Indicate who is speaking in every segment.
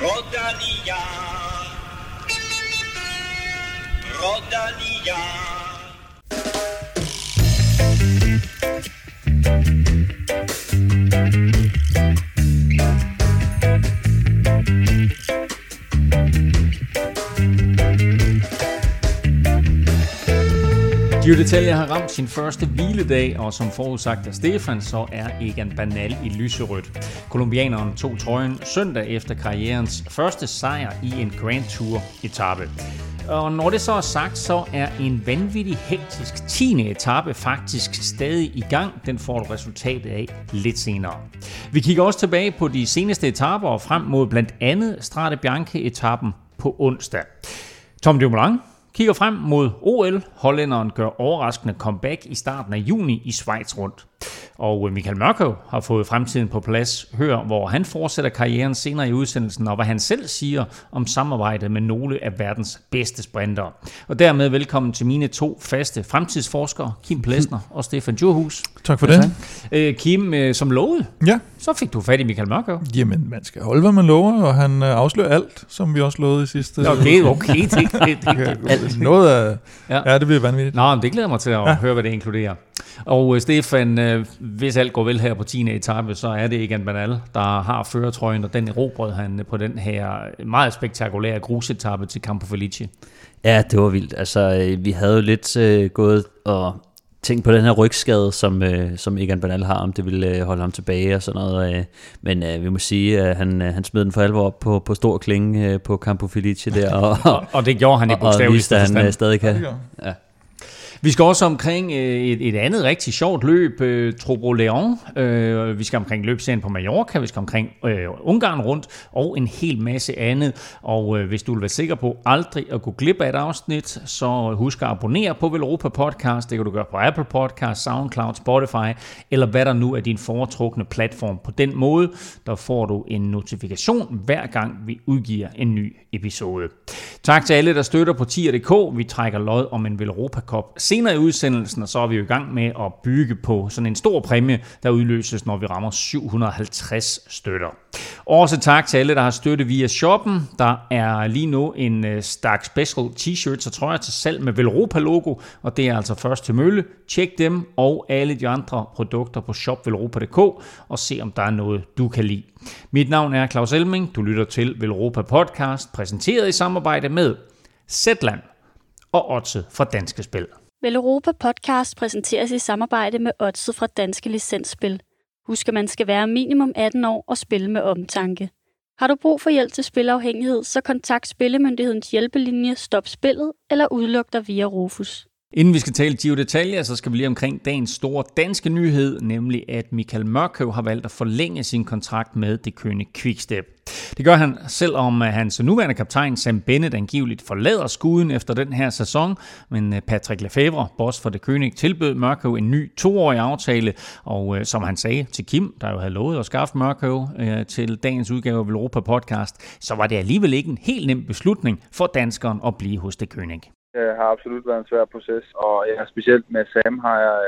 Speaker 1: Rodalia. Rodalia.
Speaker 2: Gio Detalje har ramt sin første hviledag, og som forudsagt af Stefan, så er Egan Banal i lyserødt. Kolumbianeren tog trøjen søndag efter karrierens første sejr i en Grand Tour etape. Og når det så er sagt, så er en vanvittig hektisk 10. etape faktisk stadig i gang. Den får du resultatet af lidt senere. Vi kigger også tilbage på de seneste etaper og frem mod blandt andet Strade Bianche-etappen på onsdag. Tom Dumoulin kigger frem mod OL. Hollænderen gør overraskende comeback i starten af juni i Schweiz rundt. Og øh, Michael Mørkøv har fået fremtiden på plads. Hør, hvor han fortsætter karrieren senere i udsendelsen, og hvad han selv siger om samarbejdet med nogle af verdens bedste sprintere. Og dermed velkommen til mine to faste fremtidsforskere, Kim Plesner og Stefan Djurhus.
Speaker 3: Tak for det.
Speaker 2: Øh, Kim, øh, som lovet,
Speaker 3: Ja,
Speaker 2: så fik du fat i Michael Mørkøv.
Speaker 3: jamen man skal holde, hvad man lover, og han øh, afslører alt, som vi også lovede i sidste...
Speaker 2: Okay, okay, det, det, det, det,
Speaker 3: Noget af...
Speaker 2: Ja.
Speaker 3: Ja. ja, det bliver vanvittigt.
Speaker 2: Nå, men det glæder mig til at ja. høre, hvad det inkluderer. Og øh, Stefan, øh, hvis alt går vel her på 10. etape, så er det Egan Bernal, der har føretrøjen, og den erobrede han på den her meget spektakulære grusetappe til Campo Felice.
Speaker 4: Ja, det var vildt. Altså, øh, vi havde jo lidt øh, gået og tænkt på den her rygskade, som, øh, som Egan Bernal har, om det ville øh, holde ham tilbage og sådan noget. Øh. Men øh, vi må sige, at han, øh, han smed den for alvor op på, på stor klinge øh, på Campo Felice der, og,
Speaker 2: Og, og det gjorde han i
Speaker 4: og, og
Speaker 2: bogstaveligste
Speaker 4: viste, at han øh,
Speaker 2: forstand.
Speaker 4: stadig kan. Ja.
Speaker 2: Vi skal også omkring øh, et, et andet rigtig sjovt løb, øh, Trobro Leon. Øh, vi skal omkring løbserien på Mallorca, vi skal omkring øh, Ungarn rundt, og en hel masse andet. Og øh, hvis du vil være sikker på aldrig at gå glip af et afsnit, så husk at abonnere på Velropa Podcast. Det kan du gøre på Apple Podcast, SoundCloud, Spotify, eller hvad der nu er din foretrukne platform. På den måde, der får du en notifikation hver gang vi udgiver en ny episode. Tak til alle, der støtter på tier.dk. Vi trækker lod om en Velropa Cup senere i udsendelsen, og så er vi jo i gang med at bygge på sådan en stor præmie, der udløses, når vi rammer 750 støtter. Også tak til alle, der har støttet via shoppen. Der er lige nu en øh, stak special t-shirts og trøjer til salg med Velropa-logo, og det er altså først til mølle. Tjek dem og alle de andre produkter på shopvelropa.dk og se, om der er noget, du kan lide. Mit navn er Claus Elming. Du lytter til Velropa Podcast, præsenteret i samarbejde med Zetland og Otse fra Danske Spil.
Speaker 5: Vel Europa Podcast præsenteres i samarbejde med Odset fra Danske Licensspil. Husk, at man skal være minimum 18 år og spille med omtanke. Har du brug for hjælp til spilafhængighed, så kontakt Spillemyndighedens hjælpelinje Stop Spillet eller udluk dig via Rufus.
Speaker 2: Inden vi skal tale Giro Detaljer, så skal vi lige omkring dagens store danske nyhed, nemlig at Michael Mørkøv har valgt at forlænge sin kontrakt med det kønne Quickstep. Det gør han, selvom hans nuværende kaptajn Sam Bennett angiveligt forlader skuden efter den her sæson, men øh, Patrick Lefevre, boss for det König, tilbød Mørkøv en ny toårig aftale, og øh, som han sagde til Kim, der jo havde lovet at skaffe Mørkøv øh, til dagens udgave af Europa Podcast, så var det alligevel ikke en helt nem beslutning for danskeren at blive hos det König.
Speaker 6: Det har absolut været en svær proces, og ja, specielt med Sam har jeg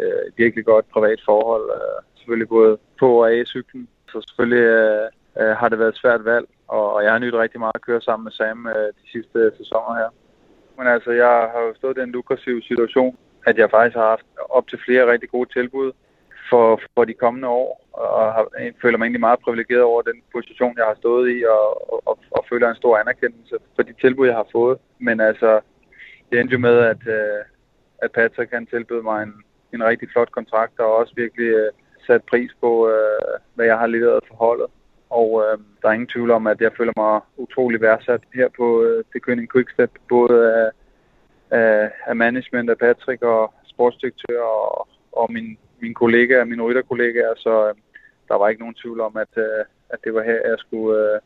Speaker 6: øh, et virkelig godt privat forhold. Øh, selvfølgelig både på og af cyklen, så selvfølgelig øh, øh, har det været et svært valg, og, og jeg har nydt rigtig meget at køre sammen med Sam øh, de sidste øh, sæsoner her. Men altså, jeg har jo stået i den lukrative situation, at jeg faktisk har haft op til flere rigtig gode tilbud for, for de kommende år, og har, føler mig egentlig meget privilegeret over den position, jeg har stået i, og, og, og føler en stor anerkendelse for de tilbud, jeg har fået. Men altså, det endte jo med, at, øh, at Patrick han tilbød mig en, en rigtig flot kontrakt, og også virkelig øh, sat pris på, øh, hvad jeg har leveret for holdet. Og øh, der er ingen tvivl om, at jeg føler mig utrolig værdsat her på øh, The Kønning Quickstep, både af, af, af management af Patrick og sportsdirektør og, og min, mine kollegaer, mine rytterkollegaer, så øh, der var ikke nogen tvivl om, at, øh, at det var her, jeg skulle øh,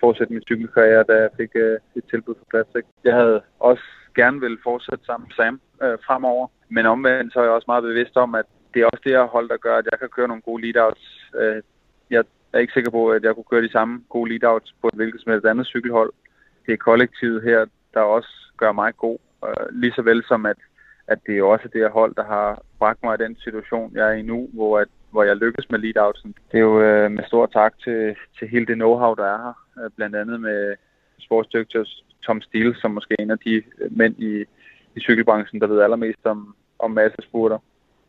Speaker 6: fortsætte min cykelkarriere, da jeg fik øh, et tilbud fra Patrick. Jeg havde også gerne vil fortsætte sammen med Sam øh, fremover. Men omvendt så er jeg også meget bevidst om, at det er også det jeg har holdt at gøre, at jeg kan køre nogle gode leadouts. Øh, jeg er ikke sikker på, at jeg kunne køre de samme gode leadouts på et hvilket som helst andet cykelhold. Det er kollektivet her, der også gør mig god. Lige så vel som, at, at det er også det her hold, der har bragt mig i den situation, jeg er i nu, hvor, at, hvor jeg lykkes med leadoutsen. Det er jo øh, med stor tak til, til hele det know-how, der er her. Øh, blandt andet med sportsdirektør Tom Steele, som måske er en af de øh, mænd i, i cykelbranchen, der ved allermest om, om massespurter.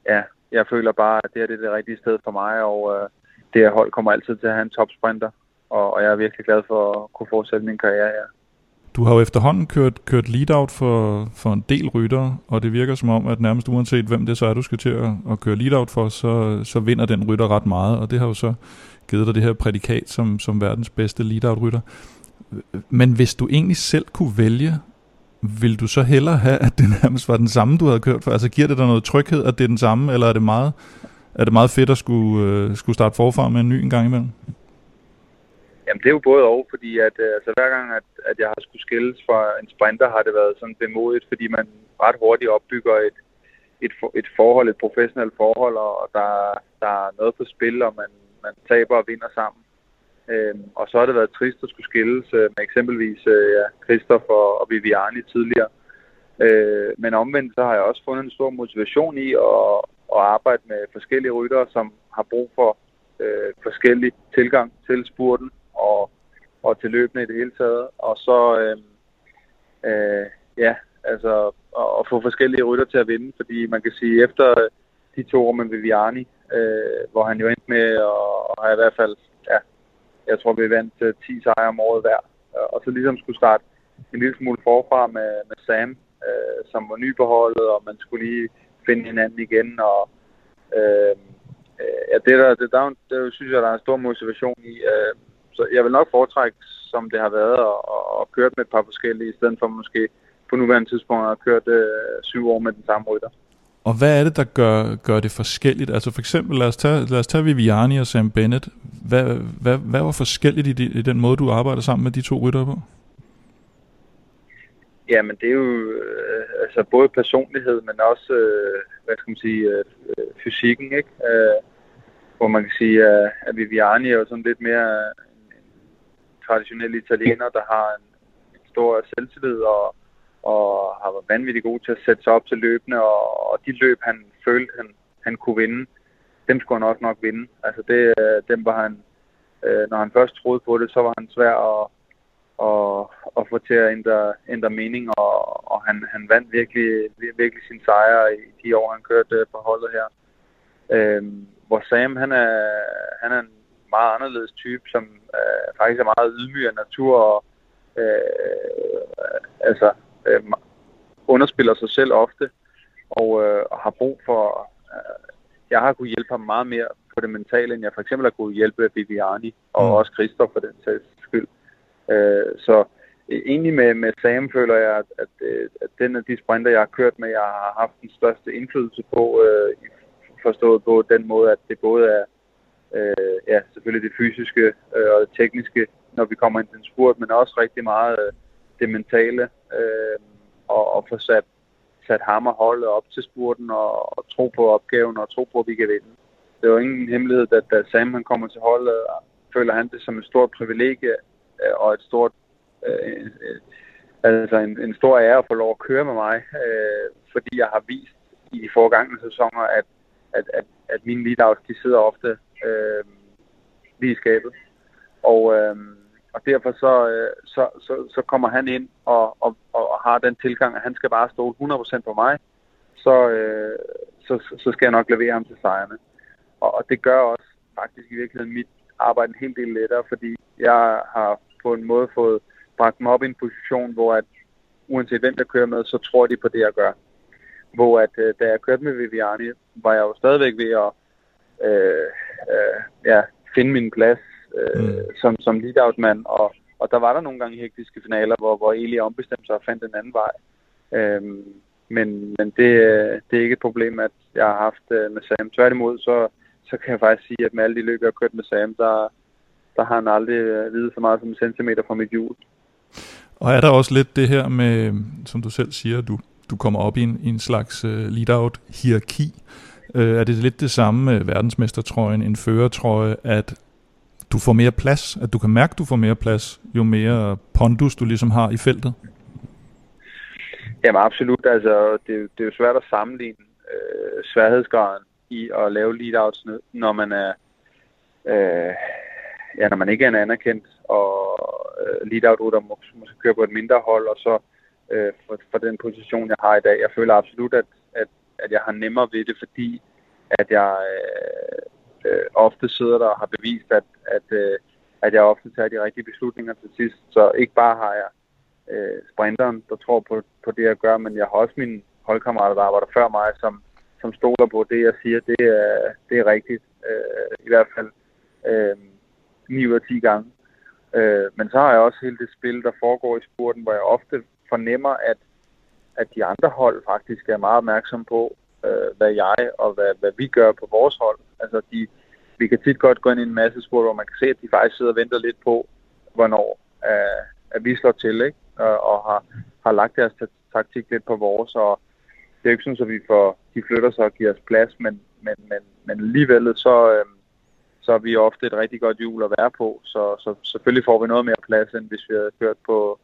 Speaker 6: Ja, jeg føler bare, at det her det er det rigtige sted for mig, og øh, det her hold kommer altid til at have en topsprinter, og, og jeg er virkelig glad for at kunne fortsætte min karriere her.
Speaker 3: Du har jo efterhånden kørt, kørt lead-out for, for en del ryttere, og det virker som om, at nærmest uanset hvem det så er, du skal til at, at køre lead-out for, så, så vinder den rytter ret meget, og det har jo så givet dig det her prædikat som, som verdens bedste lead-out-rytter. Men hvis du egentlig selv kunne vælge, vil du så hellere have, at det nærmest var den samme, du havde kørt for? Altså giver det dig noget tryghed, at det er den samme, eller er det meget, er det meget fedt at skulle, øh, skulle starte forfra med en ny en gang imellem?
Speaker 6: Jamen det er jo både og, fordi at øh, altså, hver gang, at, at jeg har skulle skilles fra en sprinter, har det været sådan bemodigt, fordi man ret hurtigt opbygger et, et, et forhold, et professionelt forhold, og der, der er noget på spil, og man, man taber og vinder sammen. Øhm, og så har det været trist at skulle skilles øh, med eksempelvis øh, ja, Christopher og, og Viviani tidligere. Øh, men omvendt så har jeg også fundet en stor motivation i at, at arbejde med forskellige ryttere, som har brug for øh, forskellig tilgang til spurten og, og til løbende i det hele taget. Og så, øh, øh, ja, altså at få forskellige rytter til at vinde, fordi man kan sige, efter øh, de to år med Viviani, øh, hvor han jo endte med, og, have har i hvert fald, ja, jeg tror vi vandt øh, 10 sejre om året hver, og så ligesom skulle starte en lille smule forfra med, med Sam, øh, som var ny på holdet, og man skulle lige finde hinanden igen, og øh, øh ja, det der, det, der, det, synes jeg, der er en stor motivation i. Øh, så jeg vil nok foretrække, som det har været, og, og kørt med et par forskellige, i stedet for måske på nuværende tidspunkt at have kørt øh, syv år med den samme rytter.
Speaker 3: Og hvad er det, der gør, gør det forskelligt? Altså for eksempel, lad os tage, lad os tage Viviani og Sam Bennett. Hvad, hvad, hvad var forskelligt i, de, i den måde, du arbejder sammen med de to ryttere på?
Speaker 6: Jamen, det er jo øh, altså både personlighed, men også, øh, hvad skal man sige, øh, øh, fysikken, ikke? Øh, hvor man kan sige, at, at Viviani er jo sådan lidt mere en traditionel italiener, der har en, en stor selvtillid og, og har været vanvittigt god til at sætte sig op til løbende, og, og de løb, han følte, han, han kunne vinde, dem skulle han også nok vinde. Altså det, øh, dem var han, øh, når han først troede på det, så var han svær at, at, at få til at ændre, ændre mening, og, og han, han vandt virkelig, virkelig sin sejre i de år, han kørte på holdet her. Øh, hvor Sam, han er, han er en meget anderledes type, som øh, faktisk er meget ydmyg af natur og øh, altså øh, underspiller sig selv ofte og, øh, og har brug for øh, jeg har kunnet hjælpe ham meget mere på det mentale, end jeg for eksempel har kunnet hjælpe Viviani og mm. også Christoph for den sags skyld. Øh, så øh, egentlig med, med Sam føler jeg, at, at, øh, at den af de sprinter, jeg har kørt med, jeg har haft den største indflydelse på, øh, forstået på den måde, at det både er øh, ja, selvfølgelig det fysiske øh, og det tekniske, når vi kommer ind til en spurt, men også rigtig meget øh, det mentale, øh, og, og få sat, sat ham og holdet op til spurten, og, og tro på opgaven, og tro på, at vi kan vinde. Det var ingen hemmelighed, at da Sam han kommer til holdet, føler han det som et stort privilegie, Øh, og et stort, øh, øh, altså en, en stor ære at få lov at køre med mig, øh, fordi jeg har vist i de forgangne sæsoner, at, at, at, at mine leadouts, de sidder ofte øh, lige i skabet. Og, øh, og derfor så, øh, så, så, så kommer han ind og, og, og har den tilgang, at han skal bare stole 100% på mig, så, øh, så, så skal jeg nok levere ham til sejrene. Og, og det gør også faktisk i virkeligheden mit arbejde en hel del lettere, fordi jeg har på en måde fået bragt mig op i en position, hvor at uanset hvem jeg kører med, så tror de på det, jeg gør. Hvor at øh, da jeg kørte med Viviani, var jeg jo stadigvæk ved at øh, øh, ja, finde min plads øh, mm. som, som lead-out-mand, og, og der var der nogle gange hektiske finaler, hvor, hvor Eli ombestemte sig og fandt en anden vej. Øh, men men det, det er ikke et problem, at jeg har haft øh, med Sam. Tværtimod, så, så kan jeg faktisk sige, at med alle de løb, jeg har kørt med Sam, der, der har han aldrig øh, videt så meget som en centimeter fra mit hjul.
Speaker 3: Og er der også lidt det her med, som du selv siger, du, du kommer op i en, i en slags uh, lead-out-hierarki, Øh, er det lidt det samme med verdensmestertrøjen, en førertrøje, at du får mere plads, at du kan mærke, at du får mere plads, jo mere pondus du ligesom har i feltet?
Speaker 6: Jamen absolut, altså det, det er jo svært at sammenligne øh, sværhedsgraden i at lave lead-outs, når man er øh, ja, når man ikke er en anerkendt og øh, lead-out-ruter måske, måske køre på et mindre hold, og så øh, for, for den position, jeg har i dag. Jeg føler absolut, at, at, at jeg har nemmere ved det, fordi at jeg øh, øh, ofte sidder der og har bevist, at, at, øh, at jeg ofte tager de rigtige beslutninger til sidst. Så ikke bare har jeg øh, sprinteren, der tror på, på det, jeg gør, men jeg har også mine holdkammerater, der arbejder før mig, som, som stoler på det, jeg siger, det er, det er rigtigt. Øh, I hvert fald øh, 9 ud af 10 gange. Øh, men så har jeg også hele det spil, der foregår i spurten, hvor jeg ofte fornemmer, at, at de andre hold faktisk er meget opmærksom på, øh, hvad jeg og hvad, hvad vi gør på vores hold. Altså, de, vi kan tit godt gå ind i en masse spurt, hvor man kan se, at de faktisk sidder og venter lidt på, hvornår øh, at vi slår til, ikke? Og, og har, har lagt deres taktik lidt på vores, og det er jo ikke sådan, at vi får, de flytter sig og giver os plads, men, men, men, men alligevel så, øh, så er vi ofte et rigtig godt hjul at være på, så, så selvfølgelig får vi noget mere plads, end hvis vi havde kørt på,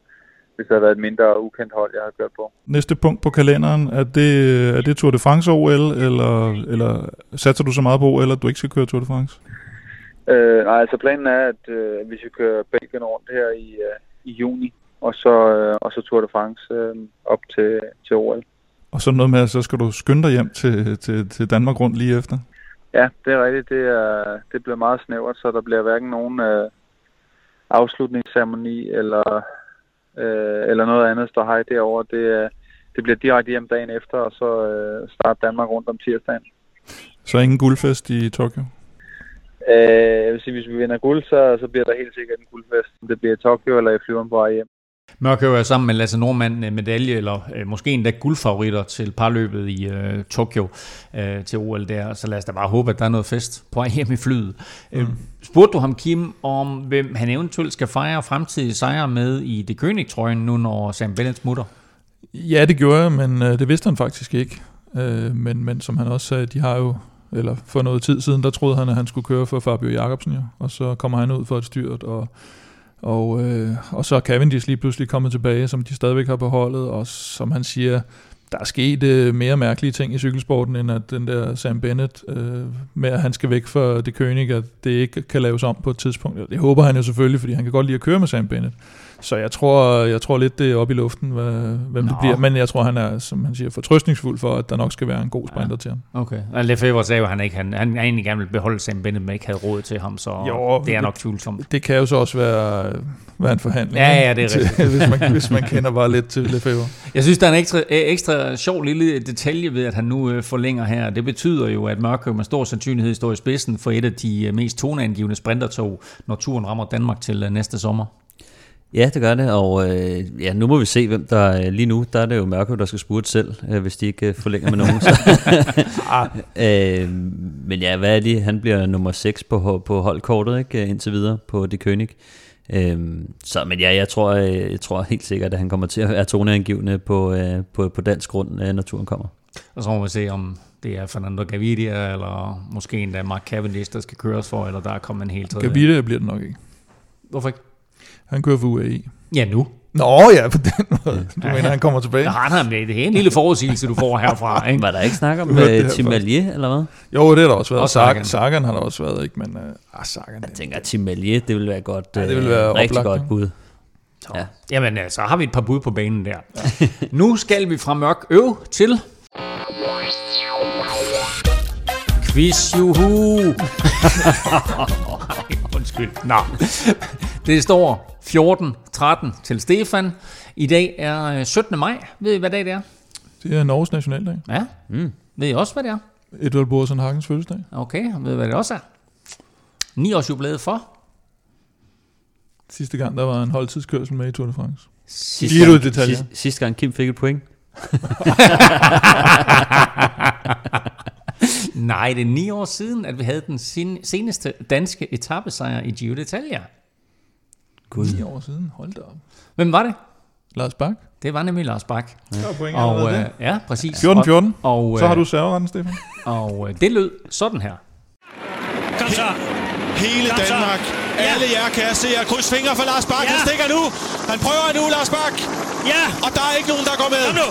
Speaker 6: hvis det havde været et mindre ukendt hold, jeg har kørt på.
Speaker 3: Næste punkt på kalenderen, er det, er det Tour de France OL, eller, eller satser du så meget på OL, at du ikke skal køre Tour de France?
Speaker 6: Øh, nej, altså planen er, at øh, vi skal køre Belgien rundt her i, øh, i juni, og så, øh, og så Tour de France øh, op til, til OL.
Speaker 3: Og så noget med, at så skal du skynde dig hjem til, til, til Danmark rundt lige efter?
Speaker 6: Ja, det er rigtigt. Det, er, det bliver meget snævert, så der bliver hverken nogen øh, afslutningsceremoni eller, øh, eller noget andet stå hej derovre. Det, øh, det bliver direkte hjem dagen efter, og så øh, starte Danmark rundt om tirsdagen.
Speaker 3: Så ingen guldfest i Tokyo?
Speaker 6: Øh, jeg vil sige, hvis vi vinder guld, så, så bliver der helt sikkert en guldfest. Det bliver i Tokyo eller i flyveren på vej hjem.
Speaker 2: Mørkøv er sammen med Lasse Nordmann medalje, eller øh, måske endda guldfavoritter til parløbet i øh, Tokyo øh, til OL der. Så lad os da bare håbe, at der er noget fest på hjem i flyet. Mm. Øh, spurgte du ham, Kim, om hvem han eventuelt skal fejre fremtidige sejre med i det König-trøjen nu, når Sam Bennett smutter?
Speaker 3: Ja, det gjorde jeg, men øh, det vidste han faktisk ikke. Øh, men, men som han også sagde, de har jo eller for noget tid siden, der troede han, at han skulle køre for Fabio Jacobsen, jo. og så kommer han ud for et styrt, og og, øh, og så er Cavendish lige pludselig kommet tilbage, som de stadigvæk har beholdet, og som han siger, der er sket øh, mere mærkelige ting i cykelsporten, end at den der Sam Bennett, øh, med at han skal væk fra det König, at det ikke kan laves om på et tidspunkt. Det håber han jo selvfølgelig, fordi han kan godt lide at køre med Sam Bennett. Så jeg tror, jeg tror lidt, det er oppe i luften, hvad, hvem Nå. det bliver. Men jeg tror, han er, som han siger, fortrøstningsfuld for, at der nok skal være en god sprinter ja. til ham.
Speaker 2: Okay. Og Lefebvre sagde jo, at han, ikke, han, han egentlig gerne vil beholde Sam Bennett, men ikke havde råd til ham, så jo, det er nok tvivlsomt.
Speaker 3: Det kan jo så også være, være en forhandling.
Speaker 2: Ja, ja, det er til, rigtigt.
Speaker 3: hvis, man, hvis man kender bare lidt til Lefebvre.
Speaker 2: Jeg synes, der er en ekstra, ekstra sjov lille detalje ved, at han nu øh, forlænger her. Det betyder jo, at Mørkø med stor sandsynlighed står i spidsen for et af de øh, mest toneangivende sprintertog, når turen rammer Danmark til øh, næste sommer.
Speaker 4: Ja, det gør det, og øh, ja, nu må vi se, hvem der øh, lige nu, der er det jo Mørkøv, der skal spurte selv, øh, hvis de ikke øh, forlænger med nogen. Så. øh, men ja, hvad er det? Han bliver nummer 6 på, på holdkortet, ikke, indtil videre på det König. Øh, så, men ja, jeg tror, øh, jeg tror helt sikkert, at han kommer til at være toneangivende på, øh, på, på dansk grund, øh, når turen kommer.
Speaker 2: Og så må vi se, om det er Fernando Gaviria, eller måske endda Mark Cavendish, der skal køres for, eller der er kommet en helt tredje.
Speaker 3: Gaviria bliver det nok ikke.
Speaker 2: Hvorfor ikke?
Speaker 3: Han kører for UAE.
Speaker 2: Ja, nu.
Speaker 3: Nå ja, på den måde. Du ja, mener, han kommer tilbage?
Speaker 2: Nej, nej, det, det er en lille forudsigelse, du får herfra. Ikke?
Speaker 4: Var der ikke snak om uh, Tim Malier, eller hvad?
Speaker 3: Jo, det har der også været. Og Sagan. Sagan har der også været, ikke? Men uh, ah, Sagan,
Speaker 4: jeg tænker, Tim Malier, det vil være godt,
Speaker 3: ja, det vil være
Speaker 4: uh, rigtig oplagt, godt bud.
Speaker 2: Så. Ja. Jamen, så har vi et par bud på banen der. Ja. nu skal vi fra mørk øv til... Quiz, juhu! Undskyld. Nå. Det står 14-13 til Stefan. I dag er 17. Øh, maj. Ved I, hvad dag det er?
Speaker 3: Det er Norges nationaldag.
Speaker 2: Ja. Mm. Ved I også, hvad det er?
Speaker 3: Edvard Borsen Hagens fødselsdag.
Speaker 2: Okay, ved I, hvad det også er? 9 års jubilæet for?
Speaker 3: Sidste gang, der var en holdtidskørsel med i Tour de France.
Speaker 4: Sidste gang, detaljer. Sidste, sidste gang Kim fik et point.
Speaker 2: Nej, det er ni år siden, at vi havde den seneste danske etappesejr i Giro d'Italia.
Speaker 3: Gud. 9 år siden, hold da op.
Speaker 2: Hvem var det?
Speaker 3: Lars Bak.
Speaker 2: Det var nemlig Lars Bak.
Speaker 3: Ja. og, øh,
Speaker 2: ja, præcis.
Speaker 3: 14-14. Og, og, så har du serveretten, Stefan.
Speaker 2: Og øh, det lød sådan her.
Speaker 1: Kom så. Hele Kom Danmark. Så. Ja. Alle jer kan jeg se at kryds fingre for Lars Bak. Ja. Han stikker nu. Han prøver nu, Lars Bak. Ja. Og der er ikke nogen, der går med. Kom nu.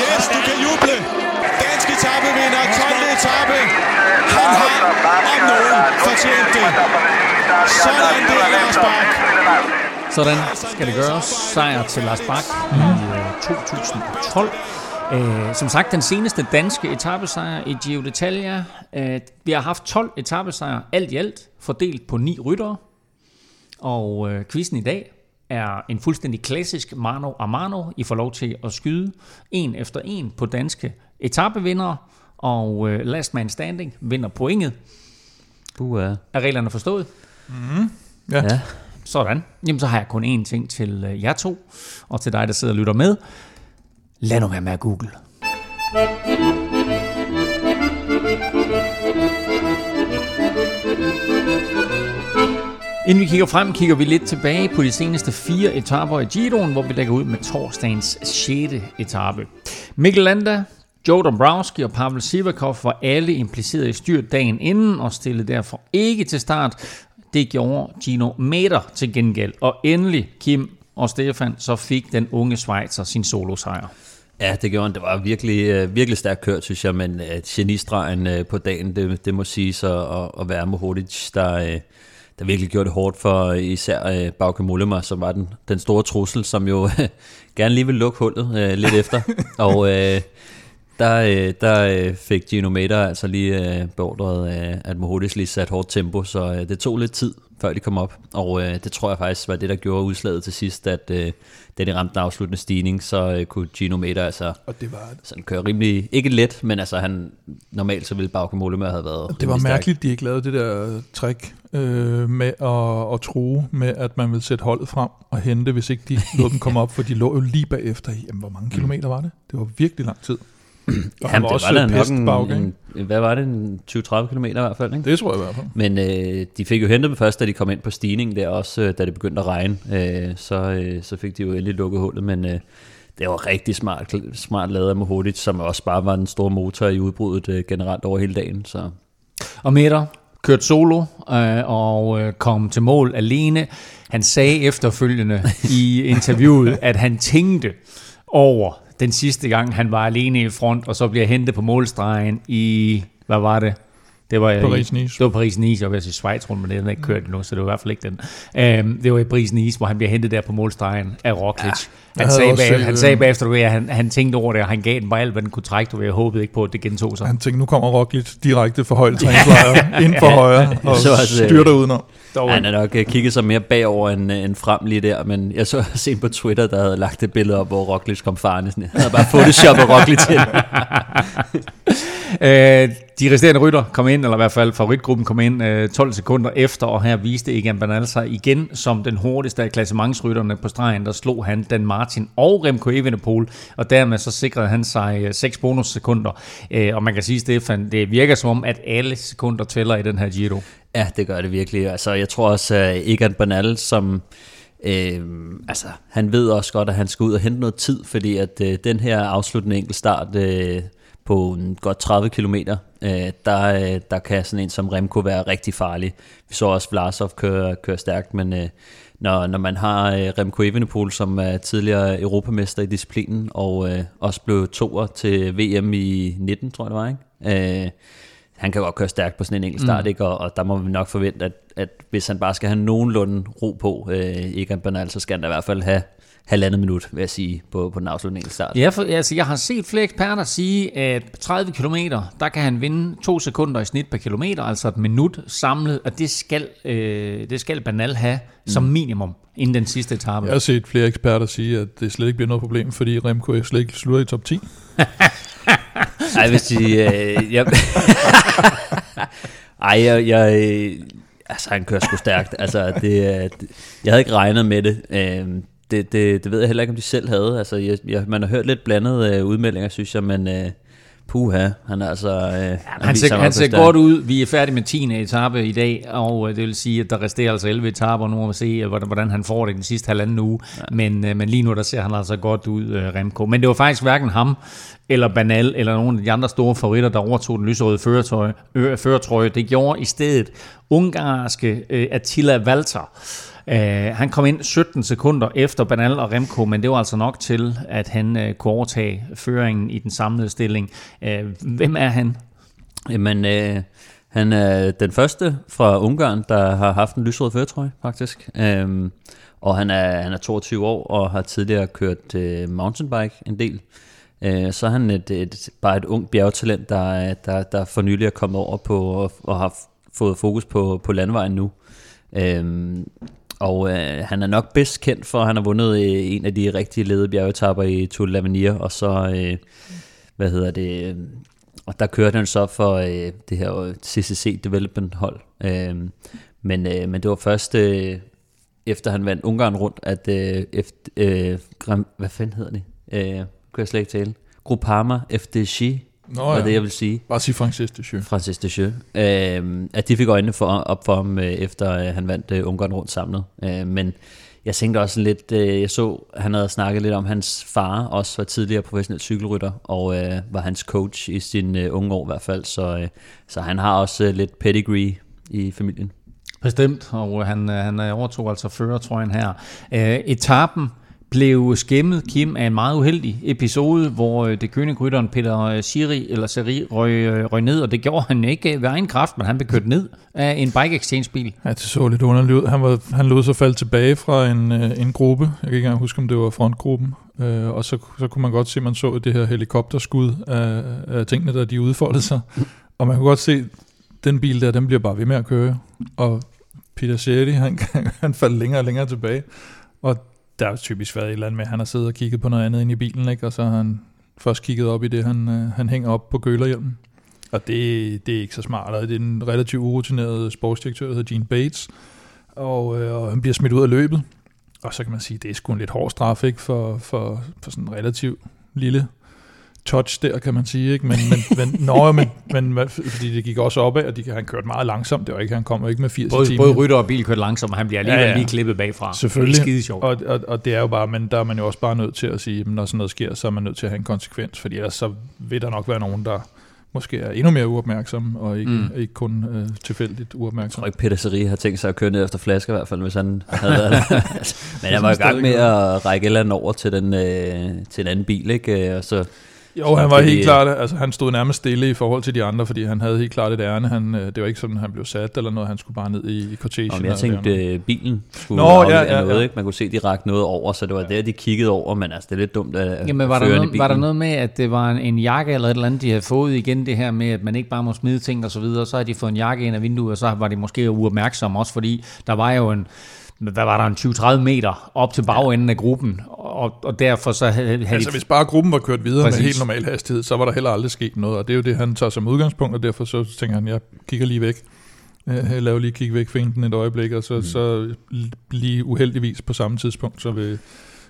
Speaker 1: Yes, du kan juble. Dansk vinder. 12. etape. Han har om nogen fortjent det. Sådan der, Lars Bak.
Speaker 2: Sådan skal det gøres. Sejr til Lars Bak i øh, 2012. Uh, øh, som sagt, den seneste danske etappesejr i Giro d'Italia. Uh, vi har haft 12 etappesejre alt i alt, fordelt på ni ryttere. Og uh, quizzen i dag er en fuldstændig klassisk mano a mano. I får lov til at skyde en efter en på danske etappevindere. Og øh, last man standing vinder pointet.
Speaker 4: Uh,
Speaker 2: Er reglerne forstået?
Speaker 3: Mm-hmm. Ja.
Speaker 4: ja.
Speaker 2: Sådan. Jamen, så har jeg kun én ting til øh, jer to, og til dig, der sidder og lytter med. Lad nu være med at google. Inden vi kigger frem, kigger vi lidt tilbage på de seneste fire etaper i Giroen, hvor vi lægger ud med torsdagens 6. etape. Mikkel Landa, Joe Dombrowski og Pavel Sivakov var alle impliceret i styrt dagen inden og stillede derfor ikke til start. Det gjorde Gino Meter til gengæld. Og endelig, Kim og Stefan, så fik den unge Schweizer sin solosejr.
Speaker 4: Ja, det gjorde han. Det var virkelig, øh, virkelig stærkt kørt, synes jeg, men uh, genistregen uh, på dagen, det, det må sige så at, at være Mohodic, der, uh, der virkelig gjorde det hårdt for især Bauke Mollema, som var den, den store trussel, som jo gerne lige ville lukke hullet lidt efter. Og der, der fik Gino Mater altså lige uh, beordret, uh, at Mohodic lige satte hårdt tempo, så det tog lidt tid, før de kom op. Og det tror jeg faktisk var det, der gjorde udslaget til sidst, at uh, da de ramte den afsluttende stigning, så uh, kunne Gino Mater altså
Speaker 3: Og det var,
Speaker 4: sådan køre rimelig, ikke let, men altså han, normalt så ville Bauke Mollema have været
Speaker 3: det var
Speaker 4: rimelig stærk.
Speaker 3: mærkeligt, de ikke lavede det der trick øh, med at, at true med, at man ville sætte holdet frem og hente, hvis ikke de lod dem komme op, for de lå jo lige bagefter i, jamen, hvor mange kilometer var det? Det var virkelig lang tid. Og han
Speaker 4: Jamen,
Speaker 3: var
Speaker 4: det
Speaker 3: også
Speaker 4: var da nok en, en, hvad var det, en 20-30 km i hvert fald, ikke?
Speaker 3: Det tror jeg i hvert fald.
Speaker 4: Men øh, de fik jo hentet dem først, da de kom ind på stigningen der, også øh, da det begyndte at regne. Øh, så, øh, så fik de jo endelig lukket hullet, men øh, det var rigtig smart, smart lavet af Mohodic, som også bare var den store motor i udbruddet øh, generelt over hele dagen. Så.
Speaker 2: Og Meter kørte solo øh, og øh, kom til mål alene. Han sagde efterfølgende i interviewet, at han tænkte over den sidste gang, han var alene i front, og så bliver hentet på målstregen i, hvad var det? Det var, i-
Speaker 3: Paris-Nice.
Speaker 2: Det var Paris-Nice, jeg vil sige Schweiz rundt, men den er ikke kørt endnu, så det var i hvert fald ikke den. Øhm, det var i Paris-Nice, hvor han bliver hentet der på målstregen af Roglic. Ja, han, sagde bag, han
Speaker 3: øh,
Speaker 2: sagde bagefter, du ved, at han, han tænkte over det, og han gav den bare alt, hvad den kunne trække. Du ved, jeg håbede ikke på, at det gentog sig.
Speaker 3: Han tænkte, nu kommer Roglic direkte for højt træningslejr, ind for højre, og
Speaker 4: Så øh,
Speaker 3: styrter udenom.
Speaker 2: Dog,
Speaker 4: Han har nok øh, kigget sig mere bagover end, øh, end frem lige der, men jeg så set på Twitter, der havde lagt et billede op, hvor Roglic kom farne. Sådan, Han havde bare photoshoppet Roglic til.
Speaker 2: Øh, de resterende rytter kom ind, eller i hvert fald favoritgruppen kom ind øh, 12 sekunder efter, og her viste Egan Bernal sig igen som den hurtigste af klassementsrytterne på stregen. Der slog han Dan Martin og Remco Evenepoel, og dermed så sikrede han sig øh, 6 bonussekunder. Øh, og man kan sige, Stefan, det virker som om, at alle sekunder tæller i den her Giro.
Speaker 4: Ja, det gør det virkelig. Altså, jeg tror også, at Egan Bernal, som... Øh, altså, han ved også godt, at han skal ud og hente noget tid, fordi at øh, den her afsluttende enkeltstart øh, på en godt 30 km, øh, der, øh, der kan sådan en som Remco være rigtig farlig. Vi så også Vlasov køre, køre stærkt, men øh, når, når man har øh, Remco Evenepoel, som er tidligere europamester i disciplinen, og øh, også blev toer til VM i 19, tror jeg det var, ikke? Øh, han kan godt køre stærkt på sådan en enkelt start, mm. ikke? Og, og der må vi nok forvente, at, at hvis han bare skal have nogenlunde ro på, øh, Egan Bernal, så skal han da i hvert fald have halvandet minut, vil jeg sige, på, på den afsluttende start.
Speaker 2: Ja, for, altså, jeg har set flere eksperter sige, at på 30 km, der kan han vinde to sekunder i snit per kilometer, altså et minut samlet, og det skal, øh, det skal Bernal have som minimum inden den sidste etape.
Speaker 3: Jeg har set flere eksperter sige, at det slet ikke bliver noget problem, fordi Remco slet ikke slutter i top 10.
Speaker 4: Ej, hvis de... Øh, jeg, ej, jeg, jeg, øh, altså, han kører sgu stærkt. Altså, det, det, jeg havde ikke regnet med det. Øh, det, det. Det ved jeg heller ikke, om de selv havde. Altså, jeg, jeg, man har hørt lidt blandede øh, udmeldinger, synes jeg, men... Øh, Puha, han er altså... Øh, han,
Speaker 2: Han ser, han ser godt ud. Vi er færdige med 10. etape i dag, og øh, det vil sige, at der resterer altså 11 etaper. Nu vi se, øh, hvordan, han får det den sidste halvanden uge. Ja. Men, øh, men lige nu, der ser han altså godt ud, øh, Remco. Men det var faktisk hverken ham, eller Banal, eller nogle af de andre store favoritter, der overtog den lyserøde førertrøje. Øh, førertrøje. Det gjorde i stedet ungarske øh, Attila Walter. Uh, han kom ind 17 sekunder efter Banal og Remco, men det var altså nok til, at han uh, kunne overtage føringen i den samlede stilling. Uh, hvem er han?
Speaker 4: Jamen, øh, Han er den første fra Ungarn, der har haft en lysrød førtrøje, faktisk. Øhm, og han er, han er 22 år og har tidligere kørt øh, mountainbike en del. Øh, så er han et, et, bare et ung bjergtalent, der, der, der for nylig er kommet over på og, og har fået fokus på, på landvejen nu. Øhm, og øh, han er nok bedst kendt for, at han har vundet øh, en af de rigtige ledede bjergetapper i Tour de l'Avenir, og så, øh, hvad hedder det, øh, og der kørte han så for øh, det her øh, CCC Development hold. Øh, men, øh, men det var først øh, efter han vandt Ungarn rundt, at øh, efter, øh, hvad fanden hedder det? Øh, kan jeg slet ikke tale. Groupama FDG, Nå, ja. det jeg vil sige.
Speaker 3: Bare sige Francis Descheux.
Speaker 4: Francis Descheux. Øh, at de fik øjnene for, op for ham, øh, efter øh, han vandt øh, Ungarn rundt samlet. Øh, men jeg tænkte også lidt, øh, jeg så, han havde snakket lidt om, hans far også var tidligere professionel cykelrytter, og øh, var hans coach i sin øh, unge år i hvert fald, så, øh, så han har også øh, lidt pedigree i familien.
Speaker 2: Bestemt, og han, øh, han overtog altså førertrøjen her. Øh, etappen blev skæmmet, Kim, af en meget uheldig episode, hvor øh, det königrytteren Peter øh, Siri, eller Siri røg, øh, røg ned, og det gjorde han ikke ved egen kraft, men han blev kørt ned af en bike exchange bil.
Speaker 3: Ja, det så lidt underligt ud. Han, var, han lod sig falde tilbage fra en, en gruppe. Jeg kan ikke engang huske, om det var frontgruppen. og så, så kunne man godt se, at man så det her helikopterskud af, af tingene, der de udfoldede sig. Og man kunne godt se, den bil der, den bliver bare ved med at køre. Og Peter Sherry, han, han faldt længere og længere tilbage. Og der er typisk været et eller andet med, at han har siddet og kigget på noget andet ind i bilen, ikke? og så har han først kigget op i det, han, øh, han hænger op på gølerhjelmen. Og det, det er ikke så smart. Og det er en relativt urutineret sportsdirektør, der hedder Gene Bates, og, øh, og han bliver smidt ud af løbet. Og så kan man sige, at det er sgu en lidt hård straf ikke? For, for, for sådan en relativt lille touch der, kan man sige. Ikke? Men, men, men, nå, men, men, fordi det gik også opad, og de, han kørte meget langsomt. Det var ikke, han kom ikke med 80
Speaker 2: både,
Speaker 3: timer.
Speaker 2: Både rytter og bil kørte langsomt, og han bliver alligevel ja, ja. lige klippet bagfra.
Speaker 3: Selvfølgelig. Det er
Speaker 2: skide sjovt.
Speaker 3: Og, og, og, det er jo bare, men der er man jo også bare nødt til at sige, at når sådan noget sker, så er man nødt til at have en konsekvens, fordi ellers så vil der nok være nogen, der måske er endnu mere uopmærksom, og ikke, mm. ikke kun øh, tilfældigt uopmærksom. Jeg
Speaker 4: tror ikke, Peter Seri har tænkt sig at køre ned efter flasker i hvert fald, hvis han havde været Men han var i gang med at række et eller andet over til, den, øh, til en anden bil, ikke? Og så
Speaker 3: jo, han var helt klart, altså han stod nærmest stille i forhold til de andre, fordi han havde helt klart et ærne. Han, øh, det var ikke sådan, han blev sat eller noget, han skulle bare ned i, i cortege.
Speaker 4: Jamen, jeg tænkte, øh, bilen skulle Nå, ja, ja, noget, ja. ikke? Man kunne se, de rakte noget over, så det var ja. der, de kiggede over, men altså, det er lidt dumt at
Speaker 2: Jamen, var der, noget, var der noget med, at det var en, en jakke eller et eller andet, de havde fået igen, det her med, at man ikke bare må smide ting og så videre, så har de fået en jakke ind af vinduet, og så var de måske uopmærksomme også, fordi der var jo en, hvad var der, en 20-30 meter op til bagenden af gruppen, og, og derfor så havde,
Speaker 3: havde Altså de... hvis bare gruppen var kørt videre Præcis. med helt normal hastighed, så var der heller aldrig sket noget, og det er jo det, han tager som udgangspunkt, og derfor så tænker han, jeg kigger lige væk. Jeg laver lige kig væk finten et øjeblik, og så, mm. så lige uheldigvis på samme tidspunkt, så vil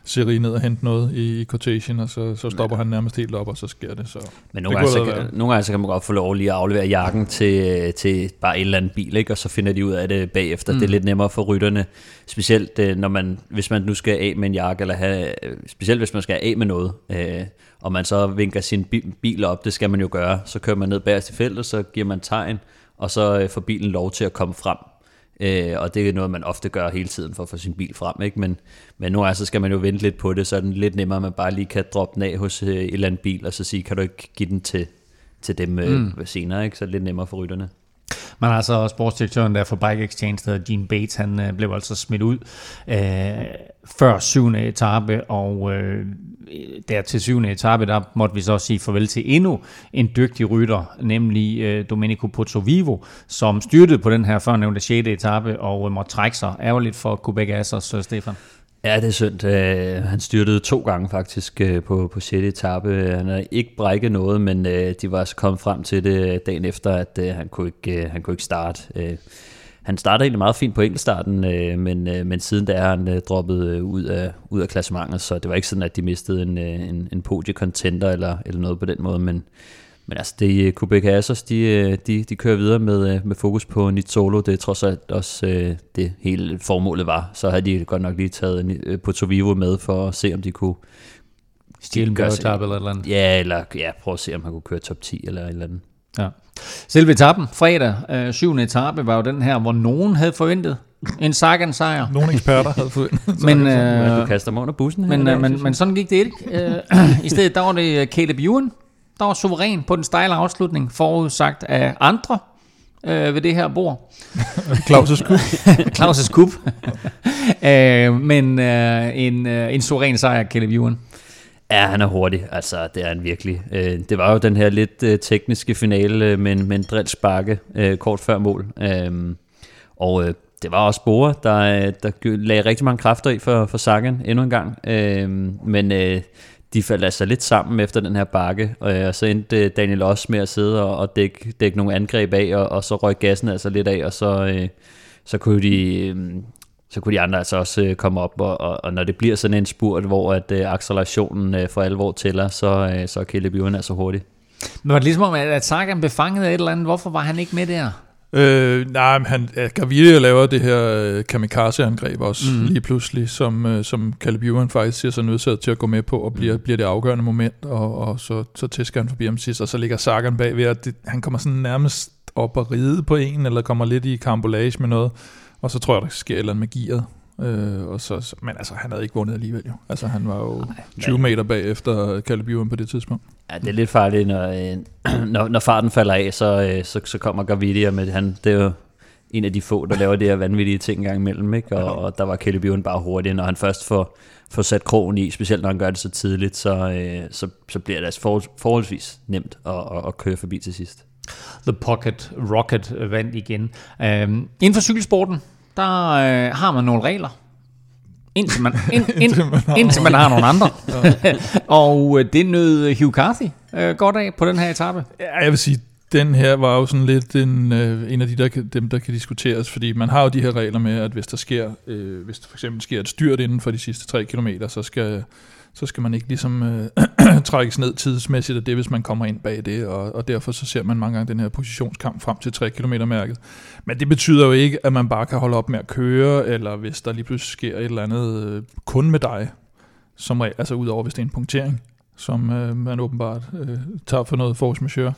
Speaker 3: Siri ned og hente noget i, i quotation, og så, så stopper ja. han nærmest helt op, og så sker det. Så
Speaker 4: Men nogle, gange, så kan, nogle gange så kan man godt få lov lige at aflevere jakken til, til bare en eller anden bil, ikke? og så finder de ud af det bagefter. Mm. Det er lidt nemmere for rytterne, specielt øh, når man, hvis man nu skal af med en jakke, eller have, specielt hvis man skal af med noget, øh, og man så vinker sin bil op, det skal man jo gøre, så kører man ned bagerst i feltet, så giver man tegn, og så øh, får bilen lov til at komme frem. Øh, og det er noget, man ofte gør hele tiden for at få sin bil frem. Ikke? Men, men nu altså skal man jo vente lidt på det, så er det lidt nemmere, at man bare lige kan droppe den af hos øh, et eller andet bil, og så sige, kan du ikke give den til, til dem øh, mm. senere, ikke? så er det lidt nemmere for rytterne.
Speaker 2: Men altså sportsdirektøren der for Bike Exchange, der Gene Bates, han øh, blev altså smidt ud øh, før syvende etape, og øh, der til syvende etape, der måtte vi så sige farvel til endnu en dygtig rytter, nemlig øh, Domenico Pozzovivo, som styrtede på den her førnævnte 6. etape, og øh, måtte trække sig ærgerligt for Quebec Assers, øh, Stefan.
Speaker 4: Ja, det er synd. Uh, han styrtede to gange faktisk uh, på, på 6. etape. Han har ikke brækket noget, men uh, de var altså kommet frem til det dagen efter, at uh, han, kunne ikke, uh, han kunne ikke starte. Uh, han startede egentlig meget fint på enkeltstarten, uh, men, uh, men siden da er han uh, droppet uh, ud, af, ud af klassementet, så det var ikke sådan, at de mistede en, uh, en, en podie-contender eller, eller noget på den måde, men, men altså, det øh, Quebec Assos, de, øh, de, de kører videre med, øh, med fokus på Nit Solo. Det er trods alt også det hele formålet var. Så havde de godt nok lige taget på Tovivo med for at se, om de kunne
Speaker 2: stjæle en bjergetap eller eller andet.
Speaker 4: Ja, eller ja, prøve at se, om han kunne køre top 10 eller et eller andet.
Speaker 2: Ja. Selve etappen, fredag, øh, syvende etape, var jo den her, hvor nogen havde forventet en Sagan sejr.
Speaker 3: Nogle eksperter havde forventet.
Speaker 4: men, øh, du kaster mig under bussen.
Speaker 2: Men, øh, men, men sådan gik det ikke. Øh, I stedet der var det Caleb Ewan, der var suveræn på den stejle afslutning, forudsagt af andre. øh, ved det her bord.
Speaker 3: Claus' kub.
Speaker 2: Claus' kub. øh, men øh, en, øh, en suveræn sejr, Caleb Ewan.
Speaker 4: Ja, han er hurtig. Altså, det er han virkelig. Øh, det var jo den her lidt øh, tekniske finale med, med en drill sparke øh, kort før mål. Øh, og øh, det var også Bore, der, der lagde rigtig mange kræfter i for, for Sagan endnu en gang. Øh, men øh, de faldt altså lidt sammen efter den her bakke, og øh, så endte øh, Daniel også med at sidde og, og dække, dække nogle angreb af, og, og så røg gassen altså lidt af, og så, øh, så kunne de... Øh, så kunne de andre altså også øh, komme op, og, og, og når det bliver sådan en spurt, hvor at øh, accelerationen øh, for alvor tæller, så, øh, så er Caleb Ewan altså hurtigt.
Speaker 2: Men var det ligesom om, at Sagan blev fanget af et eller andet? Hvorfor var han ikke med der?
Speaker 3: Øh, nej, men han, ja, Gaviria laver det her øh, kamikaze-angreb også mm. lige pludselig, som, øh, som Caleb Ewan faktisk ser sig nødsaget til at gå med på, og bliver, mm. bliver det afgørende moment, og, og så, så tæsker han forbi ham sidst, og så ligger Sagan bagved, at det, han kommer sådan nærmest op og ride på en, eller kommer lidt i karambolage med noget, og så tror jeg, der sker et eller andet med gearet, Øh, og så, men altså, han havde ikke vundet alligevel jo. Altså, han var jo Nej, 20 meter bag efter Caleb Ewan på det tidspunkt.
Speaker 4: Ja, det er lidt farligt, når, øh, når, når farten falder af, så, øh, så, så kommer Gavidia med han. Det er jo en af de få, der laver det her vanvittige ting engang imellem, ikke? Og, og der var Caleb Ewan bare hurtig, når han først får, får sat krogen i, specielt når han gør det så tidligt, så, øh, så, så bliver det altså forhold, forholdsvis nemt at, at, at køre forbi til sidst.
Speaker 2: The Pocket Rocket vandt igen. Um, inden for cykelsporten, der øh, har man nogle regler. Indtil man, ind, ind, indtil man, har, indtil man har nogle andre. og øh, det nød Hugh Carthy øh, godt af på den her etape.
Speaker 3: Ja, jeg vil sige, den her var jo sådan lidt en, øh, en af de der, dem, der kan diskuteres, fordi man har jo de her regler med, at hvis der sker, øh, hvis der for eksempel sker et styrt inden for de sidste 3 km, så skal så skal man ikke ligesom øh, trækkes ned tidsmæssigt af det, hvis man kommer ind bag det, og, og derfor så ser man mange gange den her positionskamp frem til 3 km mærket. Men det betyder jo ikke, at man bare kan holde op med at køre, eller hvis der lige pludselig sker et eller andet øh, kun med dig, som regel, altså udover hvis det er en punktering, som øh, man åbenbart øh, tager for noget force majeure.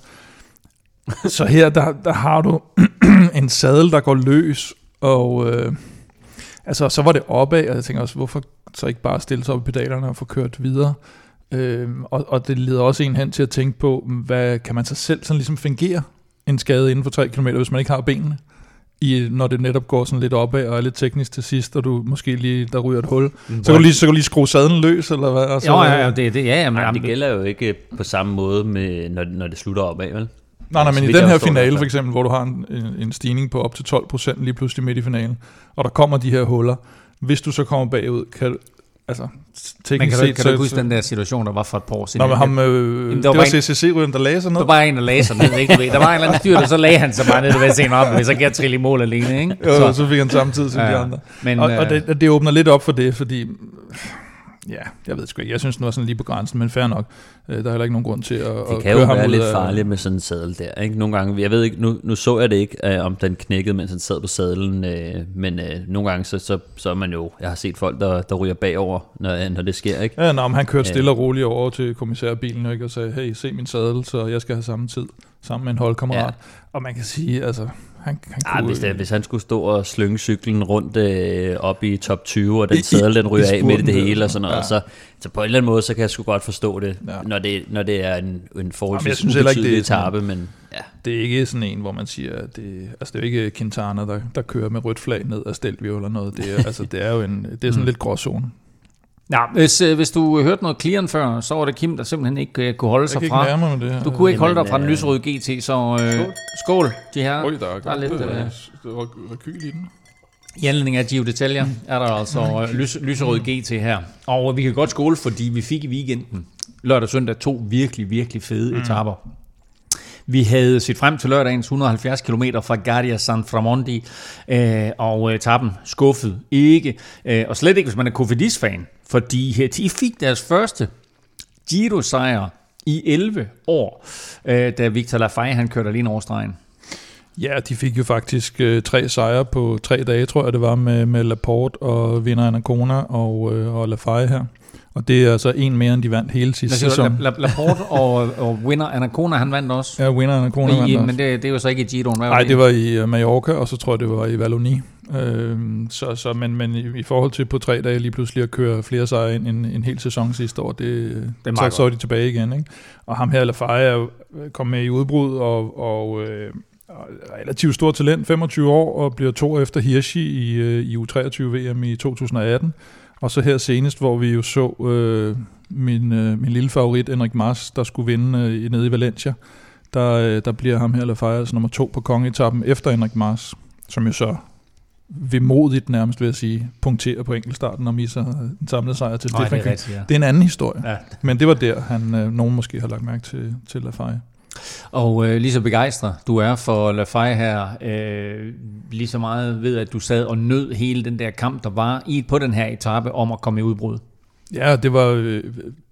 Speaker 3: så her, der, der har du en sadel, der går løs, og øh, altså, så var det opad, og jeg tænker også, hvorfor så ikke bare stille sig op i pedalerne og få kørt videre. Øh, og, og det leder også en hen til at tænke på, hvad kan man så selv sådan ligesom fungere en skade inden for 3 km, hvis man ikke har benene? i, når det netop går sådan lidt opad og er lidt teknisk til sidst, og du måske lige, der ryger et hul. Mm. Så kan du lige, så kan du lige skrue sadlen løs, eller hvad? Og så,
Speaker 2: jo, ja, ja, det, det, ja,
Speaker 4: men, det gælder jo ikke på samme måde, med, når, når det slutter opad, vel?
Speaker 3: Nej, nej, men i den her finale for eksempel, hvor du har en, en stigning på op til 12% lige pludselig midt i finalen, og der kommer de her huller, hvis du så kommer bagud, kan, altså,
Speaker 2: teknisk men kan du, set, kan du ikke huske den der situation, der var for et par år siden?
Speaker 3: Nå, men ham, øh, det var, var CCC-ryden, der lagde sig ned.
Speaker 2: Der var en, der lagde sig ned, ikke? Der var en eller anden styr, der så lagde han sig bare ned ved scenen op, og så kan trille i mål alene, ikke?
Speaker 3: Jo, så, så fik han samme tid som ja, de andre. Men, og, og øh, det, det åbner lidt op for det, fordi ja, jeg ved sgu ikke. Jeg synes, den var sådan lige på grænsen, men fair nok. Øh, der er heller ikke nogen grund til at,
Speaker 4: det at kan jo være lidt farligt med sådan en sadel der. Ikke? Nogle gange, jeg ved ikke, nu, nu så jeg det ikke, øh, om den knækkede, mens han sad på sadlen, øh, men øh, nogle gange, så, så, så er man jo, jeg har set folk, der, der ryger bagover, når, når det sker. Ikke?
Speaker 3: Ja, nå, han kørte stille og roligt over til kommissærbilen ikke, og sagde, hey, se min sadel, så jeg skal have samme tid sammen med en holdkammerat. Ja. Og man kan sige, altså, han, han
Speaker 4: kunne, hvis, det, hvis han skulle stå og slynge cyklen rundt øh, op i top 20, og den sadel, den ryger af midt i det hele, og sådan noget, ja. så, så på en eller anden måde, så kan jeg sgu godt forstå det, ja. når, det når det er en, en forholdsvis Jamen, ubetydelig etape, men ja.
Speaker 3: Det er ikke sådan en, hvor man siger, at det, altså det er jo ikke Quintana, der, der kører med rødt flag ned af Stelvio eller noget, det er, altså, det er jo en, det er sådan mm. lidt gråzone.
Speaker 2: Ja, hvis, øh, hvis du hørte noget clearen før, så var det Kim, der simpelthen ikke uh, kunne holde sig fra.
Speaker 3: Jeg med det her.
Speaker 2: Du kunne ikke holde dig fra den øh, lyserøde GT, så uh, skål. skål, de her.
Speaker 3: Oj, der er, der er lidt uh, rekyl i den.
Speaker 2: I anledning af Gio Detaljer er der altså lys, lyserød GT her. Og vi kan godt skåle, fordi vi fik i weekenden lørdag og søndag to virkelig, virkelig fede mm. etaper. Vi havde set frem til lørdagens 170 km fra Gardia San Framondi, øh, og etappen skuffede ikke. Øh, og slet ikke, hvis man er Cofidis-fan, fordi de fik deres første Giro-sejr i 11 år, øh, da Victor Lafay han kørte alene over stregen.
Speaker 3: Ja, de fik jo faktisk øh, tre sejre på tre dage, tror jeg det var, med, med Laporte og vinder Anacona og, øh, og Lafay her. Og det er altså en mere, end de vandt hele sidste sæson.
Speaker 2: La, La, Laporte og, og Winner Anacona, han vandt også.
Speaker 3: Ja, Winner Anacona
Speaker 2: I,
Speaker 3: vandt
Speaker 2: også. Men det, det er jo så ikke i Giroen.
Speaker 3: Nej, det var i øh, Mallorca, og så tror jeg, det var i Wallonie. Øh, så, så, men, men i, forhold til på tre dage lige pludselig at køre flere sejre end en, en hel sæson sidste år, det, det så, så er de tilbage igen. Ikke? Og ham her, Lafay, er kommet med i udbrud, og, og øh, relativt stort talent, 25 år, og bliver to efter Hirschi i, øh, i U23-VM i 2018. Og så her senest, hvor vi jo så øh, min, øh, min lille favorit, Henrik Mars, der skulle vinde øh, nede i Valencia. Der, øh, der bliver ham her Lafayette nummer to på kongetappen efter Henrik Mars, som jo så vemodigt nærmest, vil jeg sige, punkterer på enkeltstarten og misser den samlede sejr til Stefan
Speaker 2: det, er rigtigt, ja.
Speaker 3: det er en anden historie. Ja. Men det var der, han, øh, nogen måske har lagt mærke til, til Lafayette.
Speaker 2: Og øh, lige så begejstret du er for Lafay her, øh, lige så meget ved, at du sad og nød hele den der kamp, der var i på den her etape om at komme i udbrud.
Speaker 3: Ja, det var øh,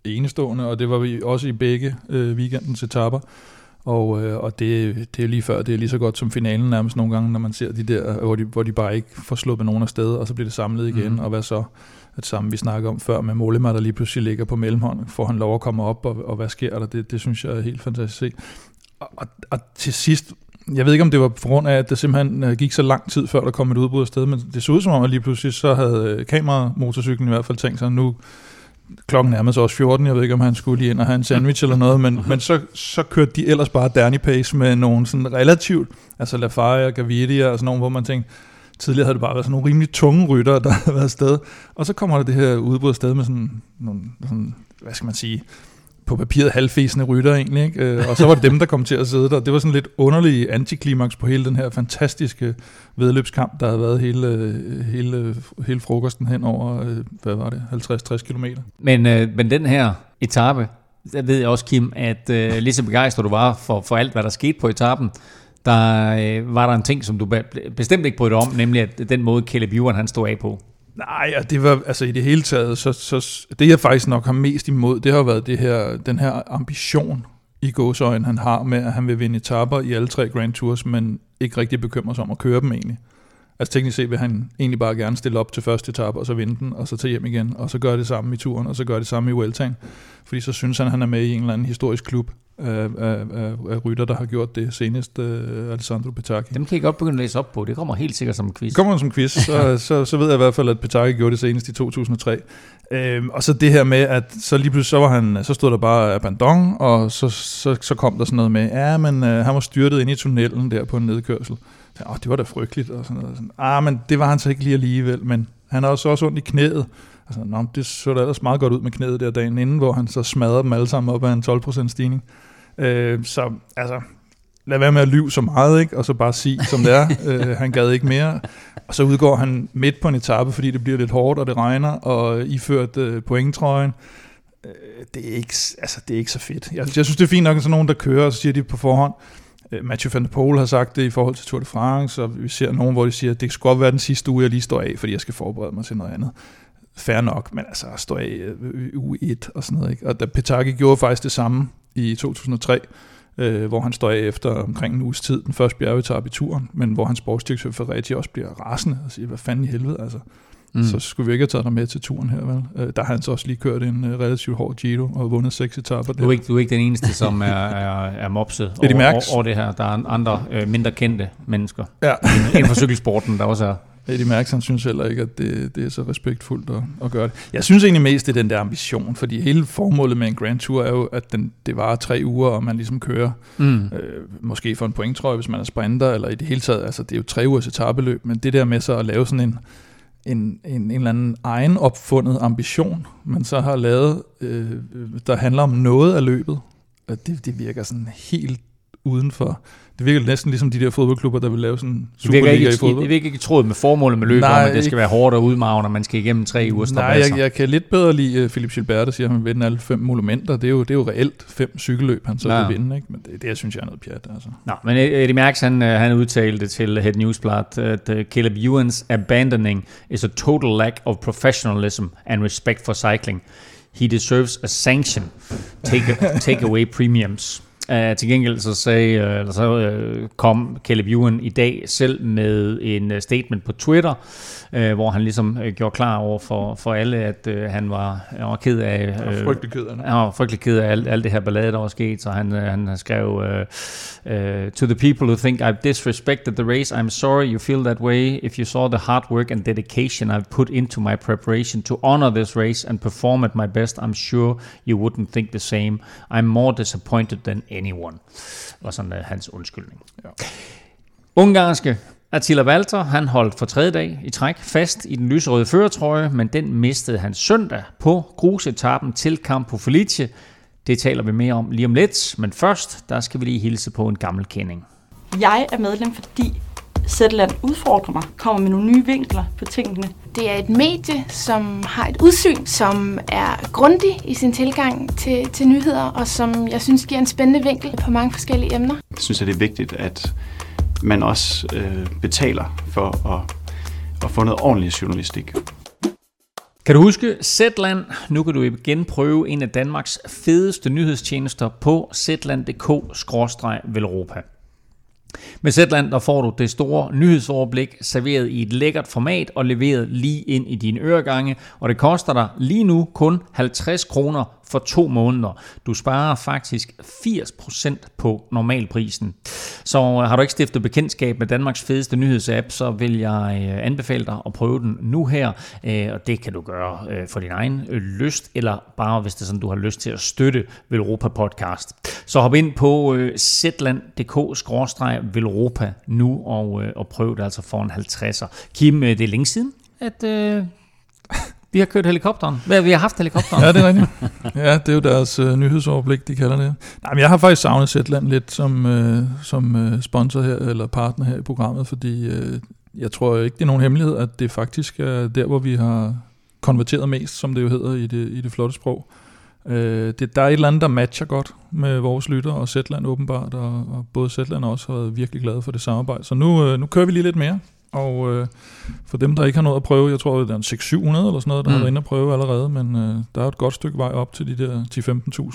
Speaker 3: enestående, og det var vi også i begge øh, weekendens etaper. Og, øh, og det, det er lige før, det er lige så godt som finalen nærmest nogle gange, når man ser de der, hvor de, hvor de bare ikke får sluppet nogen af sted, og så bliver det samlet igen, mm. og hvad så? At samme vi snakker om før med Mollema, der lige pludselig ligger på mellemhånd, får han lov at komme op, og, og hvad sker der? Det, det synes jeg er helt fantastisk at se. Og, og, og til sidst, jeg ved ikke om det var på grund af, at det simpelthen øh, gik så lang tid før der kom et udbrud afsted, men det så ud som om, at lige pludselig så havde øh, kameramotorcyklen i hvert fald tænkt sig, nu klokken nærmede også 14, jeg ved ikke, om han skulle lige ind og have en sandwich eller noget, men, men så, så kørte de ellers bare Danny Pace med nogle sådan relativt, altså Lafayette og Gaviria og sådan nogle, hvor man tænkte, tidligere havde det bare været sådan nogle rimelig tunge rytter, der havde været afsted, og så kommer der det her udbrud afsted med sådan nogle, sådan, hvad skal man sige, på papiret halvfæsende rytter egentlig, ikke? Øh, og så var det dem, der kom til at sidde der. Det var sådan lidt underlig antiklimaks på hele den her fantastiske vedløbskamp, der havde været hele, hele, hele frokosten hen over, øh, hvad var det, 50-60 km.
Speaker 2: Men, øh, men den her etape, der ved jeg også, Kim, at øh, lige så begejstret du var for, for alt, hvad der skete på etappen, der øh, var der en ting, som du bestemt ikke brød om, nemlig at den måde, Caleb Ewan, han stod af på.
Speaker 3: Nej, og det var altså i det hele taget, så, så det jeg faktisk nok har mest imod, det har været det her, den her ambition i gåsøjen, han har med, at han vil vinde etapper i alle tre Grand Tours, men ikke rigtig bekymrer sig om at køre dem egentlig. Altså teknisk set vil han egentlig bare gerne stille op til første etape, og så vinde den, og så tage hjem igen, og så gøre det samme i turen, og så gøre det samme i Vueltaen. Fordi så synes han, at han er med i en eller anden historisk klub af, af, af, af rytter, der har gjort det senest, uh, Alessandro Petacchi.
Speaker 2: Dem kan I godt begynde at læse op på. Det kommer helt sikkert som en quiz.
Speaker 3: Kommer som quiz, så, så, så ved jeg i hvert fald, at Petacchi gjorde det senest i 2003. Øhm, og så det her med, at så lige pludselig så, var han, så stod der bare abandon, og så, så, så kom der sådan noget med, ja, men uh, han var styrtet ind i tunnelen der på en nedkørsel. Ja, det var da frygteligt, og sådan noget. Sådan, ah, men det var han så ikke lige alligevel, men han har også også ondt i knæet. Altså, nå, det så da ellers meget godt ud med knæet der dagen inden, hvor han så smadrede dem alle sammen op af en 12% stigning. Øh, så altså, lad være med at lyve så meget, ikke? og så bare sige, som det er. øh, han gad ikke mere. Og så udgår han midt på en etape, fordi det bliver lidt hårdt, og det regner, og iført øh, pointtrøjen. Øh, det, er ikke, altså, det er ikke så fedt. Jeg, jeg synes, det er fint nok, at sådan nogen, der kører, og så siger de på forhånd, Øh, Mathieu van der Poel har sagt det i forhold til Tour de France, og vi ser nogen, hvor de siger, at det skal godt være den sidste uge, jeg lige står af, fordi jeg skal forberede mig til noget andet. Fair nok, men altså at stå af øh, uge 1 og sådan noget. Ikke? Og da Petaki gjorde faktisk det samme i 2003, øh, hvor han står af efter omkring en uges tid, den første bjergetab i turen, men hvor hans sportsdirektør Ferretti også bliver rasende og siger, hvad fanden i helvede, altså. Mm. Så skulle vi ikke have taget dig med til turen her, vel? Øh, der har han så også lige kørt en uh, relativt hård Giro og vundet seks etaper.
Speaker 2: Du er, ikke, du er ikke den eneste, som er, er, er mopset
Speaker 3: det
Speaker 2: over, over, over det her. Der er andre uh, mindre kendte mennesker
Speaker 3: ja.
Speaker 2: inden for cykelsporten, der også er
Speaker 3: Eddie Merckx, han synes heller ikke, at det, det er så respektfuldt at, at gøre det. Jeg synes egentlig mest, det er den der ambition, fordi hele formålet med en Grand Tour er jo, at den, det varer tre uger, og man ligesom kører, mm. øh, måske for en pointtrøje, hvis man er sprinter, eller i det hele taget, altså det er jo tre ugers etabeløb, men det der med så at lave sådan en, en, en, en eller anden egen opfundet ambition, man så har lavet, øh, der handler om noget af løbet, det, det virker sådan helt uden for det virker næsten ligesom de der fodboldklubber, der vil lave sådan Superliga
Speaker 2: ikke,
Speaker 3: i fodbold.
Speaker 2: Det virker ikke tråd med formålet med løbet, Nej, om at det skal være hårdt og udmavne, når man skal igennem tre uger
Speaker 3: Nej, jeg, jeg, kan lidt bedre lide uh, Philip Gilbert, der siger, at han vil vinde alle fem monumenter. Det er jo, det er jo reelt fem cykelløb, han så ja. vil vinde. Ikke? Men det, det, jeg synes jeg er noget pjat. Altså.
Speaker 2: Nå, men Eddie Merckx, han, øh, han udtalte til Head Newsblad, at uh, Caleb Ewan's abandoning is a total lack of professionalism and respect for cycling. He deserves a sanction. Take, take away premiums. Uh, til gengæld så, sagde, uh, eller så uh, kom Caleb Ewan i dag selv med en uh, statement på Twitter, uh, hvor han ligesom uh, gjorde klar over for, for alle, at uh, han var, var ked af...
Speaker 3: Uh, han var frygtelig ked af det.
Speaker 2: Han var frygtelig ked af alt, alt det her ballade, der var sket, så han, uh, han skrev uh, uh, To the people who think I've disrespected the race, I'm sorry you feel that way. If you saw the hard work and dedication I've put into my preparation to honor this race and perform at my best, I'm sure you wouldn't think the same. I'm more disappointed than anyone, var sådan uh, hans undskyldning. Ja. Ungarske Attila Walter, han holdt for tredje dag i træk fast i den lyserøde føretrøje, men den mistede han søndag på grusetappen til Campo Felice. Det taler vi mere om lige om lidt, men først, der skal vi lige hilse på en gammel kending.
Speaker 7: Jeg er medlem, fordi Zetland udfordrer mig, kommer med nogle nye vinkler på tingene.
Speaker 8: Det er et medie, som har et udsyn, som er grundig i sin tilgang til, til nyheder, og som jeg synes giver en spændende vinkel på mange forskellige emner.
Speaker 9: Jeg synes, at det er vigtigt, at man også øh, betaler for at, at få noget ordentlig journalistik.
Speaker 2: Kan du huske Zetland? Nu kan du igen prøve en af Danmarks fedeste nyhedstjenester på zetland.dk-velropa. Med Zetland der får du det store nyhedsoverblik serveret i et lækkert format og leveret lige ind i dine øregange, og det koster dig lige nu kun 50 kroner for to måneder. Du sparer faktisk 80% på normalprisen. Så øh, har du ikke stiftet bekendtskab med Danmarks fedeste nyhedsapp, så vil jeg øh, anbefale dig at prøve den nu her. Øh, og det kan du gøre for din egen lyst, eller bare hvis det er sådan, du har lyst til at støtte Velropa Podcast. Så hop ind på zland.dk-velropa nu og, og prøv det altså for en 50'er. Kim, det er længe siden, at vi har kørt helikopteren. Vi har haft helikopteren.
Speaker 3: ja, det er rigtigt. Ja, det er jo deres øh, nyhedsoverblik, de kalder det. Nej, men jeg har faktisk savnet Zetland lidt som, øh, som øh, sponsor her, eller partner her i programmet, fordi øh, jeg tror ikke, det er nogen hemmelighed, at det faktisk er der, hvor vi har konverteret mest, som det jo hedder i det, i det flotte sprog. Øh, det, der er et eller andet, der matcher godt med vores lytter, og Zetland åbenbart, og, og både Zetland og også har været virkelig glade for det samarbejde. Så nu, øh, nu kører vi lige lidt mere. Og øh, for dem, der ikke har noget at prøve, jeg tror, det er en 600-700 eller sådan noget, der mm. har været inde at prøve allerede, men øh, der er et godt stykke vej op til de der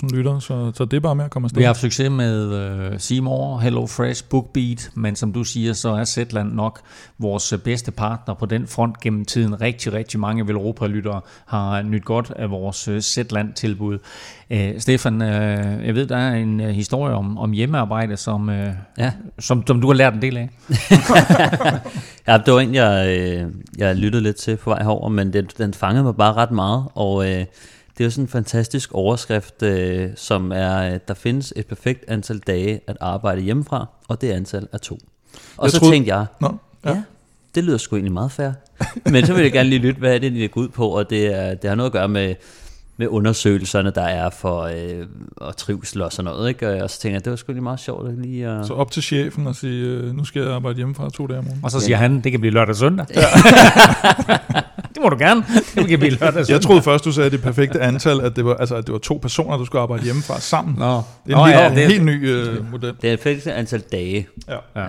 Speaker 3: 10-15.000 lyttere, så, så det er bare med at komme afsted.
Speaker 2: Vi har haft succes med øh, Seymour, Hello Fresh, BookBeat, men som du siger, så er Zetland nok vores bedste partner på den front gennem tiden. Rigtig, rigtig mange Velropa-lyttere har nyt godt af vores øh, Zetland-tilbud. Øh, Stefan, øh, jeg ved, der er en øh, historie om, om hjemmearbejde, som, øh, ja. som, som du har lært en del af.
Speaker 4: ja, det var en, jeg, øh, jeg lyttede lidt til på vej herover, men den, den fangede mig bare ret meget, og øh, det er jo sådan en fantastisk overskrift, øh, som er, der findes et perfekt antal dage at arbejde hjemmefra, og det antal er to. Og jeg så troede... tænkte jeg, Nå, ja. ja, det lyder sgu egentlig meget fair. Men så vil jeg gerne lige lytte, hvad er det, det går ud på, og det, er, det har noget at gøre med med undersøgelserne, der er for øh, og trivsel og sådan noget. Ikke? Og så tænker jeg, det var sgu lige meget sjovt at lige... Uh...
Speaker 3: Så op til chefen og sige, øh, nu skal jeg arbejde hjemmefra to dage om ugen.
Speaker 2: Og så siger ja. han, det kan blive lørdag og søndag. Ja. det må du gerne. Det kan blive lørdag.
Speaker 3: Jeg troede først, du sagde det perfekte antal, at det var, altså, at det var to personer, der skulle arbejde hjemmefra sammen.
Speaker 2: Nå.
Speaker 3: Det er en, Nå, helt, ja, det er, helt ny øh, model.
Speaker 4: Det er et perfekt antal dage.
Speaker 2: Ja. ja.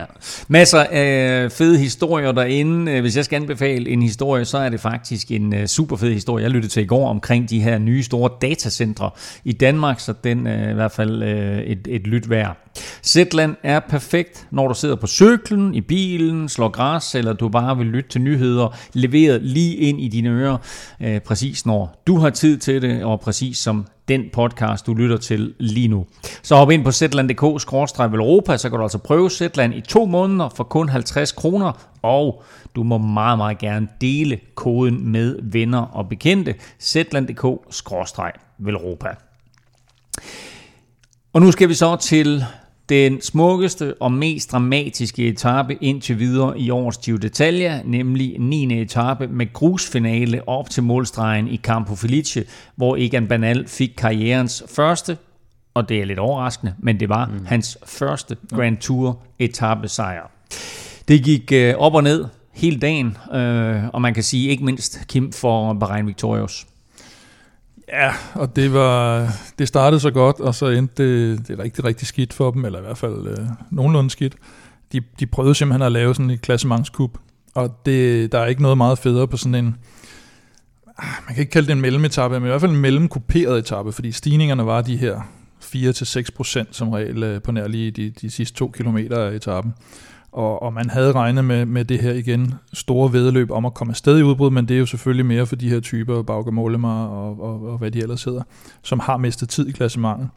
Speaker 2: Masser af fede historier derinde. Hvis jeg skal anbefale en historie, så er det faktisk en uh, super fed historie, jeg lyttede til i går omkring de her nye store datacentre i Danmark, så den er i hvert fald øh, et, et lyt værd. Zetland er perfekt, når du sidder på cyklen, i bilen, slår græs, eller du bare vil lytte til nyheder, leveret lige ind i dine ører, øh, præcis når du har tid til det, og præcis som den podcast, du lytter til lige nu. Så hop ind på zland.dk-europa, så kan du altså prøve Zetland i to måneder for kun 50 kroner, og du må meget, meget gerne dele koden med venner og bekendte. zland.dk-velropa. Og nu skal vi så til den smukkeste og mest dramatiske etape indtil videre i årets Giro d'Italia, nemlig 9. etape med grusfinale op til målstregen i Campo Felice, hvor Egan Banal fik karrierens første, og det er lidt overraskende, men det var mm. hans første Grand Tour etape sejr. Det gik øh, op og ned hele dagen, øh, og man kan sige ikke mindst Kim for Bahrain Victorious.
Speaker 3: Ja, og det var det startede så godt, og så endte det, det rigtig, rigtig skidt for dem, eller i hvert fald øh, nogenlunde skidt. De, de prøvede simpelthen at lave sådan et klassementskup, og det, der er ikke noget meget federe på sådan en, ah, man kan ikke kalde det en mellemetappe, men i hvert fald en mellemkuperet etape, fordi stigningerne var de her 4-6% som regel øh, på nærlige de, de sidste to kilometer af etappen. Og, og man havde regnet med, med det her igen store vedløb om at komme afsted i udbrud, men det er jo selvfølgelig mere for de her typer, Bauke Mollema og, og, og hvad de ellers hedder, som har mistet tid i klassementet.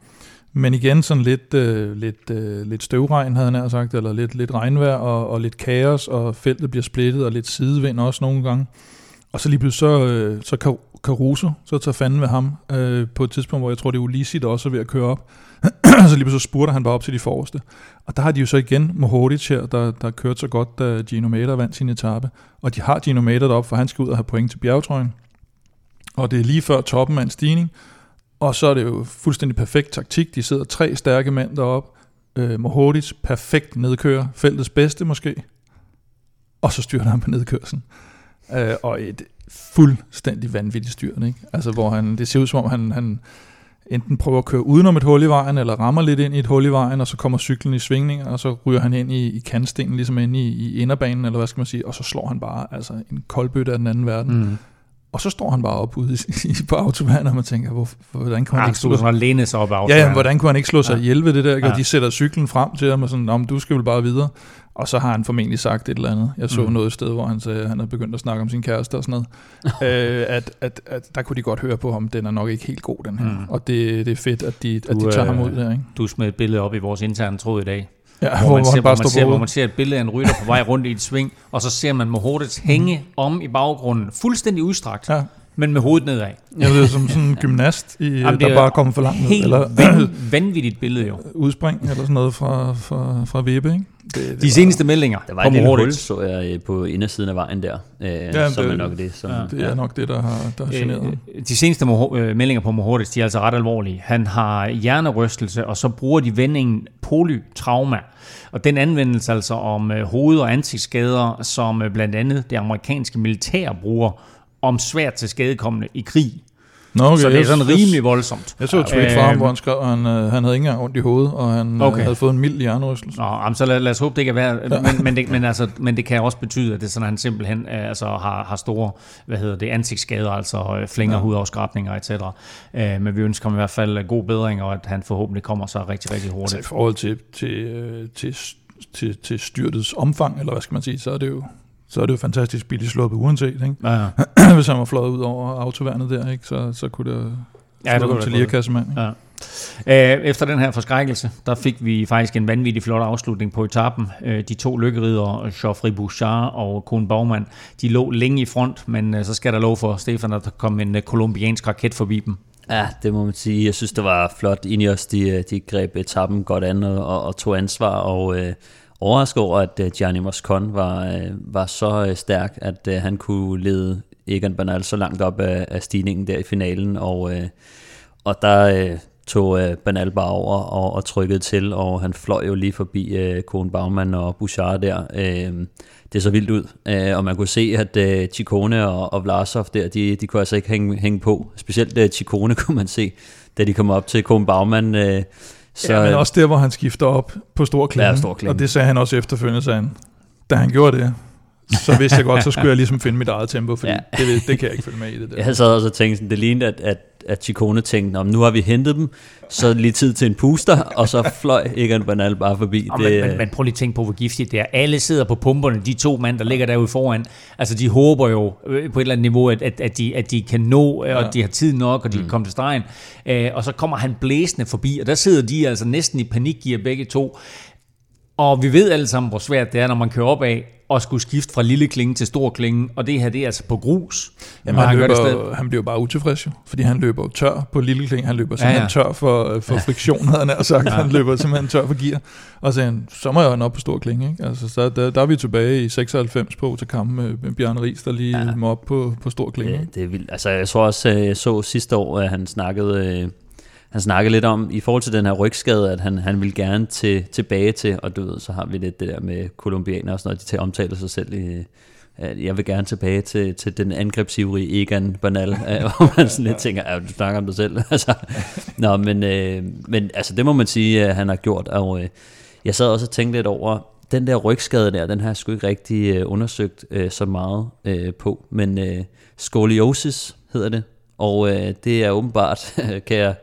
Speaker 3: Men igen sådan lidt, øh, lidt, øh, lidt støvregn, havde han sagt, eller lidt, lidt regnvejr og, og lidt kaos, og feltet bliver splittet, og lidt sidevind også nogle gange. Og så lige pludselig så, øh, så Caruso, så tager fanden med ham øh, på et tidspunkt, hvor jeg tror, det er Ulisi, der også er ved at køre op så lige så spurgte han bare op til de forreste. Og der har de jo så igen Mohoric her, der, der kørte så godt, da Gino Mater vandt sin etape. Og de har Gino Mater deroppe, for han skal ud og have point til bjergetrøjen. Og det er lige før toppen af en stigning. Og så er det jo fuldstændig perfekt taktik. De sidder tre stærke mænd deroppe. Øh, Mohoric, perfekt nedkører. Feltets bedste måske. Og så styrer han på nedkørselen. Øh, og et fuldstændig vanvittigt styrt, ikke? Altså, hvor han, det ser ud som om, han, han enten prøver at køre udenom et hul i vejen, eller rammer lidt ind i et hul i vejen, og så kommer cyklen i svingning, og så ryger han ind i, i kantstenen, ligesom ind i, i inderbanen, eller hvad skal man sige, og så slår han bare altså, en koldbøtte af den anden verden. Mm. Og så står han bare op ude i, på autobanen, og man tænker, hvor, hvordan kunne han
Speaker 2: ja,
Speaker 3: ikke slå
Speaker 2: sig... læne sig op
Speaker 3: ja, ja, hvordan kunne han ikke slå sig ja. ihjel ved det der? Ja. De sætter cyklen frem til ham, og sådan, om du skal vel bare videre. Og så har han formentlig sagt et eller andet. Jeg så mm. noget sted, hvor han sagde, at han havde begyndt at snakke om sin kæreste og sådan noget. øh, at, at, at, der kunne de godt høre på ham, den er nok ikke helt god, den her. Mm. Og det, det er fedt, at de, du, at de tager øh, ham ud der. Ikke?
Speaker 2: Du smed et billede op i vores interne tråd i dag.
Speaker 3: Ja, hvor, hvor, man ser,
Speaker 2: hvor, man ser, hvor man ser et billede af en rytter på vej rundt i et sving, og så ser man Mohoric hænge mm. om i baggrunden, fuldstændig udstrakt. Ja men med hovedet nedad.
Speaker 3: Ja, det er som sådan en gymnast, i, Jamen, der bare kommer for langt
Speaker 2: ned. Helt eller, van, vanvittigt billede jo.
Speaker 3: Udspring eller sådan noget fra, fra, fra Vibe, ikke?
Speaker 2: Det, det De seneste meldinger
Speaker 4: Der var et lille hul, så jeg øh, på indersiden af vejen der, øh, ja, som det, er nok det. Som,
Speaker 3: ja. Det er nok det, der har, der har øh, generet
Speaker 2: De seneste uh, meldinger på Mohoric, de er altså ret alvorlige. Han har hjernerystelse, og så bruger de vendingen polytrauma. Og den anvendelse altså om hoved- og ansigtsskader, som blandt andet det amerikanske militær bruger om svært til skadekommende i krig. Nå, okay, så det er sådan rimelig voldsomt.
Speaker 3: Jeg så et tweet fra ham, hvor han skrev, at han, øh, han havde ikke engang ondt i hovedet, og han øh, okay. havde fået en mild hjernerystelse.
Speaker 2: Nå, jamen, så lad, lad os håbe, det kan være. Ja. Men, men, det, men, altså, men det kan også betyde, at det sådan, at han simpelthen øh, altså, har, har store hvad hedder det, ansigtsskader, altså flænger, ja. hudafskrabninger etc. Uh, men vi ønsker ham i hvert fald god bedring, og at han forhåbentlig kommer så rigtig, rigtig hurtigt. Altså,
Speaker 3: i forhold til, til, til, til, til styrtets omfang, eller hvad skal man sige, så er det jo så er det jo fantastisk billigt sluppet uanset. Ikke? Ja, ja. Hvis han var fløjet ud over autoværnet der, ikke? Så, så kunne det ja, det kunne til lirakassemand. Ja.
Speaker 2: Øh, efter den her forskrækkelse, der fik vi faktisk en vanvittig flot afslutning på etappen. Øh, de to lykkeridere, Geoffrey Bouchard og Kuhn Baumann, de lå længe i front, men øh, så skal der lov for Stefan, at der kom en kolumbiansk raket forbi dem.
Speaker 4: Ja, det må man sige. Jeg synes, det var flot. Ineos, de, de greb etappen godt an og, og tog ansvar, og øh, overrasket over, at øh, Gianni Moscon var, øh, var så øh, stærk, at han kunne lede Egan Bernal så langt op af, af stigningen der i finalen, og, og der tog Bernal bare over og, og trykkede til, og han fløj jo lige forbi Kohn Baumann og Bouchard der. Det så vildt ud, og man kunne se, at Chikone og, og Vlasov der, de, de kunne altså ikke hænge, hænge på. Specielt Chikone kunne man se, da de kom op til Kohn Baumann,
Speaker 3: så, ja, men også der, hvor han skifter op på stor klinge. Ja, stor klinge. Og det sagde han også efterfølgende, sagde han. Da han gjorde det, så vidste jeg godt, så skulle jeg ligesom finde mit eget tempo, fordi ja. det, det kan jeg ikke følge med i det der.
Speaker 4: Jeg sad også og tænkte sådan, det lignede, at, at, at Chikone tænkte, nu har vi hentet dem, så lige tid til en puster, og så fløj Egan Bernal bare forbi.
Speaker 2: Oh, det, men, men, men prøv lige at tænke på, hvor giftigt det er. Alle sidder på pumperne, de to mand, der ligger derude foran. Altså, de håber jo øh, på et eller andet niveau, at, at, at, de, at de kan nå, ja. og de har tid nok, og de mm. kan komme til stregen. Uh, og så kommer han blæsende forbi, og der sidder de altså næsten i panikgear begge to. Og vi ved alle sammen, hvor svært det er, når man kører op af, og skulle skifte fra lille klinge til stor klinge, og det her, det er altså på grus.
Speaker 3: Jamen, han, løber, han bliver bare utilfreds jo, fordi han løber jo tør på lille klinge, han løber simpelthen ja, ja. tør for, for friktion, havde han sagt, ja. han løber simpelthen tør for gear, og så så må jeg op på stor klinge, ikke? Altså, så der, der er vi tilbage i 96 på til kampen med, med Bjørn Ries, der lige ja. må op på, på stor klinge.
Speaker 4: Ja, det er vildt. Altså, jeg tror også, jeg så sidste år, at han snakkede øh, han snakkede lidt om, i forhold til den her rygskade, at han, han vil gerne til, tilbage til, og du ved, så har vi lidt det der med kolumbianer og sådan noget, de tager omtaler sig selv i, at jeg vil gerne tilbage til, til den angrebsivrige Egan Banal, øh, hvor man sådan lidt tænker, at du snakker om dig selv. altså, nå, men, øh, men altså, det må man sige, at han har gjort, og øh, jeg sad også og tænkte lidt over, den der rygskade der, den har jeg sgu ikke rigtig øh, undersøgt øh, så meget øh, på, men øh, skoliosis hedder det, og øh, det er åbenbart, kan jeg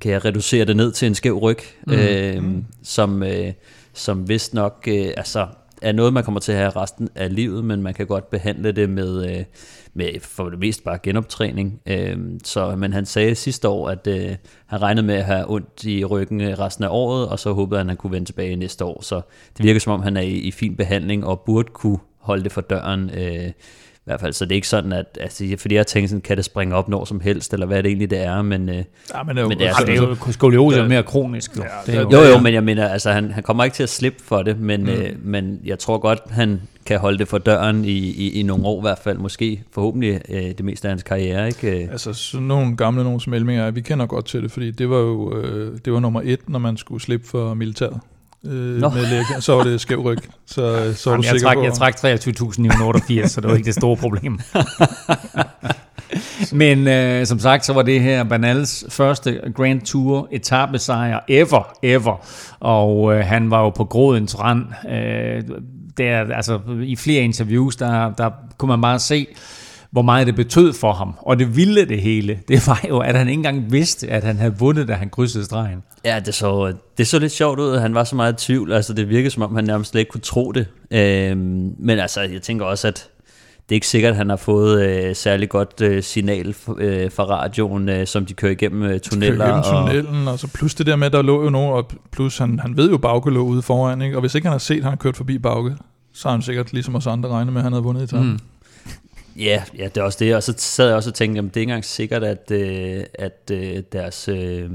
Speaker 4: kan jeg reducere det ned til en skæv ryg, mm. øh, som, øh, som vist nok øh, altså, er noget, man kommer til at have resten af livet, men man kan godt behandle det med, øh, med for det mest bare genoptræning. Øh, så, men han sagde sidste år, at øh, han regnede med at have ondt i ryggen øh, resten af året, og så håbede han, at han kunne vende tilbage næste år. Så det virker som om, han er i, i fin behandling og burde kunne holde det for døren. Øh, hvert fald, så det er ikke sådan, at altså, fordi jeg tænker sådan, kan det springe op når som helst, eller hvad det egentlig det er, men, øh, ja,
Speaker 2: men det jo, men det er, altså, det er jo skoliose er mere kronisk. Jo.
Speaker 4: Ja, det er jo, jo, jo, men jeg mener, altså, han, han kommer ikke til at slippe for det, men, mm. øh, men jeg tror godt, han kan holde det for døren i, i, i nogle år i hvert fald, måske forhåbentlig øh, det meste af hans karriere. Ikke?
Speaker 3: Altså sådan nogle gamle nogle smælminger, vi kender godt til det, fordi det var jo øh, det var nummer et, når man skulle slippe for militæret øh, med læge, så var det skæv ryg. Så, så
Speaker 2: Jamen, jeg, trak, på, jeg trak 23.988, så det var ikke det store problem. Men øh, som sagt, så var det her Banals første Grand Tour etappesejr ever, ever. Og øh, han var jo på grådens rand. Øh, der, altså, I flere interviews, der, der kunne man bare se, hvor meget det betød for ham. Og det vilde det hele, det var jo, at han ikke engang vidste, at han havde vundet, da han krydsede stregen.
Speaker 4: Ja, det så, det så lidt sjovt ud, at han var så meget i tvivl. Altså, det virkede som om, han nærmest slet ikke kunne tro det. Øhm, men altså, jeg tænker også, at det er ikke sikkert, at han har fået øh, særlig godt øh, signal øh, fra radioen, øh, som de kører igennem øh, tunneller.
Speaker 3: Kører igennem tunnelen, og, og så plus det der med, at der lå jo nogen, og plus han, han ved jo, Bauke lå ude foran, ikke? og hvis ikke han har set, at han har kørt forbi Bauke, så har han sikkert ligesom os andre regnet med, at han havde vundet i Mm.
Speaker 4: Ja, ja, det er også det. Og så sad jeg også og tænkte, at det er ikke engang sikkert, at, øh, at øh, deres øh,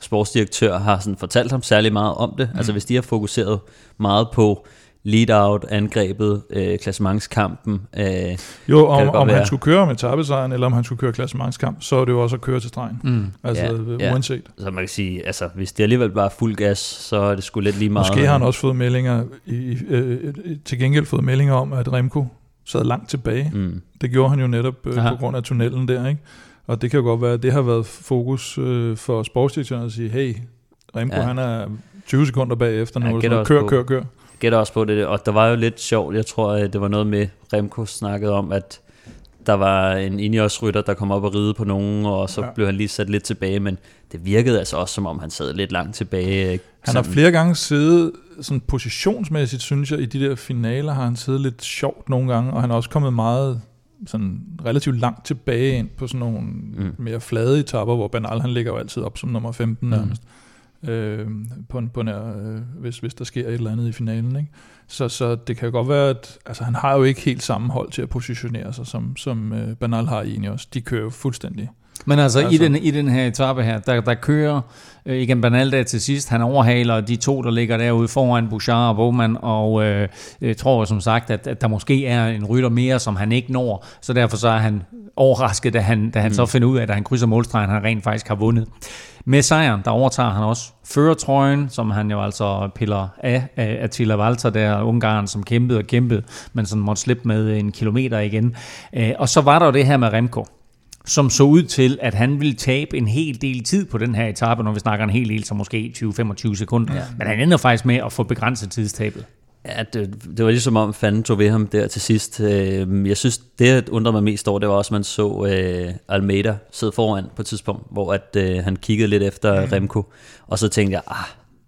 Speaker 4: sportsdirektør har sådan fortalt ham særlig meget om det. Mm. Altså hvis de har fokuseret meget på lead-out, angrebet, øh, klassementskampen. Øh,
Speaker 3: jo, om, om han skulle køre med tabesejren, eller om han skulle køre klassementskamp, så er det jo også at køre til stregen. Mm. Altså ja, uanset.
Speaker 4: Ja. Så man kan sige, altså hvis det alligevel bare er fuld gas, så er det sgu lidt lige meget.
Speaker 3: Måske har han også fået meldinger, i, øh, til gengæld fået meldinger om, at Remco sad langt tilbage. Mm. Det gjorde han jo netop øh, på grund af tunnelen der, ikke? Og det kan jo godt være, at det har været fokus øh, for sportsdirektøren at sige, hey, Remco ja. han er 20 sekunder bagefter nu, ja, kør, kør, kør
Speaker 4: gætter også på det, og der var jo lidt sjovt, jeg tror, det var noget med, Remco snakkede om, at der var en Ineos-rytter, der kom op og ride på nogen, og så ja. blev han lige sat lidt tilbage, men det virkede altså også, som om han sad lidt langt tilbage.
Speaker 3: Han har flere gange siddet sådan positionsmæssigt, synes jeg, i de der finaler har han siddet lidt sjovt nogle gange, og han har også kommet meget sådan relativt langt tilbage ind på sådan nogle mm. mere flade etapper, hvor Banal han ligger jo altid op som nummer 15 mm. nærmest øh, på, på nær, øh, hvis, hvis der sker et eller andet i finalen. Ikke? Så, så det kan godt være, at altså, han har jo ikke helt samme hold til at positionere sig, som, som øh, Banal har i også. De kører jo fuldstændig.
Speaker 2: Men altså, altså. I, den, i den her etape her, der, der kører øh, igen Banal der til sidst. Han overhaler de to, der ligger derude foran Bouchard og Bowman, og øh, jeg tror som sagt, at, at der måske er en rytter mere, som han ikke når. Så derfor så er han overrasket, da han, da han mm. så finder ud af, at han krydser målstregen, han rent faktisk har vundet. Med sejren, der overtager han også førertrøjen, som han jo altså piller af af Attila Walter, der Ungarn, som kæmpede og kæmpede, men som måtte slippe med en kilometer igen. Øh, og så var der jo det her med Remco, som så ud til, at han ville tabe en hel del tid på den her etape, når vi snakker en hel del, så måske 20-25 sekunder. Ja. Men han ender faktisk med at få begrænset tidstabet.
Speaker 4: Ja, det, det var ligesom om fanden tog ved ham der til sidst. Øhm, jeg synes, det jeg undrede mig mest over, det var også, at man så uh, Almeida sidde foran på et tidspunkt, hvor at, uh, han kiggede lidt efter mm. Remco, og så tænkte jeg, ah,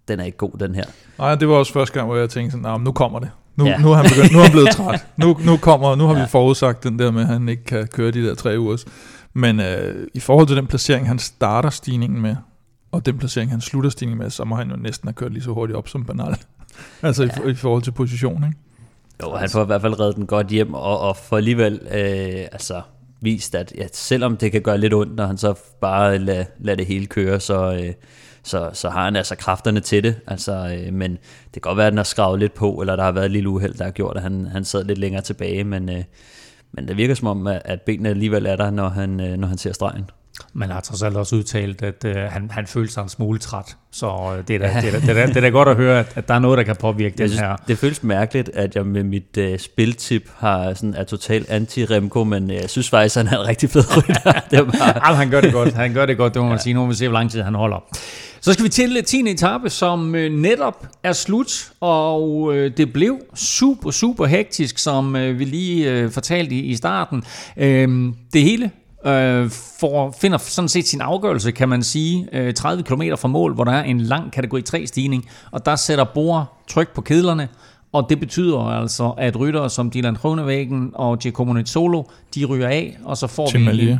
Speaker 4: den er ikke god, den her.
Speaker 3: Nej, det var også første gang, hvor jeg tænkte sådan, nah, nu kommer det. Nu, ja. nu, er han begyndt, nu er han blevet træt. Nu, nu, kommer, nu har ja. vi forudsagt den der med, at han ikke kan køre de der tre uger. Men uh, i forhold til den placering, han starter stigningen med, og den placering, han slutter stigningen med, så må han jo næsten have kørt lige så hurtigt op som Bernal. altså ja. i, i forhold til position, ikke?
Speaker 4: Jo, han får i hvert fald reddet den godt hjem, og, og for alligevel øh, altså, vist, at ja, selvom det kan gøre lidt ondt, når han så bare lader lad det hele køre, så, øh, så, så har han altså kræfterne til det. Altså, øh, men det kan godt være, at den har skravet lidt på, eller der har været et lille uheld, der har gjort, at han, han sad lidt længere tilbage, men, øh, men det virker som om, at benene alligevel er der, når han, øh, når han ser stregen.
Speaker 2: Man har trods alt også udtalt, at øh, han, han følte sig en smule træt. Så øh, det, er da, det, er da, det, er da, det er da godt at høre, at, at der er noget, der kan påvirke den synes, her.
Speaker 4: Det føles mærkeligt, at jeg med mit øh, spiltip har sådan, er totalt anti-Remco, men øh, jeg synes faktisk, han er en rigtig fed rytter.
Speaker 2: det bare... Jamen, han gør det godt. Han gør det godt, det må man ja. sige. Nu må vi se, hvor lang tid han holder. Så skal vi til 10. etape, som øh, netop er slut, og øh, det blev super, super hektisk, som øh, vi lige øh, fortalte i, starten. Øh, det hele øh, for, finder sådan set sin afgørelse, kan man sige, øh, 30 km fra mål, hvor der er en lang kategori 3 stigning, og der sætter Bor tryk på kedlerne, og det betyder altså, at ryttere som Dylan Groenewegen og Giacomo Solo, de ryger af, og så får
Speaker 3: Tim vi... Malia.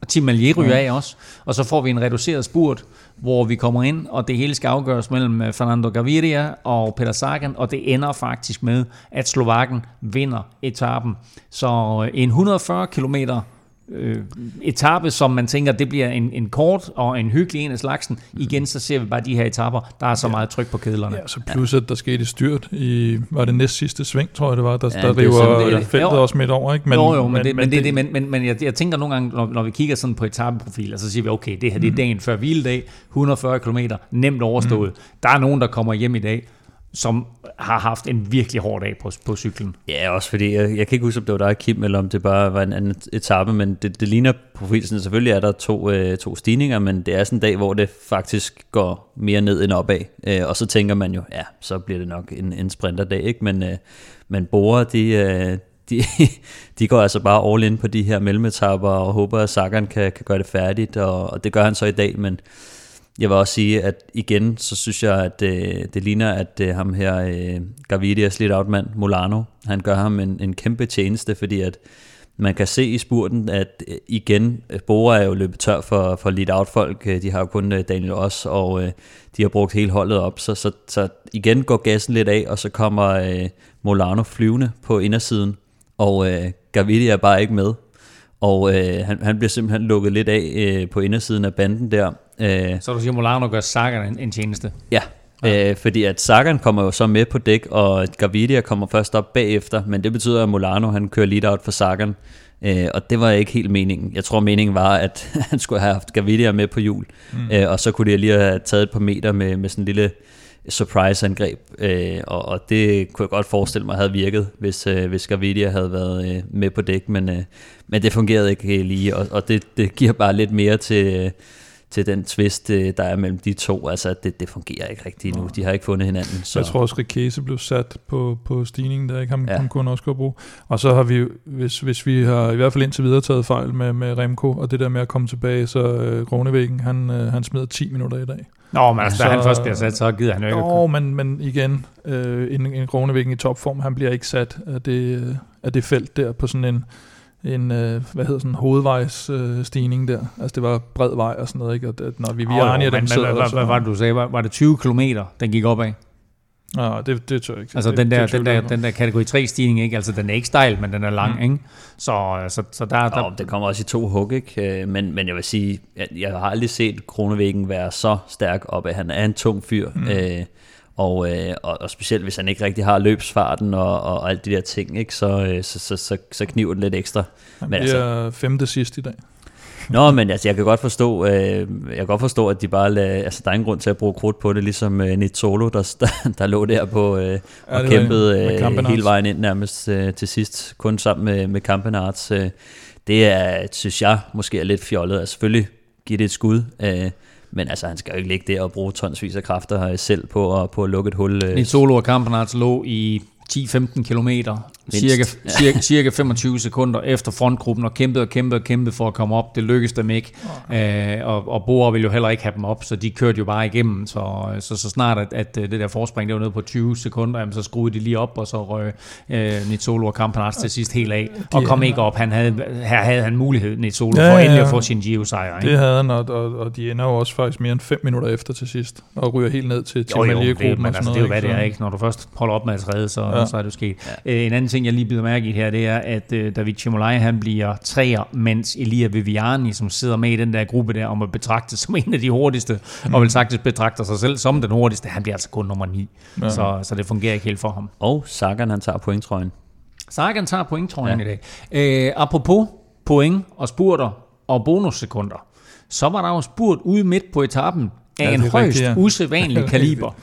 Speaker 2: Og Tim Malier ryger af også. Og så får vi en reduceret spurt, hvor vi kommer ind, og det hele skal afgøres mellem øh, Fernando Gaviria og Peter Sagan, og det ender faktisk med, at Slovakken vinder etappen. Så øh, en 140 kilometer øh, etape, som man tænker, det bliver en, en kort og en hyggelig en af slagsen. Igen, så ser vi bare de her etapper, der er så meget tryk på kedlerne.
Speaker 3: Ja, så plus at der skete styrt i, var det næst sidste sving, tror jeg det var, der, ja, der river feltet jo. også midt over, ikke?
Speaker 2: Men, jo, jo, men, men, det, men, det, det, men, men, men jeg, jeg tænker nogle gange, når, når vi kigger sådan på etapeprofiler, så siger vi, okay, det her det er mm. dagen før hviledag, 140 km, nemt overstået. Mm. Der er nogen, der kommer hjem i dag, som har haft en virkelig hård dag på, på cyklen.
Speaker 4: Ja, også fordi, jeg, jeg kan ikke huske, om det var dig, Kim, eller om det bare var en anden etape, men det, det ligner profilen. Selvfølgelig er der to, øh, to stigninger, men det er sådan en dag, hvor det faktisk går mere ned end opad. Øh, og så tænker man jo, ja, så bliver det nok en, en sprinterdag, ikke? Men, øh, men Bora, de, øh, de, de går altså bare all in på de her mellemetapper og håber, at Sagan kan, kan gøre det færdigt, og, og det gør han så i dag, men jeg vil også sige, at igen, så synes jeg, at øh, det ligner, at øh, ham her, øh, Gavidias lidt outmand, Molano, han gør ham en, en kæmpe tjeneste, fordi at man kan se i spurten, at øh, igen, Bora er jo løbet tør for, for lead out folk. Øh, de har jo kun øh, Daniel Oss, og øh, de har brugt hele holdet op. Så, så, så igen går gassen lidt af, og så kommer øh, Molano flyvende på indersiden, og øh, Gavidia er bare ikke med. Og øh, han, han bliver simpelthen lukket lidt af øh, på indersiden af banden der.
Speaker 2: Øh, så du siger, Molano gør Sagan en, en tjeneste?
Speaker 4: Ja, ja. Øh, fordi at Sagan kommer jo så med på dæk, og Gavidia kommer først op bagefter, men det betyder, at Molano han kører lead out for Sagan. Øh, og det var ikke helt meningen. Jeg tror, meningen var, at han skulle have haft Gavidia med på hjul, mm. øh, og så kunne de lige have taget et par meter med, med sådan en lille surprise-angreb, øh, og, og det kunne jeg godt forestille mig havde virket, hvis, øh, hvis Gavidia havde været øh, med på dæk, men, øh, men det fungerede ikke lige, og, og det, det giver bare lidt mere til, øh, til den twist, øh, der er mellem de to. Altså, det, det fungerer ikke rigtigt nu. De har ikke fundet hinanden.
Speaker 3: Så. Jeg tror også, Rikese blev sat på, på stigningen, der ikke ham, ja. kunne også godt bruge. Og så har vi, hvis, hvis vi har i hvert fald indtil videre taget fejl med, med Remco, og det der med at komme tilbage, så øh, Kronevæggen, han, øh, han smider 10 minutter i dag.
Speaker 2: Nå, men altså, så, da han først bliver sat, så gider han jo ikke.
Speaker 3: Nå, men, men igen, øh, en, en Kronevæggen i topform, han bliver ikke sat af det, af det felt der på sådan en en øh, hvad hedder sådan hovedvejs øh, stigning der. Altså det var bred vej og sådan noget, ikke? Og det, når vi via oh, Arnie,
Speaker 2: dem sidder hvad, hvad, var det, du sagde? Var, var det 20 km, den gik op af?
Speaker 3: Ja, det, det tør jeg ikke.
Speaker 2: Altså
Speaker 3: det,
Speaker 2: den, der,
Speaker 3: det,
Speaker 2: den, der, den der kategori 3 stigning, ikke? Altså den er ikke stejl, men den er lang, mm. ikke? Så, så, så der, der...
Speaker 4: Oh, det kommer også i to hug, ikke? Øh, men, men jeg vil sige, jeg, jeg har aldrig set Kronevæggen være så stærk op, at han er en tung fyr. Mm. Øh, og, øh, og, og specielt hvis han ikke rigtig har løbsfarten og, og, alt de der ting, ikke, så, øh, så, så, så, så kniver det lidt ekstra.
Speaker 3: Han men bliver altså, femte sidst i dag.
Speaker 4: Nå, men altså, jeg kan godt forstå, øh, jeg kan godt forstå, at de bare lader, altså, der er ingen grund til at bruge krudt på det, ligesom øh, Nit Solo, der, der, der lå der på øh, og ja, kæmpede øh, hele vejen ind nærmest øh, til sidst, kun sammen med, med Campenarts. Øh, det er, synes jeg, måske er lidt fjollet. Altså, selvfølgelig giver det et skud, øh, men altså, han skal jo ikke ligge der og bruge tonsvis af kræfter selv på at, på at lukke et hul.
Speaker 2: Øh. Solo og Kampenarts lå i 10-15 kilometer, cirka, cirka, cirka 25 sekunder efter frontgruppen, og kæmpede og kæmpede og kæmpede for at komme op. Det lykkedes dem ikke, okay. øh, og, og Bora ville jo heller ikke have dem op, så de kørte jo bare igennem. Så så, så snart, at, at det der forspring, det var nede på 20 sekunder, jamen, så skruede de lige op, og så røg øh, Nitsolo og Kampanarts til sidst helt af, og kom ikke op. Han havde, her havde han mulighed, Nitsolo, ja, for endelig at få sin Gio-sejr.
Speaker 3: Det havde han, og, og, og de ender jo også faktisk mere end 5 minutter efter til sidst, og ryger helt ned til, til
Speaker 2: Malia-gruppen. Men altså, det er jo, hvad det er, ikke? Når du først holder op med at træde, så, ja. så er det sket. Ja. Øh, en anden ting, jeg lige bider mærke i her, det er, at uh, David Chimolai, han bliver træer, mens Elia Viviani, som sidder med i den der gruppe der, om at betragte som en af de hurtigste, mm. og vil faktisk betragter sig selv som den hurtigste, han bliver altså kun nummer 9. Ja. Så, så det fungerer ikke helt for ham.
Speaker 4: Og Sagan, han tager pointtrøjen.
Speaker 2: Sagan tager pointtrøjen ja. i dag. Uh, apropos point og spurter og bonussekunder, så var der jo spurt ude midt på etappen af ja, en højst rigtigt, ja. usædvanlig kaliber.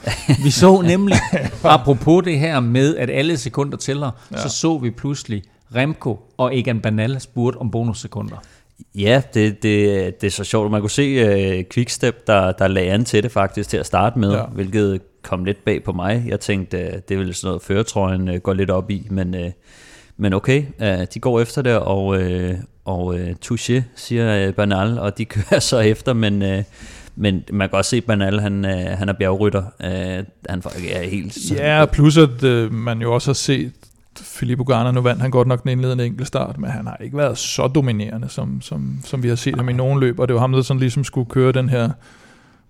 Speaker 2: Vi så nemlig, apropos det her med, at alle sekunder tæller, ja. så så vi pludselig Remco og Egan Bernal spurgt om bonussekunder.
Speaker 4: Ja, det, det, det er så sjovt. Man kunne se uh, Quickstep, der, der lagde an til det faktisk til at starte med, ja. hvilket kom lidt bag på mig. Jeg tænkte, uh, det ville sådan noget føretrøjen uh, gå lidt op i, men, uh, men okay, uh, de går efter det, og, uh, og uh, touché, siger uh, Bernal, og de kører så efter, men... Uh, men man kan også se, at Bernal, han, øh, han er bjergrytter. Øh, han er helt...
Speaker 3: Ja, plus at øh, man jo også har set Filippo Garner, nu vandt han godt nok den indledende enkelt start, men han har ikke været så dominerende, som, som, som vi har set ham i nogen løb, og det var ham, der sådan ligesom skulle køre den her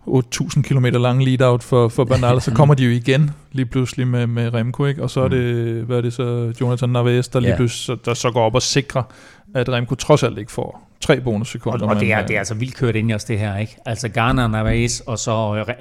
Speaker 3: 8.000 km lange lead-out for, for Bernal, så kommer de jo igen lige pludselig med, med Remco, ikke? og så er det, hvad er det så, Jonathan Narvaez, der lige ja. pludselig der så går op og sikrer, at Remco trods alt ikke får tre bonussekunder.
Speaker 2: Og, og det, er, det er altså vildt kørt ind i os, det her, ikke? Altså Garner, Narvaez, og så,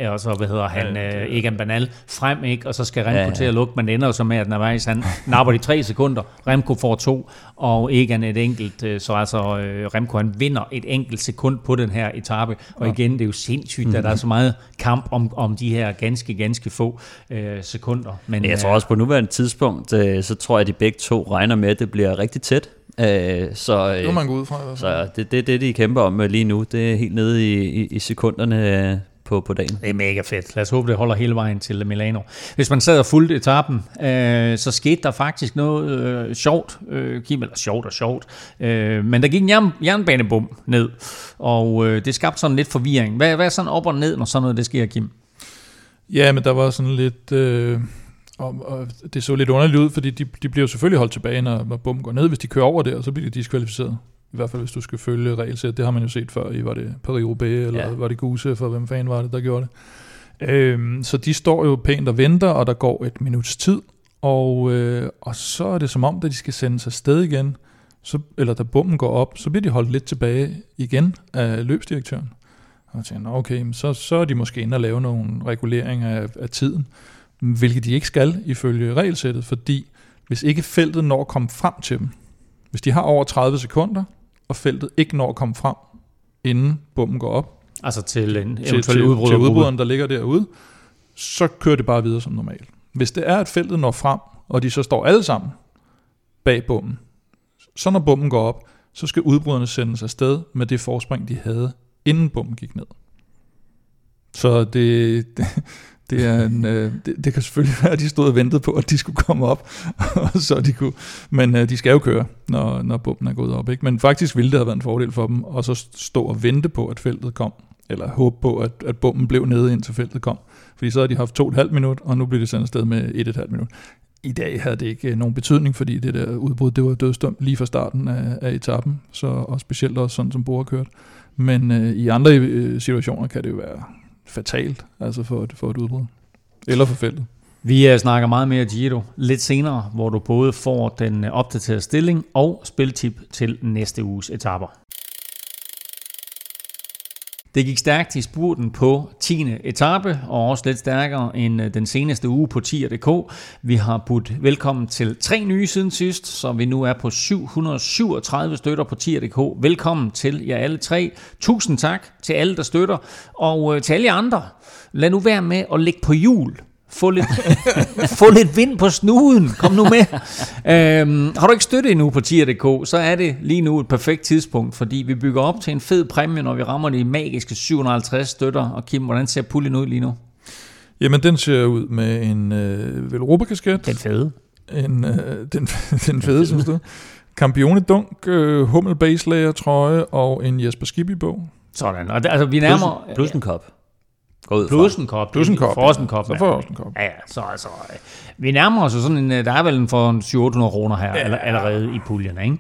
Speaker 2: og så hvad hedder han, ja, øh, Egan Banal frem, ikke? Og så skal Remco ja, ja. til at lukke, men det ender jo så med, at Narvaez, han napper de tre sekunder, Remco får to, og Egan et enkelt, øh, så altså øh, Remco, han vinder et enkelt sekund på den her etape, og igen, det er jo sindssygt, mm-hmm. at der er så meget kamp om, om de her ganske, ganske få øh, sekunder.
Speaker 4: Men, jeg tror også på nuværende tidspunkt, øh, så tror jeg, at de begge to regner med, at det bliver rigtig tæt. Øh, så,
Speaker 3: øh, man gå ud fra.
Speaker 4: Så det det, det, de kæmper om lige nu. Det er helt nede i, i, i sekunderne øh, på, på dagen.
Speaker 2: Det er mega fedt. Lad os håbe, det holder hele vejen til Milano. Hvis man sad og fulgte etappen, øh, så skete der faktisk noget øh, sjovt, øh, Kim, eller sjovt og sjovt, øh, men der gik en jern, jernbanebom ned, og øh, det skabte sådan lidt forvirring. Hvad, hvad er sådan op og ned, når sådan noget det sker, Kim?
Speaker 3: Ja, men der var sådan lidt... Øh og, og det så lidt underligt ud, fordi de, de bliver jo selvfølgelig holdt tilbage, når, når bum går ned. Hvis de kører over og så bliver de diskvalificeret. I hvert fald, hvis du skal følge regelsæt. Det har man jo set før i, var det Paris-Roubaix, eller ja. var det Guse, for hvem fanden var det, der gjorde det. Øhm, så de står jo pænt og venter, og der går et minuts tid, og, øh, og så er det som om, da de skal sendes afsted igen, så, eller da bommen går op, så bliver de holdt lidt tilbage igen af løbsdirektøren. Og jeg tænker, okay, så, så er de måske inde og lave nogle reguleringer af, af tiden hvilket de ikke skal ifølge regelsættet, fordi hvis ikke feltet når at komme frem til dem, hvis de har over 30 sekunder, og feltet ikke når at komme frem, inden bomben går op,
Speaker 2: altså til en eventuel til, udbryder,
Speaker 3: til udbryderen, der ligger derude, så kører det bare videre som normalt. Hvis det er, at feltet når frem, og de så står alle sammen bag bomben, så når bomben går op, så skal udbryderne sendes afsted med det forspring, de havde, inden bomben gik ned. Så det, det, det, er en, øh, det, det kan selvfølgelig være, at de stod og ventede på, at de skulle komme op, og så de kunne. Men øh, de skal jo køre, når, når bomben er gået op. Ikke? Men faktisk ville det have været en fordel for dem, og så stå og vente på, at feltet kom. Eller håbe på, at, at bomben blev nede, indtil feltet kom. Fordi så har de haft to et halvt minut, og nu bliver de sendt afsted med et et halvt minut. I dag havde det ikke øh, nogen betydning, fordi det der udbrud, det var dødstumt lige fra starten af, af etappen, så, og specielt også sådan, som Bor har kørt. Men øh, i andre øh, situationer kan det jo være fatalt, altså for for et udbrud. Eller for feltet.
Speaker 2: Vi øh, snakker meget mere Giro lidt senere, hvor du både får den øh, opdaterede stilling og spiltip til næste uges etapper. Det gik stærkt i spurten på 10. etape, og også lidt stærkere end øh, den seneste uge på 10.dk. Vi har budt velkommen til tre nye siden sidst, så vi nu er på 737 støtter på 10.dk. Velkommen til jer alle tre. Tusind tak til alle, der støtter, og øh, til alle jer andre. Lad nu være med at lægge på jul få lidt, få lidt vind på snuden. Kom nu med. øhm, har du ikke støttet endnu på tier.dk, så er det lige nu et perfekt tidspunkt, fordi vi bygger op til en fed præmie, når vi rammer de magiske 750 støtter. Og Kim, hvordan ser puljen ud lige nu?
Speaker 3: Jamen, den ser ud med en øh, Velropa-kasket.
Speaker 2: Den fede.
Speaker 3: En, øh, den, den fede, synes du? Campione Dunk, øh, Hummel Baselayer trøje og en Jesper Skibby-bog.
Speaker 2: Sådan, og det, altså vi nærmer...
Speaker 4: Plus, plus en kop.
Speaker 2: Går ud plus en kop.
Speaker 3: Plus en kop.
Speaker 2: For en kop.
Speaker 3: Så får en kop.
Speaker 2: Ja, ja, så altså... Øh, vi nærmer os sådan en... Øh, der er vel en for 700 kroner her ja. allerede i puljen, ikke?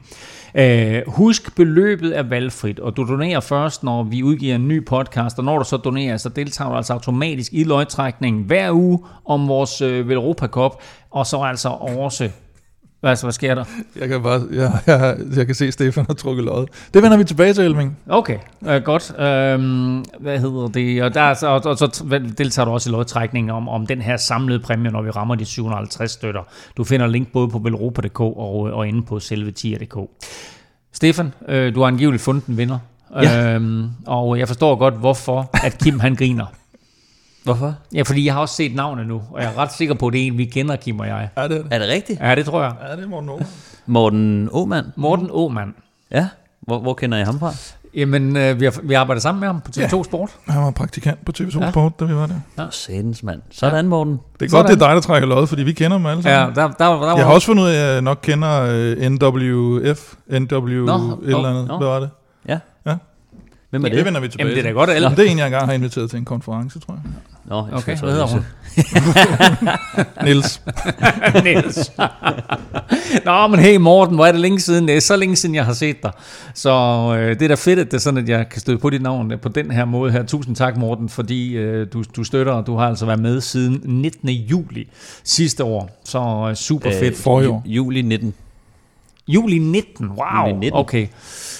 Speaker 2: Uh, husk, beløbet er valgfrit, og du donerer først, når vi udgiver en ny podcast, og når du så donerer, så deltager du altså automatisk i løgtrækningen hver uge om vores uh, Velropa Cup, og så altså også hvad, hvad sker der?
Speaker 3: Jeg kan bare, jeg, jeg, jeg kan se, at Stefan har trukket løjet. Det vender vi tilbage til, Elming.
Speaker 2: Okay, uh, godt. Uh, hvad hedder det? Og, der, og, og, og så deltager du også i lodtrækningen om, om den her samlede præmie, når vi rammer de 750 støtter. Du finder link både på velropa.dk og, og inde på selve tier.dk. Stefan, uh, du har angiveligt fundet en vinder. Ja. Uh, og jeg forstår godt, hvorfor at Kim han griner.
Speaker 4: Hvorfor?
Speaker 2: Ja, fordi jeg har også set navnet nu, og jeg er ret sikker på, at det er en, vi kender, Kim og jeg.
Speaker 3: Er det
Speaker 4: Er det rigtigt?
Speaker 2: Ja, det tror jeg.
Speaker 3: Ja, det er Morten Aumann.
Speaker 4: Morten Aumann?
Speaker 2: Morten Aumann.
Speaker 4: Ja, hvor, hvor kender I ham fra?
Speaker 2: Jamen, øh, vi, har, vi arbejder sammen med ham på TV2 ja. Sport.
Speaker 3: Han var praktikant på TV2 ja. Sport, da vi var der.
Speaker 4: Ja. Sædens mand. Sådan, Morten.
Speaker 3: Det er godt, det er dig, der trækker lod, fordi vi kender dem alle
Speaker 2: sammen. Ja, der, der, der,
Speaker 3: jeg har også fundet ud af, at jeg nok kender uh, NWF, NW no, et eller andet. No. Hvad var det?
Speaker 4: Ja.
Speaker 3: ja.
Speaker 4: Hvem er det?
Speaker 3: Det vender vi tilbage
Speaker 2: Jamen, det er da godt,
Speaker 3: alle. Det er en, jeg engang har inviteret til en konference, tror jeg.
Speaker 4: Nå, jeg
Speaker 2: Okay,
Speaker 4: skal
Speaker 2: hvad hedder hun?
Speaker 3: Niels.
Speaker 2: Niels. Nå, men hey Morten, hvor er det længe siden? Det er så længe siden, jeg har set dig. Så øh, det er da fedt, at det er sådan, at jeg kan støde på dit navn øh, på den her måde her. Tusind tak, Morten, fordi øh, du, du støtter, og du har altså været med siden 19. juli sidste år. Så øh, super fedt.
Speaker 3: For i år.
Speaker 4: Juli 19.
Speaker 2: Juli 19, wow.
Speaker 4: Juli 19.
Speaker 2: Okay.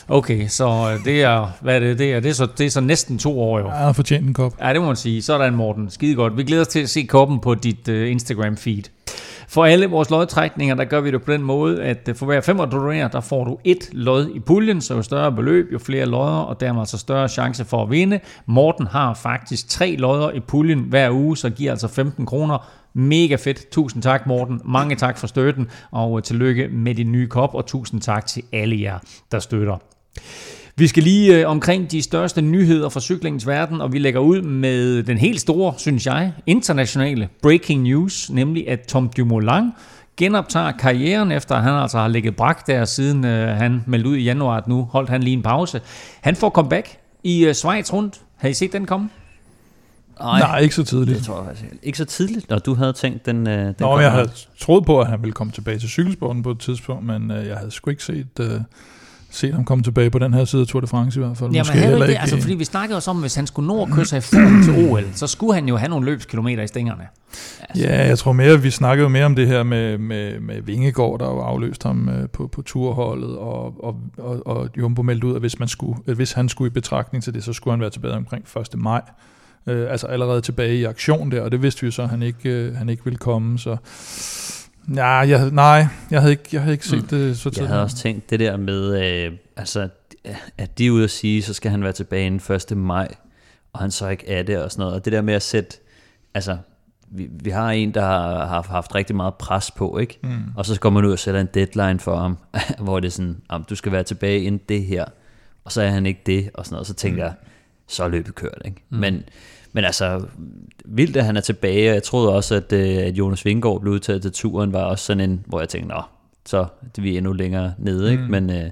Speaker 2: Okay, så øh, det er, hvad er det, det er, det er, så, det er så næsten to år jo.
Speaker 3: Ja, han har fortjent en kop.
Speaker 2: Ja, det må man sige. Sådan, Morten. Skide godt. Vi glæder os til at se koppen på dit uh, Instagram-feed. For alle vores lodtrækninger, der gør vi det på den måde, at uh, for hver 5 du donerer, der får du et lod i puljen, så jo større beløb, jo flere lodder, og dermed altså større chance for at vinde. Morten har faktisk tre lodder i puljen hver uge, så giver altså 15 kroner. Mega fedt. Tusind tak, Morten. Mange tak for støtten, og tillykke med din nye kop, og tusind tak til alle jer, der støtter. Vi skal lige øh, omkring de største nyheder fra cyklingens verden, og vi lægger ud med den helt store, synes jeg, internationale breaking news, nemlig at Tom Dumoulin genoptager karrieren, efter han altså har ligget brak der, siden øh, han meldte ud i januar, at nu holdt han lige en pause. Han får comeback i øh, Schweiz rundt. Har I set den komme?
Speaker 3: Nej, Nej ikke så tidligt.
Speaker 4: Det tror jeg faktisk ikke. Ikke så tidligt, når du havde tænkt, den, øh, den
Speaker 3: Nå, jeg havde troet på, at han ville komme tilbage til cykelsporten på et tidspunkt, men øh, jeg havde sgu ikke set, øh, set ham komme tilbage på den her side af Tour de France i hvert fald.
Speaker 2: Jamen, havde ikke det, altså, fordi vi snakkede også om, at hvis han skulle nå at køre sig i form til OL, så skulle han jo have nogle løbskilometer i stængerne.
Speaker 3: Altså. Ja, jeg tror mere, vi snakkede mere om det her med, med, med Vingegaard, der jo afløst ham øh, på, på turholdet, og, og, og, og Jumbo meldte ud, at hvis, man skulle, at hvis han skulle i betragtning til det, så skulle han være tilbage omkring 1. maj. Øh, altså allerede tilbage i aktion der, og det vidste vi jo så, at han ikke, øh, han ikke ville komme, så... Ja, jeg, nej, jeg havde ikke, jeg havde ikke set mm. det så
Speaker 4: Jeg
Speaker 3: tidligt.
Speaker 4: havde også tænkt det der med, øh, altså, at de er ude at sige, så skal han være tilbage inden 1. maj, og han så ikke er det og sådan noget. Og det der med at sætte, altså, vi, vi har en, der har, har haft rigtig meget pres på, ikke?
Speaker 3: Mm.
Speaker 4: Og så kommer man ud og sætter en deadline for ham, hvor det er sådan, om du skal være tilbage inden det her, og så er han ikke det, og sådan noget. Så tænker mm. jeg, så er løbet kørt, ikke? Mm. Men, men altså, vildt at han er tilbage, og jeg troede også, at, øh, at Jonas Vingegaard blev udtaget til turen, var også sådan en, hvor jeg tænkte, nå, så er vi endnu længere nede, ikke?
Speaker 3: Mm.
Speaker 4: Men, øh,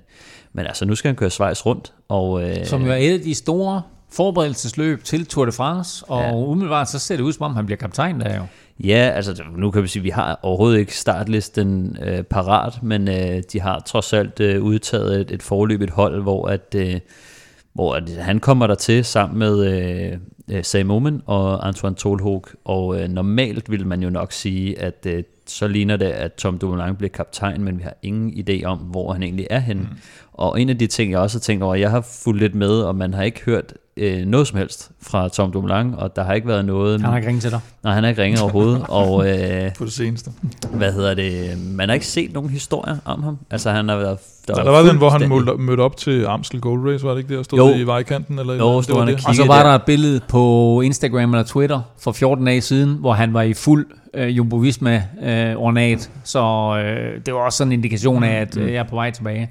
Speaker 4: men altså, nu skal han køre Schweiz rundt, og... Øh,
Speaker 2: Som jo er et af de store forberedelsesløb til Tour de France, og ja. umiddelbart så ser det ud, som om han bliver kaptajn der jo.
Speaker 4: Ja, altså nu kan vi sige, at vi har overhovedet ikke startlisten øh, parat, men øh, de har trods alt øh, udtaget et, et forløbigt hold, hvor at, øh, hvor han kommer der til sammen med øh, øh, Sam Omen og Antoine Tolhoek, og øh, normalt vil man jo nok sige, at øh, så ligner det, at Tom Dumoulin bliver kaptajn, men vi har ingen idé om, hvor han egentlig er henne. Mm. Og en af de ting, jeg også har tænkt over, jeg har fulgt lidt med, og man har ikke hørt øh, noget som helst fra Tom Dumoulin, og der har ikke været noget...
Speaker 2: Han har ikke ringet til dig.
Speaker 4: Nej, han har ikke ringet overhovedet, og... Øh,
Speaker 3: på det seneste.
Speaker 4: hvad hedder det? Man har ikke set nogen historier om ham. Altså han har været...
Speaker 3: Der, ja, der var den, hvor han mødte, mødte op til Amstel Gold Race, var det ikke det, der stod
Speaker 4: Jo.
Speaker 3: det i vejkanten? Eller
Speaker 4: Jo,
Speaker 3: det
Speaker 4: stod
Speaker 3: var
Speaker 4: han og
Speaker 3: det.
Speaker 2: Og så var
Speaker 4: der.
Speaker 2: der et billede på Instagram eller Twitter for 14 dage siden, hvor han var i fuld øh, Jumbo Visma øh, ornat. Så øh, det var også sådan en indikation af, at øh, jeg er på vej tilbage.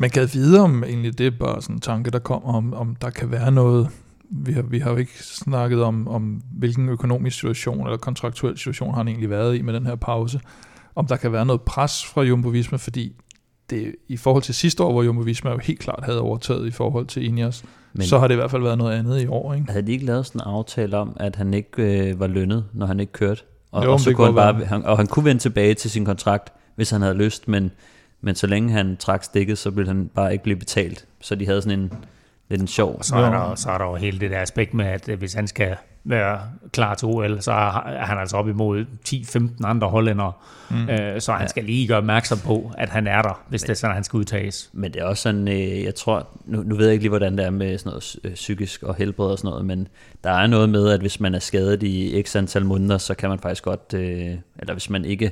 Speaker 3: Man kan vide om egentlig det er bare sådan en tanke, der kommer om, om der kan være noget. Vi har, vi har jo ikke snakket om, om, hvilken økonomisk situation eller kontraktuel situation har han egentlig været i med den her pause. Om der kan være noget pres fra Jumbo Visma, fordi det, i forhold til sidste år, hvor Jumbo Visma jo helt klart havde overtaget i forhold til Ineos,
Speaker 4: Men-
Speaker 3: så har det i hvert fald været noget andet i år. Ikke?
Speaker 4: Havde de ikke lavet sådan en aftale om, at han ikke øh, var lønnet, når han ikke kørte? Og,
Speaker 3: Jo,
Speaker 4: og, så kunne han bare, han, og han kunne vende tilbage til sin kontrakt, hvis han havde lyst, men, men så længe han trak stikket, så ville han bare ikke blive betalt. Så de havde sådan en lidt en sjov...
Speaker 2: Og så er, der, så er der jo hele det der aspekt med, at øh, hvis han skal være klar til OL, så er han altså op imod 10-15 andre hollændere. Mm. Øh, så han skal lige gøre opmærksom på, at han er der, hvis det er sådan, at han skal udtages.
Speaker 4: Men det er også sådan, øh, jeg tror, nu, nu ved jeg ikke lige, hvordan det er med sådan noget øh, psykisk og helbred og sådan noget, men der er noget med, at hvis man er skadet i x antal måneder, så kan man faktisk godt, øh, eller hvis man ikke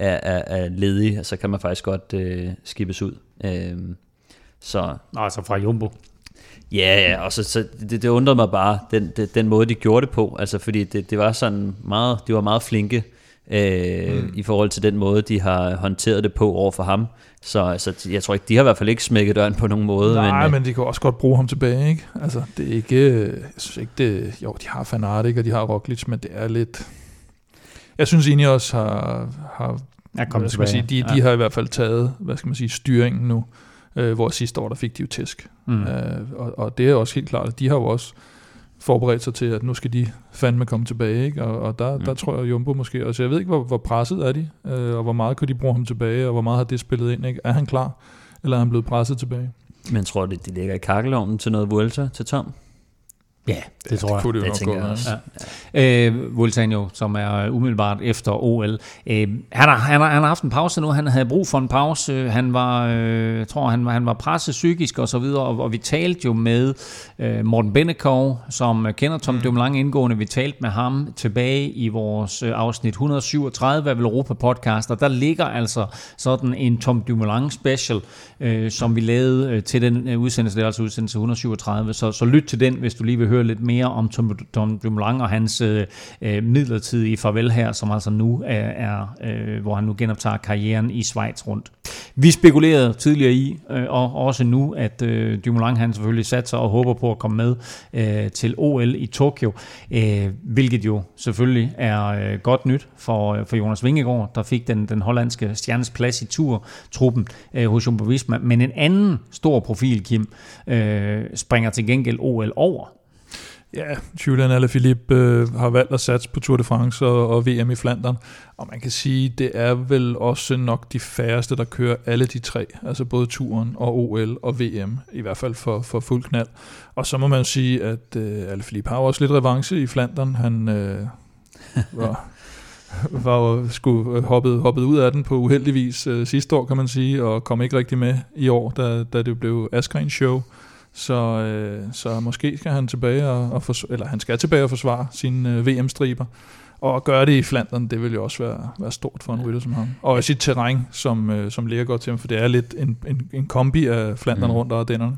Speaker 4: er, er, er ledig, så kan man faktisk godt øh, skibes ud. Øh, så
Speaker 2: altså fra Jumbo.
Speaker 4: Ja, ja, og så, så det, det undrede mig bare, den, den, den måde, de gjorde det på, altså fordi det, det var sådan meget, de var meget flinke øh, mm. i forhold til den måde, de har håndteret det på over for ham. Så altså, jeg tror ikke, de har i hvert fald ikke smækket døren på nogen måde.
Speaker 3: Nej,
Speaker 4: men,
Speaker 3: men, men de kan også godt bruge ham tilbage, ikke? Altså, det er ikke... øh, Jeg synes ikke, det... Jo, de har ikke? Og de har Roglic, men det er lidt... Jeg synes egentlig også har... har
Speaker 2: Er kommet
Speaker 3: hvad skal man sige, de, de har i hvert fald taget, hvad skal man sige, styringen nu. Øh, hvor sidste år, der fik de jo tæsk.
Speaker 2: Mm.
Speaker 3: Øh, og, og det er også helt klart, at de har jo også forberedt sig til, at nu skal de fandme komme tilbage, ikke? Og, og der, mm. der tror jeg, Jumbo måske, altså jeg ved ikke, hvor, hvor presset er de, øh, og hvor meget kunne de bruge ham tilbage, og hvor meget har det spillet ind, ikke? Er han klar, eller er han blevet presset tilbage?
Speaker 4: Men tror du, de ligger i kakkelovnen til noget Vuelta til Tom?
Speaker 2: Ja, det, det tror jeg.
Speaker 3: Kunne det,
Speaker 4: Det
Speaker 3: nok
Speaker 4: tænker
Speaker 3: gå,
Speaker 4: jeg også.
Speaker 2: Ja. Øh, som er umiddelbart efter OL. Øh, han, har, han, har, han har haft en pause nu. Han havde brug for en pause. Han var, øh, jeg tror, han var, han var presset psykisk og så videre. Og, og vi talte jo med øh, Morten Bennekov, som kender Tom mm. Dumoulin indgående. Vi talte med ham tilbage i vores øh, afsnit 137 af Europa podcast. Og der ligger altså sådan en Tom Dumoulin special, øh, som vi lavede øh, til den øh, udsendelse. Det er altså udsendelse 137. Så, så lyt til den, hvis du lige vil høre lidt mere om Tom, Tom Dumoulin og hans øh, øh, midlertidige farvel her, som altså nu er, er øh, hvor han nu genoptager karrieren i Schweiz rundt. Vi spekulerede tidligere i, øh, og også nu, at øh, Dumoulin han selvfølgelig satser og håber på at komme med øh, til OL i Tokyo, øh, hvilket jo selvfølgelig er øh, godt nyt for, øh, for Jonas Vingegaard, der fik den, den hollandske stjernes plads i turtruppen øh, hos Jumbo Visma. Men en anden stor profil, Kim, øh, springer til gengæld OL over.
Speaker 3: Ja, Julian Alaphilippe øh, har valgt at satse på Tour de France og, og VM i Flandern, og man kan sige, det er vel også nok de færreste, der kører alle de tre, altså både turen og OL og VM, i hvert fald for, for fuld knald. Og så må man jo sige, at øh, Alaphilippe har også lidt revanche i Flandern. Han øh, var, var jo skulle øh, hoppet, hoppet ud af den på uheldigvis øh, sidste år, kan man sige, og kom ikke rigtig med i år, da, da det blev Asgreen Show. Så, øh, så måske skal han tilbage og, og forsvare, eller han skal tilbage og forsvare sine øh, VM-striber. Og at gøre det i Flandern, det vil jo også være, være stort for en rytter som ham. Og i sit terræn, som, øh, som ligger godt til ham, for det er lidt en, en, en kombi af Flandern mm. rundt og Ardennerne.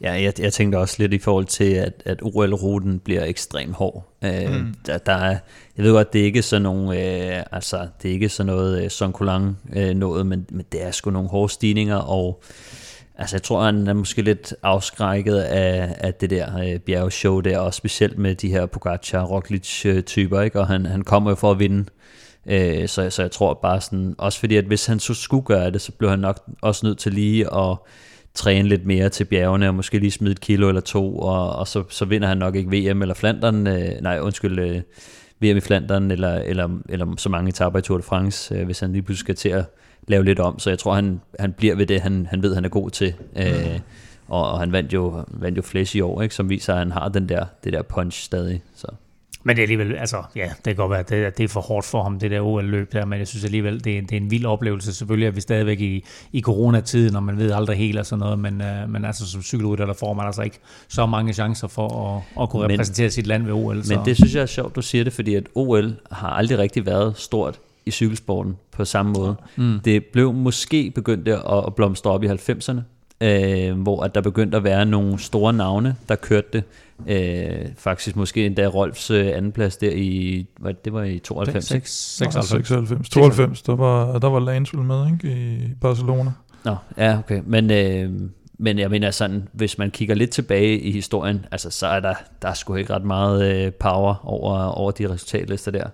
Speaker 4: Ja, jeg, jeg tænkte også lidt i forhold til, at, at OL-ruten bliver ekstremt hård. Øh,
Speaker 3: Mm.
Speaker 4: der, der er, jeg ved godt, det er ikke sådan nogle, øh, altså, det er ikke sådan noget øh, Son Colang øh, noget, men, men det er sgu nogle hårde stigninger, og altså, jeg tror, han er måske lidt afskrækket af, af det der øh, bjergshow der, og specielt med de her Pogacar, Roglic-typer, ikke? og han, han kommer jo for at vinde. Øh, så, så jeg tror bare sådan, også fordi at hvis han så skulle gøre det, så blev han nok også nødt til lige at træne lidt mere til bjergene, og måske lige smide et kilo eller to, og, og så, så vinder han nok ikke VM eller Flandern, øh, nej undskyld, øh, VM i Flandern, eller, eller, eller så mange etaper i Tour de France, øh, hvis han lige pludselig skal til at lave lidt om, så jeg tror, han, han bliver ved det, han, han ved, han er god til. Øh, og, og han vandt jo, vandt jo flæs i år, ikke, som viser, at han har den der, det der punch stadig. Så.
Speaker 2: Men det er alligevel, altså, ja, det kan godt være, at det, det er for hårdt for ham, det der OL-løb der, men jeg synes alligevel, det er, det er en vild oplevelse. Selvfølgelig er vi stadigvæk i, i coronatiden, og man ved aldrig helt og sådan noget, men, øh, men altså som cykelrytter, der får man altså ikke så mange chancer for at, at kunne
Speaker 4: Men-
Speaker 2: repræsentere sit land ved OL. Så.
Speaker 4: Men det synes jeg er sjovt, du siger det, fordi at OL har aldrig rigtig været stort i cykelsporten på samme måde.
Speaker 2: Mm.
Speaker 4: Det blev måske begyndt at, at blomstre op i 90'erne, øh, hvor at der begyndte at være nogle store navne, der kørte det. Øh, faktisk måske endda Rolfs øh, andenplads der i, hvad, det var i 92, ikke?
Speaker 2: 96.
Speaker 3: 96. 92, der var, der var Lance vel med ikke, i Barcelona.
Speaker 4: Nå, ja, okay. Men, øh, men jeg mener sådan, hvis man kigger lidt tilbage i historien, altså så er der, der er sgu ikke ret meget øh, power over, over de resultatlister der.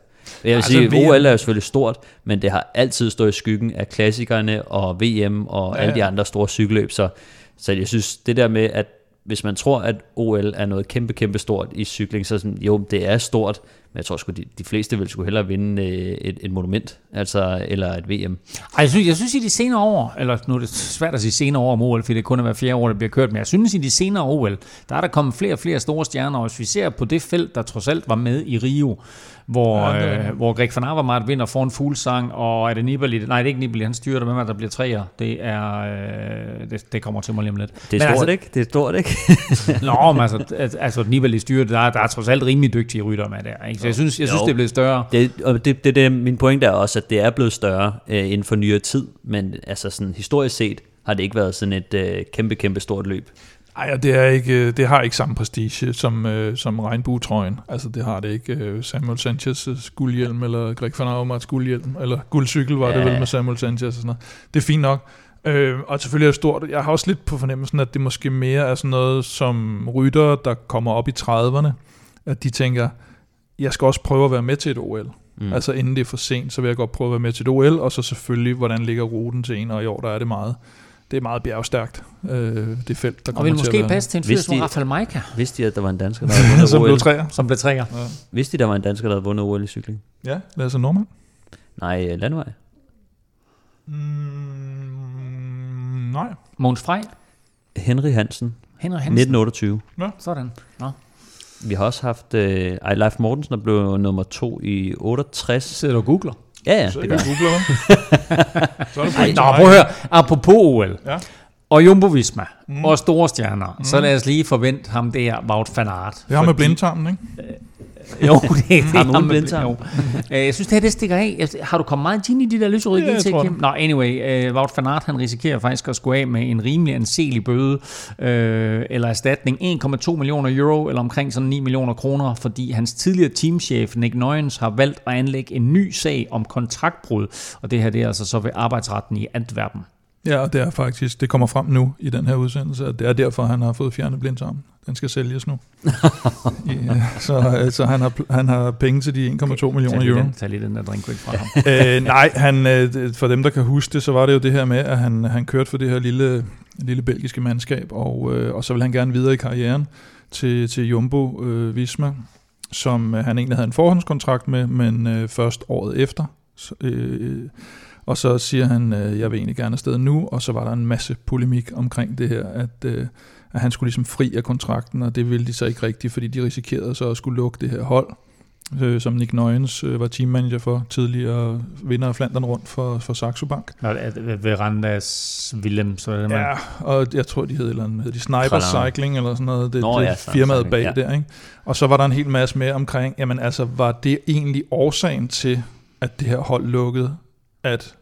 Speaker 4: Jeg vil
Speaker 3: Altså,
Speaker 4: sige,
Speaker 3: VM
Speaker 4: OL er jo selvfølgelig stort, men det har altid stået i skyggen af klassikerne og VM og
Speaker 3: Ja,
Speaker 4: alle de andre store cykelløb, så, så jeg synes, det der med, at hvis man tror, at OL er noget kæmpe, kæmpe stort i cykling, så sådan, jo, det er stort, men jeg tror sgu, de, de fleste vil sgu hellere vinde øh, et, et monument, altså, eller et VM.
Speaker 2: Ej, jeg synes, jeg synes i de senere år, eller nu er det svært at sige senere år om OL, fordi det kun er hver fjerde år, der bliver kørt, men jeg synes i de senere OL, der er der kommet flere og flere store stjerner, og hvis vi ser på det felt, der trods alt var med i Rio, hvor,
Speaker 3: Ja, det-
Speaker 2: øh, hvor Greg van Avermaet vinder foran Fuglsang, og er det Nibali? Nej, det er ikke Nibali, han styrer det med, at der bliver træer. Det er, øh, det, det kommer til mig lige om lidt.
Speaker 4: Det er
Speaker 2: Men
Speaker 4: stort, ikke? Det er stort, ikke?
Speaker 2: Nå, men altså, altså Nibali styrer det, der, er- der er trods alt rimelig dygtige rytter med der. Ikke? Så jeg synes, jeg synes
Speaker 4: Jo.
Speaker 2: det er blevet større.
Speaker 4: Det, og det, det, det, min pointe er også, at det er blevet større øh, inden for nyere tid, men altså sådan historisk set har det ikke været sådan et øh, kæmpe, kæmpe stort løb.
Speaker 3: Ej, og det, er ikke, øh, det har ikke samme prestige som, øh, som regnbuetrøjen. Altså, det har det ikke. Øh, Samuel Sanchez' guldhjelm, eller Greg van Avermaets guldhjelm, eller guldcykel var ja. det vel med Samuel Sanchez og sådan noget. Det er fint nok. Øh, og selvfølgelig er det stort. Jeg har også lidt på fornemmelsen, at det måske mere er sådan noget som rytter, der kommer op i 30'erne, at de tænker, jeg skal også prøve at være med til et OL. Mm. Altså inden det er for sent, så vil jeg godt prøve at være med til et OL, og så selvfølgelig, hvordan ligger ruten til en, og i år der er det meget. det er meget bjergstærkt, øh, det felt, der
Speaker 2: Og
Speaker 3: kommer
Speaker 2: vil
Speaker 3: til
Speaker 2: måske
Speaker 3: at være.
Speaker 2: passe til en fyr som Rafael Majka.
Speaker 4: Vidste de, at der var en dansker, der havde vundet
Speaker 3: Som
Speaker 4: OL?
Speaker 3: blev træer.
Speaker 2: Som blev træer.
Speaker 3: Ja.
Speaker 4: Vidste de, der var en dansker, der havde vundet OL i cykling?
Speaker 3: Ja, Lasse Norman.
Speaker 4: Nej, øh, landvej.
Speaker 3: Mm, nej.
Speaker 2: Mogens Frey.
Speaker 4: Henry Hansen.
Speaker 2: Henry Hansen.
Speaker 4: 1928.
Speaker 3: Ja.
Speaker 2: Sådan. Nå.
Speaker 4: Vi har også haft... Øh, ej, Leif Mortensen, der blev nummer to i 68.
Speaker 2: Sidder du og googler?
Speaker 4: Ja, ja,
Speaker 3: Så
Speaker 4: det
Speaker 3: jeg
Speaker 4: gør
Speaker 3: googler, hva'? Så er det
Speaker 2: Ej, nå, prøv at høre. Apropos OL.
Speaker 3: Ja.
Speaker 2: Og Jumbo Visma. Mm. Og store stjerner. Mm. Så lad os lige forvente ham der, Wout van Aert.
Speaker 3: Det har med blindtarmen, ikke?
Speaker 2: Jo, det, det er med
Speaker 4: blindtarm.
Speaker 2: jo. Øh, Jeg synes, det her det stikker af. Har du kommet meget ind i de der lyserøde
Speaker 3: Ja, tror
Speaker 2: Kim?
Speaker 3: det.
Speaker 2: Nå, anyway. Uh, Wout van Aert, han risikerer faktisk at skulle af med en rimelig anselig bøde øh, eller erstatning. 1,2 millioner euro, eller omkring sådan 9 millioner kroner, fordi hans tidligere teamchef, Nick Nøjens, har valgt at anlægge en ny sag om kontraktbrud. Og det her, det er altså så ved arbejdsretten i Antwerpen.
Speaker 3: Ja, og det er faktisk, det kommer frem nu i den her udsendelse, at det er derfor, han har fået fjernet blindtarmen. Den skal sælges nu. ja, så øh, så han, har, han har penge til de 1,2 millioner
Speaker 2: Tag
Speaker 3: euro.
Speaker 2: den, tag lige den der drink væk fra ham.
Speaker 3: øh, nej, han, øh, for dem, der kan huske det, så var det jo det her med, at han, han kørte for det her lille, lille belgiske mandskab, og, øh, og så vil han gerne videre i karrieren til, til Jumbo øh, Visma, som øh, han egentlig havde en forhåndskontrakt med, men øh, først året efter. Så, øh, og så siger han, øh, jeg vil egentlig gerne afsted nu, og så var der en masse polemik omkring det her, at, øh, at han skulle ligesom fri af kontrakten, og det ville de så ikke rigtigt, fordi de risikerede så at skulle lukke det her hold, øh, som Nick Nøjens øh, var teammanager for, tidligere vinder af Flandern rundt for, for Saxo Bank.
Speaker 2: Nå, er- ved Randas Willem, så er det man.
Speaker 3: Ja, og jeg tror, de hed, eller andet, hed de Sniper. Cycling eller sådan noget. Det,
Speaker 4: Nå,
Speaker 3: det
Speaker 4: ja,
Speaker 3: firmaet bag
Speaker 4: ja.
Speaker 3: der, ikke? Og så var der en hel masse med omkring, jamen altså, var det egentlig årsagen til, at det her hold lukkede, at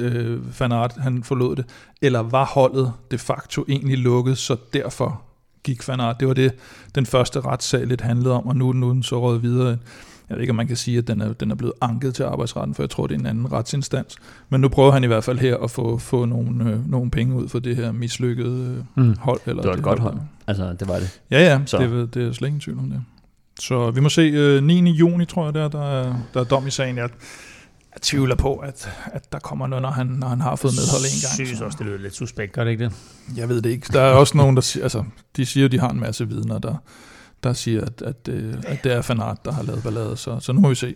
Speaker 3: øh, Van Aert, han forlod det, eller var holdet de facto egentlig lukket, så derfor gik Van Aert. Det var det, den første retssag lidt handlede om, og nu er den uden så røget videre. Jeg ved ikke, om man kan sige, at den er, den er blevet anket til arbejdsretten, for jeg tror, det er en anden retsinstans. Men nu prøver han i hvert fald her at få, få nogle, øh, nogle penge ud for det her mislykkede øh,
Speaker 2: Mm.
Speaker 3: hold. Eller
Speaker 4: Det var et godt hold.
Speaker 3: der-
Speaker 4: Altså, det var det.
Speaker 3: Ja, ja,
Speaker 4: Så.
Speaker 3: det, er, det er slet ingen tvivl om det. Så vi må se, øh, 9. juni tror jeg, der, der, er, der er dom i sagen. Jeg, jeg tvivler på, at, at der kommer noget, når han, når han har fået medhold en gang.
Speaker 2: Jeg synes også, det lyder lidt suspekt, gør det ikke det?
Speaker 3: Jeg ved det ikke. Der er også nogen, der siger, altså, de siger, at de har en masse vidner, der, der siger, at, at, øh, at det er Fanart, der har lavet ballade, så, så nu må vi se.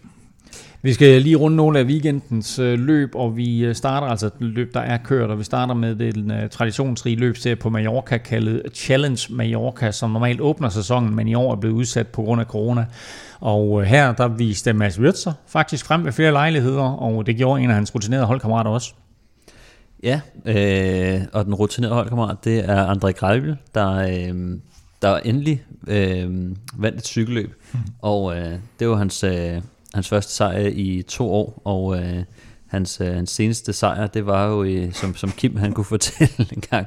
Speaker 2: Vi skal lige runde nogle af weekendens øh, løb, og vi øh, starter altså et løb, der er kørt, og vi starter med den øh, traditionsrige løbserie på Mallorca, kaldet Challenge Mallorca, som normalt åbner sæsonen, men i år er blevet udsat på grund af corona. Og her, der viste Mads Wirtzer faktisk frem ved flere lejligheder, og det gjorde en af hans rutinerede holdkammerater også.
Speaker 4: Ja, øh, og den rutinerede holdkammerat, det er André Greibel, der, øh, der endelig øh, vandt et cykelløb. Og øh, det var hans, øh, hans første sejr i to år, og øh, hans, øh, hans seneste sejr, det var jo, i, som, som Kim han kunne fortælle en gang,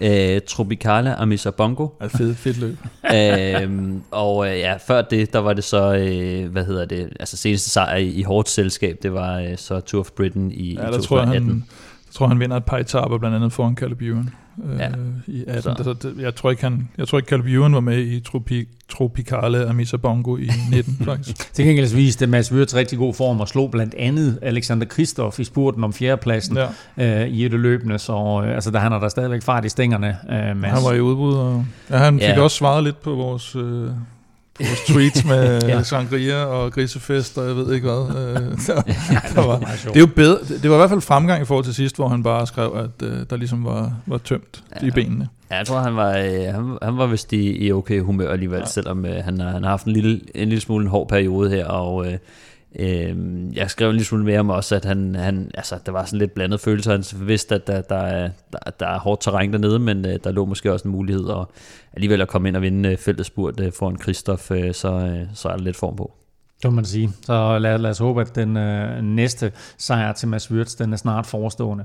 Speaker 4: øh, Tropicala Amisa Bongo.
Speaker 3: Ja, fedt, fedt løb.
Speaker 4: øhm, og øh, ja, før det, der var det så, øh, hvad hedder det, altså seneste sejr i, i hårdt selskab, det var øh, så Tour of Britain i,
Speaker 3: Ja,
Speaker 4: i
Speaker 3: der tror jeg,
Speaker 4: 2018.
Speaker 3: han, jeg tror, han vinder et par etaper, blandt andet foran Caleb Ewan. Øh,
Speaker 4: Ja.
Speaker 3: i 18.
Speaker 4: Så.
Speaker 3: Det, jeg tror ikke, han, jeg tror ikke, Caleb Ewan var med i Tropi, Tropicale Amisa Bongo i 19, faktisk.
Speaker 2: Til gengæld viste Mads Wirtz rigtig god form og slog blandt andet Alexander Kristoff i spurten om fjerdepladsen
Speaker 3: Ja.
Speaker 2: øh, i et af løbene, så øh, altså, der han har der stadigvæk fart i stængerne, øh, Mads.
Speaker 3: Han var i udbrud, og ja, han fik
Speaker 4: Ja.
Speaker 3: også svaret lidt på vores, øh, vores tweets med
Speaker 2: Ja.
Speaker 3: sangria og grisefest, og jeg ved ikke hvad. Øh, der, der var,
Speaker 2: meget sjovt.
Speaker 3: det er jo bedre. Det det var i hvert fald fremgang i forhold til sidst, hvor han bare skrev, at øh, der ligesom var, var tømt
Speaker 4: Ja.
Speaker 3: i benene.
Speaker 4: Ja, jeg tror, han var, øh, han, han var vist i, i okay humør alligevel, ja. selvom øh, han, har, han har haft en lille, en lille smule en hård periode her, og øh, øh, jeg skrev en lille smule mere om også, at han, han, altså, der var sådan lidt blandet følelser. Han vidste, at der, der, er, der, der er hårdt terræn dernede, men øh, der lå måske også en mulighed, og alligevel at komme ind og vinde øh, feltet øh, foran Kristoff, øh, så, øh, så er der lidt form på.
Speaker 2: Det må man sige. Så lad, lad os håbe, at den øh, næste sejr til Mads Wirtz, den er snart forestående.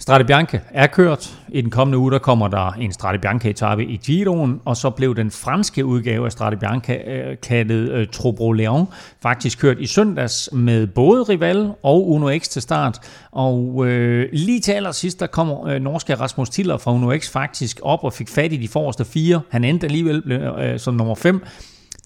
Speaker 2: Strade Bianche er kørt. I den kommende uge, der kommer der en Strade Bianche-etappe i Giroen, og så blev den franske udgave af Strade Bianche øh, kaldet øh, Trobro Leon faktisk kørt i søndags med både Rival og Uno X til start. Og øh, lige til allersidst, der kommer øh, norske Rasmus Tiller fra Uno X faktisk op og fik fat i de forreste fire. Han endte alligevel øh, øh som nummer 5.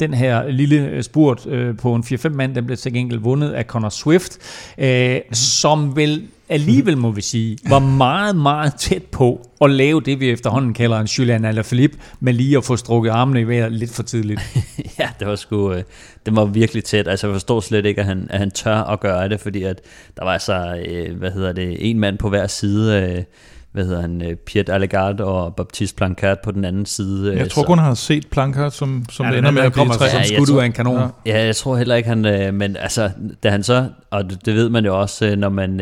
Speaker 2: Den her lille spurt øh, på en 4-5 mand, den blev til gengæld vundet af Connor Swift, øh, som vel alligevel må vi sige, var meget, meget tæt på at lave det, vi efterhånden kalder en Julian Alaphilippe, med lige at få strukket armene i vejret lidt for tidligt.
Speaker 4: ja, det var sgu, øh, det var virkelig tæt. Altså, jeg forstår slet ikke, at han, at han tør at gøre det, fordi at der var altså, øh, hvad hedder det, en mand på hver side, øh, hvad hedder han, øh, Piet Allegard og Baptiste Plancard på den anden side.
Speaker 3: Jeg tror så. kun, han har set Plancard, som, som ja, ender med at blive
Speaker 2: træet. Som skudt ud af en kanon. Ja.
Speaker 4: ja, jeg tror heller ikke, han, øh, men altså, da han så, og det, det ved man jo også, når man,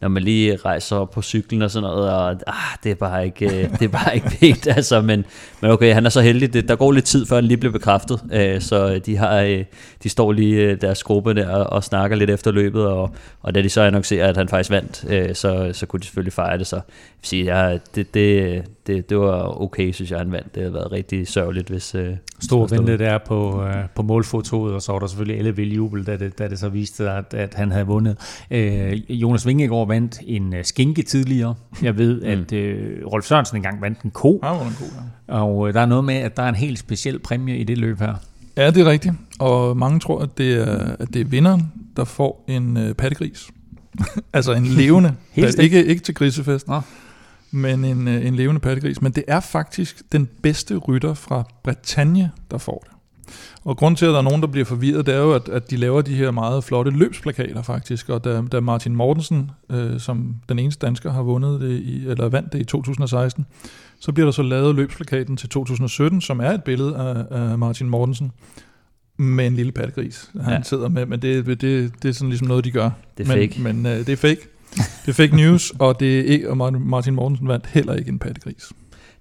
Speaker 4: når man lige rejser op på cyklen og sådan noget, og ah, det er bare ikke, øh, det er bare ikke pænt, altså, men, men okay, han er så heldig, det, der går lidt tid, før han lige bliver bekræftet, øh, så de har, øh, de står lige deres gruppe der og, og snakker lidt efter løbet, og, og da de så annoncerer, at han faktisk vandt, så, så kunne de selvfølgelig fejre det, så jeg sige, ja, det, det, det, det var okay, synes jeg, han vandt. Det har været rigtig sørgeligt, hvis... Øh,
Speaker 2: Stor vente der på, øh, på målfotoet, og så var der selvfølgelig alle vil jubel, da det, da det så viste, at, at han havde vundet. Øh, Jonas Vingegaard vandt en uh, skinke tidligere. Jeg ved, mm. at øh, Rolf Sørensen engang vandt en ko.
Speaker 3: Ja, en ko
Speaker 2: ja. Og øh, der er noget med, at der er en helt speciel præmie i det løb her.
Speaker 3: Ja, det er rigtigt. Og mange tror, at det er, at det er vinderen, der får en øh, pattegris. altså en levende. Helt ikke, ikke til grisefest. Nå men en, øh, en levende pattegris. Men det er faktisk den bedste rytter fra Bretagne, der får det. Og grund til, at der er nogen, der bliver forvirret, det er jo, at, at de laver de her meget flotte løbsplakater faktisk. Og da, da Martin Mortensen, øh, som den eneste dansker, har vundet det i, eller vandt det i 2016, så bliver der så lavet løbsplakaten til 2017, som er et billede af, af Martin Mortensen med en lille pattegris, han ja. sidder med. Men det, det, det er sådan ligesom noget, de gør.
Speaker 4: Det er
Speaker 3: men,
Speaker 4: fake.
Speaker 3: Men øh, det er fake. Det er fake news, og, det er ikke, og Martin Mortensen vandt heller ikke en pattegris.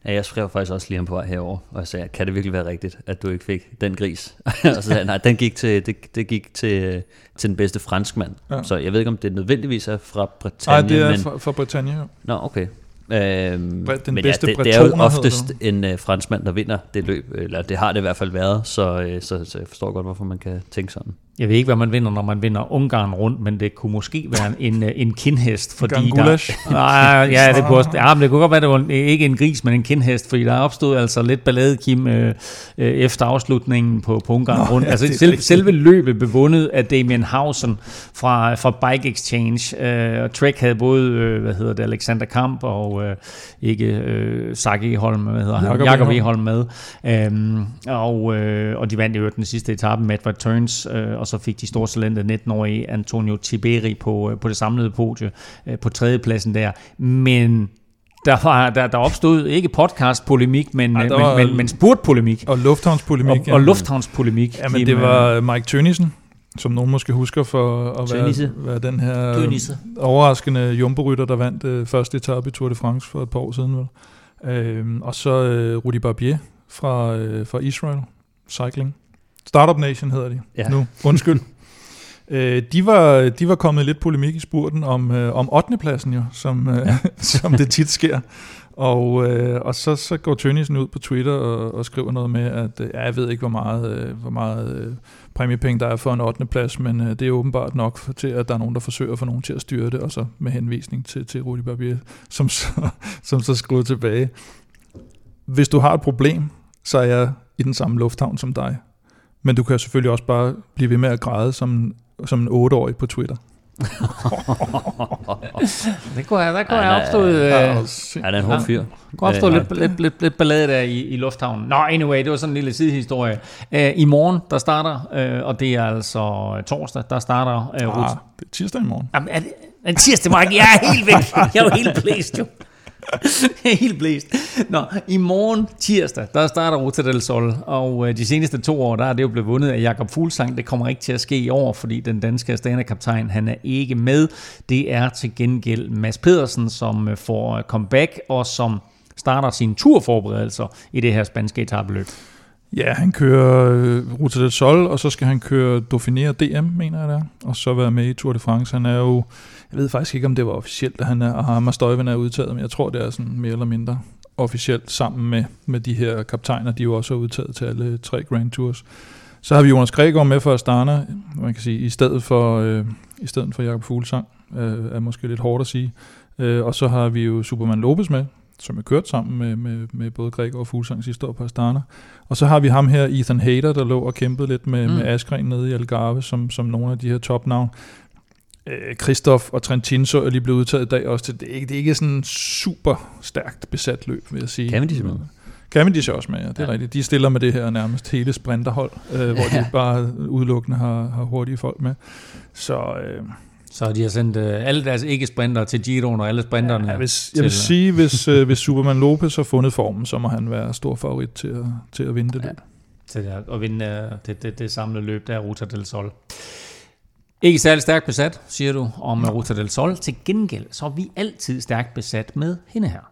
Speaker 4: Ja, jeg skrev faktisk også lige ham på vej herover og jeg sagde, kan det virkelig være rigtigt, at du ikke fik den gris? og så sagde nej, den gik til, det, det gik til, til den bedste franskmand. Ja. Så jeg ved ikke, om det nødvendigvis er fra Bretagne.
Speaker 3: Nej, det er
Speaker 4: men...
Speaker 3: fra, fra Bretagne, ja.
Speaker 4: Nå, okay. Øhm, den men bedste ja, det, det er jo oftest en uh, franskmand, der vinder det løb, eller det har det i hvert fald været, så, uh, så, så jeg forstår godt, hvorfor man kan tænke sådan.
Speaker 2: Jeg ved ikke, hvad man vinder, når man vinder Ungarn rundt, men det kunne måske være en, øh, en kindhest.
Speaker 3: Fordi en der,
Speaker 2: ah, ja, det kunne, også, ja, men det kunne godt være, det var ikke en gris, men en kindhest, fordi der opstod altså lidt ballade, Kim, øh, øh, efter afslutningen på, på Ungarn Nå, rundt. Ja, altså selv, selve løbet blev vundet af Damien Hausen fra, fra Bike Exchange. Øh, og Trek havde både, øh, hvad hedder det, Alexander Kamp og øh, ikke øh, Saki Holm, hvad hedder han, Jakob Eholm med. Øhm, og, øh, og de vandt jo den sidste etape med Edward Turns, øh, og så fik de store talenter 19-årige Antonio Tiberi på, øh, på det samlede podie øh, på tredjepladsen der. Men der, var, der, der opstod ikke podcast-polemik, men, Ej, men, var, men, men spurt-polemik.
Speaker 3: Og lufthavnspolemik.
Speaker 2: Og, og lufthavnspolemik.
Speaker 3: Ja, men det var Mike Tønnesen, som nogen måske husker for at være, være den her Tønnisse. overraskende jumbo der vandt øh, første etape i Tour de France for et par år siden. Vel. Øhm, og så øh, Rudi Barbier fra, øh, fra Israel Cycling. Startup Nation hedder de ja. nu. Undskyld. Øh, de, var, de var kommet lidt polemik i spurten om, øh, om 8. pladsen jo, som, øh, ja. som det tit sker. Og, øh, og så, så går Tønnesen ud på Twitter og, og skriver noget med, at øh, jeg ved ikke, hvor meget, øh, hvor meget øh, præmiepenge der er for en 8. plads, men øh, det er åbenbart nok for, til, at der er nogen, der forsøger at få nogen til at styre det, og så med henvisning til, til Rudi Barbier, som så, som så skriver tilbage. Hvis du har et problem, så er jeg i den samme lufthavn som dig. Men du kan selvfølgelig også bare blive ved med at græde som, som en 8-årig på Twitter.
Speaker 2: det kunne jeg, der kunne jeg opstå... Øh,
Speaker 4: ja, er det en hård fyr?
Speaker 2: Kunne opstå lidt, lidt, lidt, lidt ballade der i, i lufthavnen. Nå, anyway, det var sådan en lille sidehistorie. Uh, I morgen, der starter, uh, og det er altså torsdag, der starter... Uh,
Speaker 3: ah, det er tirsdag i morgen.
Speaker 2: Jamen, er det, er det tirsdag, Mark? Jeg er helt væk. Jeg er jo helt blæst, jo. Helt blæst. Nå, i morgen tirsdag, der starter Ruta del Sol, og øh, de seneste to år, der er det jo blevet vundet af Jakob Fuglsang. Det kommer ikke til at ske i år, fordi den danske Astana-kaptajn, han er ikke med. Det er til gengæld Mads Pedersen, som øh, får øh, comeback, og som starter sine turforberedelser i det her spanske etabeløb.
Speaker 3: Ja, han kører øh, Ruta del Sol, og så skal han køre Dauphiné DM, mener jeg der, og så være med i Tour de France. Han er jo jeg ved faktisk ikke, om det var officielt, at han er, Hammer Støjven er udtaget, men jeg tror, det er sådan mere eller mindre officielt sammen med, med de her kaptajner, de jo også er udtaget til alle tre Grand Tours. Så har vi Jonas Gregor med for Astana, man kan sige, i stedet for, øh, i stedet for Jakob Fuglsang, øh, er måske lidt hårdt at sige. Øh, og så har vi jo Superman Lopez med, som er kørt sammen med, med, med både Gregor og Fuglsang sidste år på Astana. Og så har vi ham her, Ethan Hader, der lå og kæmpede lidt med, mm. med Askren nede i Algarve, som, som nogle af de her topnavn. Øh, Christoph og Trentinso er lige blevet udtaget i dag også til, det er ikke, det er ikke sådan super stærkt besat løb, vil jeg sige.
Speaker 4: Kan de med?
Speaker 3: Cavendish er også med, ja, det er ja. rigtigt. De stiller med det her nærmest hele sprinterhold, øh, hvor ja. de bare udelukkende har, har hurtige folk med. Så, øh,
Speaker 2: så de har sendt øh, alle deres ikke-sprinter til Giroen og alle sprinterne
Speaker 3: ja, hvis, Jeg vil til, sige, hvis, øh, hvis Superman Lopez har fundet formen, så må han være stor favorit til at, til at vinde det ja. løb.
Speaker 2: Til at vinde øh, det, det, det samlede løb, der er Ruta del Sol. Ikke særlig stærkt besat, siger du, om. Ruta del Sol. Til gengæld, så er vi altid stærkt besat med hende her.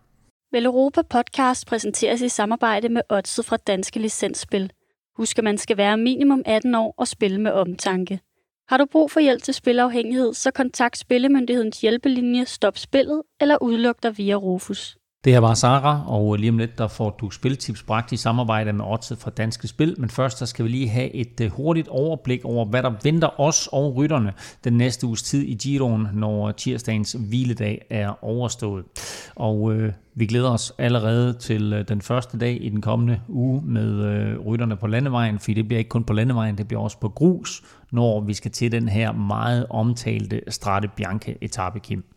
Speaker 5: Vel Europa Podcast præsenteres i samarbejde med Odset fra Danske Licensspil. Husk, at man skal være minimum 18 år og spille med omtanke. Har du brug for hjælp til spilafhængighed, så kontakt Spillemyndighedens hjælpelinje Stop Spillet eller udluk dig via Rufus.
Speaker 2: Det her var Sara, og lige om lidt der får du spiltips bragt i samarbejde med Odset fra Danske Spil. Men først der skal vi lige have et øh, hurtigt overblik over, hvad der venter os og rytterne den næste uges tid i Giroen, når tirsdagens hviledag er overstået. Og øh, vi glæder os allerede til øh, den første dag i den kommende uge med øh, rytterne på landevejen, for det bliver ikke kun på landevejen, det bliver også på grus, når vi skal til den her meget omtalte Strade Bianca etape, Kim.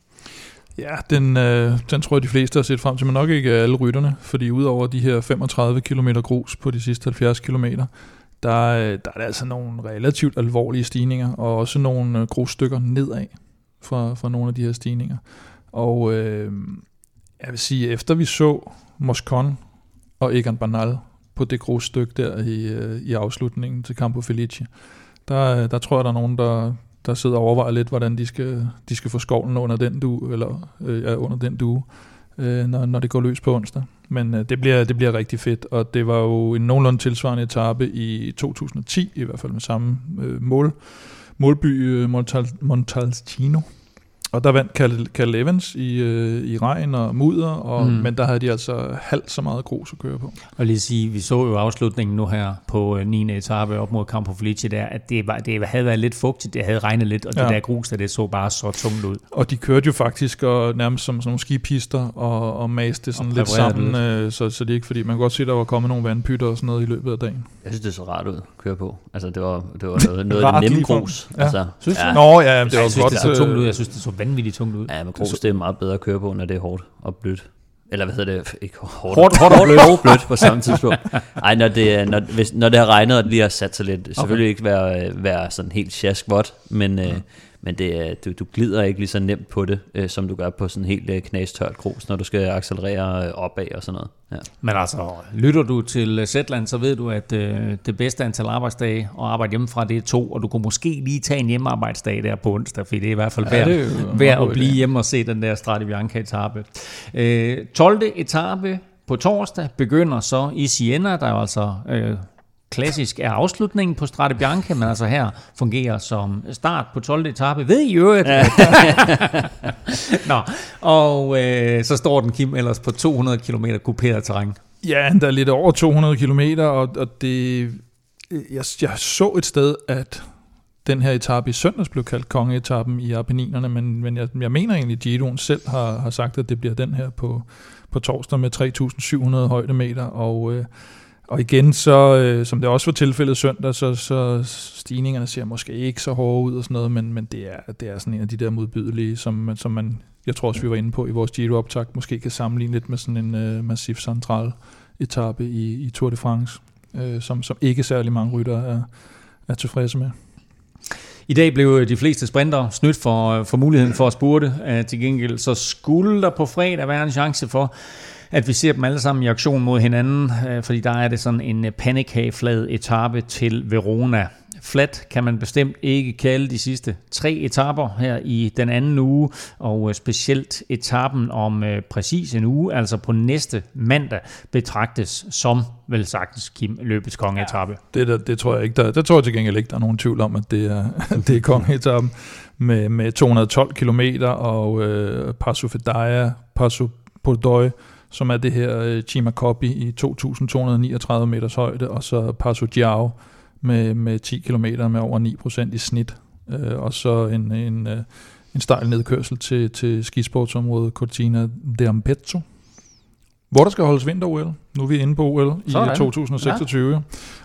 Speaker 3: Ja, den, øh, den tror jeg, de fleste har set frem til, men nok ikke alle rytterne, fordi udover de her 35 km grus på de sidste 70 km, der, øh, der er der altså nogle relativt alvorlige stigninger, og også nogle øh, grusstykker nedad fra, fra nogle af de her stigninger. Og øh, jeg vil sige, efter vi så Moscon og Egan Bernal på det grusstykke der i, øh, i afslutningen til Campo Felice, der, der tror jeg, der er nogen, der, der sidder og overvejer lidt, hvordan de skal, de skal få skovlen under den du eller øh, ja, under den due, øh, når, når det går løs på onsdag. Men øh, det, bliver, det bliver rigtig fedt, og det var jo en nogenlunde tilsvarende etape i 2010, i hvert fald med samme øh, mål, målby øh, Montal, Montalcino, og der vandt Cal, Evans i, øh, i regn og mudder, og, mm. men der havde de altså halvt så meget grus at køre på.
Speaker 2: Og lige sige, vi så jo afslutningen nu her på 9. Øh, etape op mod Campo Felice der, at det, var, det havde været lidt fugtigt, det havde regnet lidt, og ja. det der grus der, det så bare så tungt ud.
Speaker 3: Og de kørte jo faktisk og nærmest som sådan nogle skipister og, og maste sådan og lidt sammen, lidt. Øh, så, så det ikke fordi, man kan godt se, at der var kommet nogle vandpytter og sådan noget i løbet af dagen.
Speaker 4: Jeg synes, det så rart ud at køre på. Altså, det var, det var noget, noget af det nemme grus.
Speaker 3: Ja.
Speaker 4: Altså,
Speaker 3: synes ja. Nå, ja, det var
Speaker 2: jeg
Speaker 3: synes, godt.
Speaker 2: Det så tungt ud. Jeg synes, det så vanvittigt tungt ud.
Speaker 4: Ja, men grus det er meget bedre at køre på, når det er hårdt og blødt. Eller hvad hedder det? Ikke hårdt,
Speaker 2: hårdt, hårdt og blødt.
Speaker 4: og blødt på samme tidspunkt. Ej, når det, når, hvis, når det har regnet, og det lige har sat sig lidt. Okay. Selvfølgelig ikke være, være sådan helt sjaskvådt, men, øh, men det, du, du glider ikke lige så nemt på det, øh, som du gør på sådan helt øh, knastørt grus, når du skal accelerere øh, opad og sådan noget. Ja.
Speaker 2: Men altså, lytter du til Zetland, så ved du, at øh, det bedste antal arbejdsdage at arbejde hjemmefra, det er to, og du kunne måske lige tage en hjemmearbejdsdag der på onsdag, for det er i hvert fald værd, ja, værd at blive hjemme og se den der Strade Bianca-etape. Øh, 12. etape på torsdag begynder så i Siena, der er jo altså... Øh, klassisk er afslutningen på Strade Bianche, men altså her fungerer som start på 12. etape. Ved I øvrigt? Ja. Nå, og øh, så står den Kim ellers på 200 km kuperet terræn.
Speaker 3: Ja, der er lidt over 200 km, og, og det, jeg, jeg så et sted, at den her etape i søndags blev kaldt kongeetappen i Apenninerne, men, men jeg, jeg mener egentlig, at Giroen selv har, har sagt, at det bliver den her på, på torsdag med 3.700 højdemeter, og øh, og igen, så, øh, som det også var tilfældet søndag, så, så stigningerne ser måske ikke så hårde ud og sådan noget, men, men det, er, det er sådan en af de der modbydelige, som, som man, jeg tror også, vi var inde på i vores Giro-optakt, måske kan sammenligne lidt med sådan en øh, massiv central etape i, i Tour de France, øh, som, som ikke særlig mange rytter er, er tilfredse med.
Speaker 2: I dag blev de fleste sprinter snydt for, øh, for muligheden for at spurte. Til gengæld så skulle der på fredag være en chance for, at vi ser dem alle sammen i aktion mod hinanden, øh, fordi der er det sådan en øh, panikhageflad etape til Verona. Flat kan man bestemt ikke kalde de sidste tre etaper her i den anden uge, og øh, specielt etappen om øh, præcis en uge, altså på næste mandag, betragtes som vel sagtens Kim løbets kongeetappe.
Speaker 3: Ja, det, det, tror jeg ikke. Der, der tror jeg til gengæld ikke, der er nogen tvivl om, at det er, det er kongeetappen med, med 212 km og øh, Passo Fedaya, Passo Podoy, som er det her øh, Chimacopi i 2.239 meters højde, og så Passo Giao med, med 10 km med over 9% i snit, øh, og så en, en, øh, en stejl nedkørsel til, til skisportsområdet Cortina d'Ampezzo. hvor der skal holdes vinter-OL. Nu er vi inde på OL i Sådan. 2026. Ja.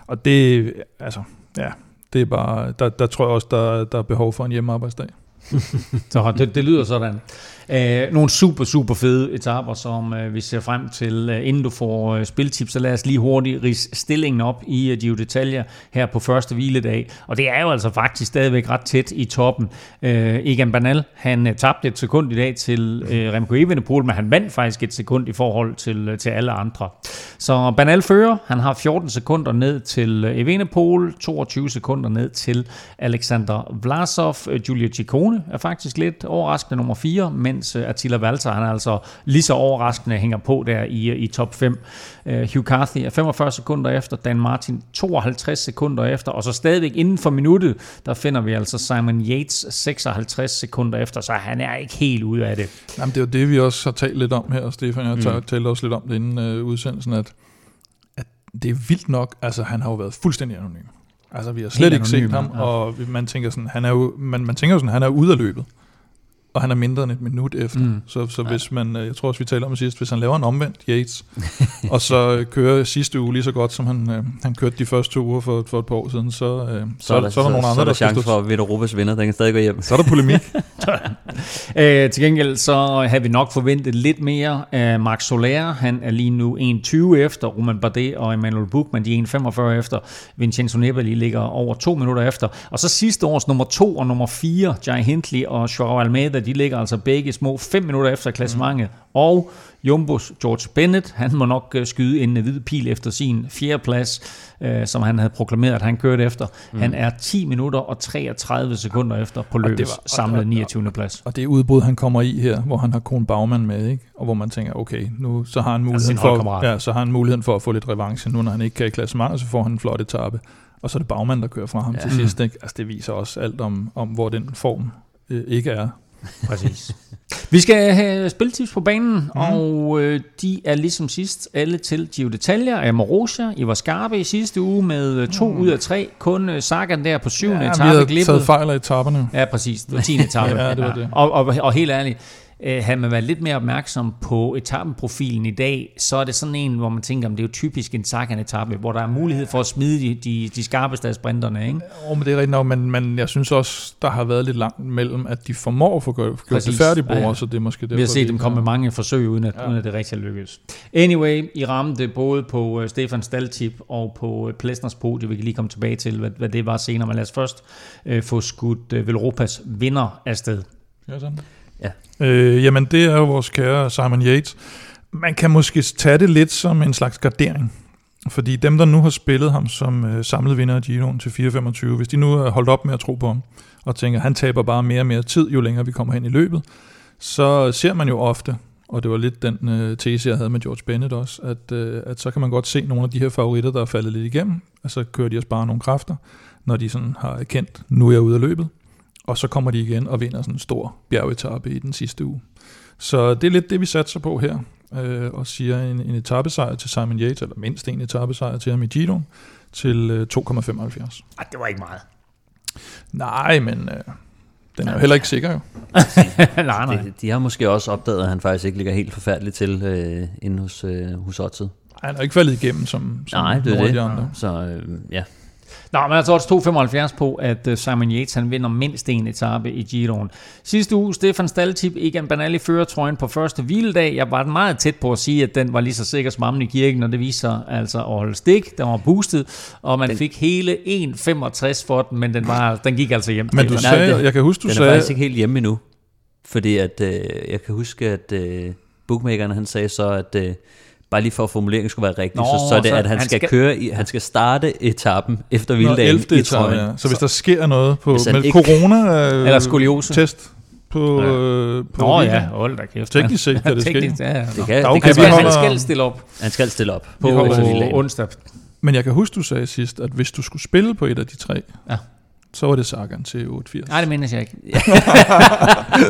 Speaker 3: Og det, altså, ja, det er bare, der, der tror jeg også, der, der er behov for en hjemmearbejdsdag.
Speaker 2: så det, det lyder sådan. Øh, nogle super, super fede etaper, som øh, vi ser frem til. Øh, inden du får øh, spiltips, så lad os lige hurtigt rise stillingen op i øh, uh, Gio Detaljer her på første hviledag. Og det er jo altså faktisk stadigvæk ret tæt i toppen. Øh, Egan Bernal, han uh, tabte et sekund i dag til uh, Remco Evenepoel, men han vandt faktisk et sekund i forhold til, uh, til alle andre. Så Bernal fører, han har 14 sekunder ned til uh, Evenepoel, 22 sekunder ned til Alexander Vlasov. Uh, Giulio Ciccone er faktisk lidt overraskende nummer 4, men mens øh, Attila Valter, han er altså lige så overraskende hænger på der i, øh, i top 5. Uh, øh, Hugh Carthy er 45 sekunder efter, Dan Martin 52 sekunder efter, og så stadigvæk inden for minuttet, der finder vi altså Simon Yates 56 sekunder efter, så han er ikke helt ude af det.
Speaker 3: Jamen, det er jo det, vi også har talt lidt om her, Stefan. Jeg mm. talt også lidt om det inden uh, udsendelsen, at, at det er vildt nok. Altså, han har jo været fuldstændig anonym. Altså, vi har slet Helt ikke anonym, set ham, ja. og man tænker sådan, han er jo, man, man tænker sådan, han er ude af løbet og han er mindre end et minut efter. Mm. Så, så hvis man, øh, jeg tror også vi taler om sidst, hvis han laver en omvendt Yates, og så kører sidste uge lige så godt, som han, øh, han kørte de første to uger for, for et par år siden, så, øh, så, så, er der, så, er der nogle
Speaker 4: så,
Speaker 3: andre, så
Speaker 4: er der, chance for, at Europas vinder, den kan stadig gå hjem.
Speaker 3: Så er der polemik.
Speaker 2: øh, til gengæld så har vi nok forventet lidt mere af Max Soler. Han er lige nu 1.20 efter Roman Bardet og Emmanuel Buchmann. De er 1.45 efter. Vincenzo Nibali ligger over to minutter efter. Og så sidste års nummer to og nummer 4, Jai Hindley og Joao Almeida, de ligger altså begge små 5 minutter efter klassementet. Mm. Og Jumbos George Bennett, han må nok øh, skyde en hvid pil efter sin fjerde plads, øh, som han havde proklameret, at han kørte efter. Mm. Han er 10 minutter og 33 sekunder efter på løbets var, samlede 29. plads.
Speaker 3: Og det udbrud, han kommer i her, hvor han har Kron Bagman med, ikke? og hvor man tænker, okay, nu så har han muligheden, altså for, ja, så har han muligheden for at få lidt revanche. Nu når han ikke kan i klassementet, så får han en flot etape. Og så er det Bagman, der kører fra ham ja. til sidst. Ikke? Altså, det viser også alt om, om hvor den form øh, ikke er.
Speaker 2: Præcis. Vi skal have spiltips på banen, mm. og øh, de er ligesom sidst alle til Gio Detaljer. Amorosia, I var skarpe i sidste uge med øh, to mm. ud af tre. Kun øh, Sagan der på syvende ja, etape
Speaker 3: glippet. vi har taget fejl af etaperne.
Speaker 2: Ja, præcis. Det var 10. etape.
Speaker 3: ja, det var det.
Speaker 2: Og, og, og helt ærligt, havde man været lidt mere opmærksom på etappeprofilen i dag, så er det sådan en, hvor man tænker, om det er jo typisk en Sagan-etappe, hvor der er mulighed for at smide de, de, de skarpeste af sprinterne, ikke?
Speaker 3: Oh, men det er rigtigt nok, men, men jeg synes også, der har været lidt langt mellem, at de formår at få gjort, det færdigt, ja, ja. så det er måske
Speaker 2: det. Vi har set dem komme med mange forsøg, uden at, ja. uden at det rigtig lykkes. Anyway, I ramte både på uh, Stefan Staltip og på uh, Plesners podie. Vi kan lige komme tilbage til, hvad, hvad det var senere, men lad os først uh, få skudt uh, Velropas vinder afsted.
Speaker 3: Ja, sådan. Ja. Øh, jamen, det er jo vores kære Simon Yates. Man kan måske tage det lidt som en slags gardering. Fordi dem, der nu har spillet ham som øh, samlet vinder af Giroen til 4.25, hvis de nu har holdt op med at tro på ham, og tænker, at han taber bare mere og mere tid, jo længere vi kommer hen i løbet, så ser man jo ofte, og det var lidt den øh, tese, jeg havde med George Bennett også, at, øh, at så kan man godt se nogle af de her favoritter, der er faldet lidt igennem, og så kører de også bare nogle kræfter, når de sådan har erkendt, nu er jeg ude af løbet, og så kommer de igen og vinder sådan en stor bjergetappe i den sidste uge. Så det er lidt det, vi satser på her, øh, og siger en, en etappesejr til Simon Yates, eller mindst en etappesejr til ham i Giro, til øh, 2,75.
Speaker 2: Ej, det var ikke meget.
Speaker 3: Nej, men øh, den er jo heller ikke sikker jo.
Speaker 2: nej, nej.
Speaker 4: De, de har måske også opdaget, at han faktisk ikke ligger helt forfærdeligt til øh, inde hos, øh, hos Otted.
Speaker 3: Han er ikke faldet igennem som, som
Speaker 4: Nej, det er det. De andre. Så øh, ja,
Speaker 2: Nå, men altså også 2,75 på, at øh, Simon Yates han vinder mindst en etape i Giroen. Sidste uge, Stefan Staltip, Egan Banali fører trøjen på første hviledag. Jeg var meget tæt på at sige, at den var lige så sikker som i kirken, og det viser altså at holde stik. Den var boostet, og man den... fik hele 1,65 for den, men den, var, den gik altså hjem.
Speaker 3: Men du sagde, Nej, det, jeg kan huske, du
Speaker 4: den
Speaker 3: sagde...
Speaker 4: Den er faktisk ikke helt hjemme endnu. Fordi at, øh, jeg kan huske, at øh, bookmakeren han sagde så, at... Øh, bare lige for at formuleringen skulle være rigtig, Nå, så, så er det, at han, han skal, skal køre i, han skal starte etappen efter hviledagen i trøjen. Ja.
Speaker 3: Så hvis der sker noget på med ikke, corona
Speaker 2: øh, eller skoliose
Speaker 3: test på, ja. øh, på
Speaker 2: Nå ja, hold da kæft.
Speaker 3: Teknisk set kan det ske. Ja, ja. Det
Speaker 2: kan, det kan, okay, det kan, han skal stille op.
Speaker 4: Han skal stille op
Speaker 2: på, på onsdag.
Speaker 3: Men jeg kan huske, du sagde sidst, at hvis du skulle spille på et af de tre, ja så var det Sagan til 88.
Speaker 2: Nej, det mener jeg ikke.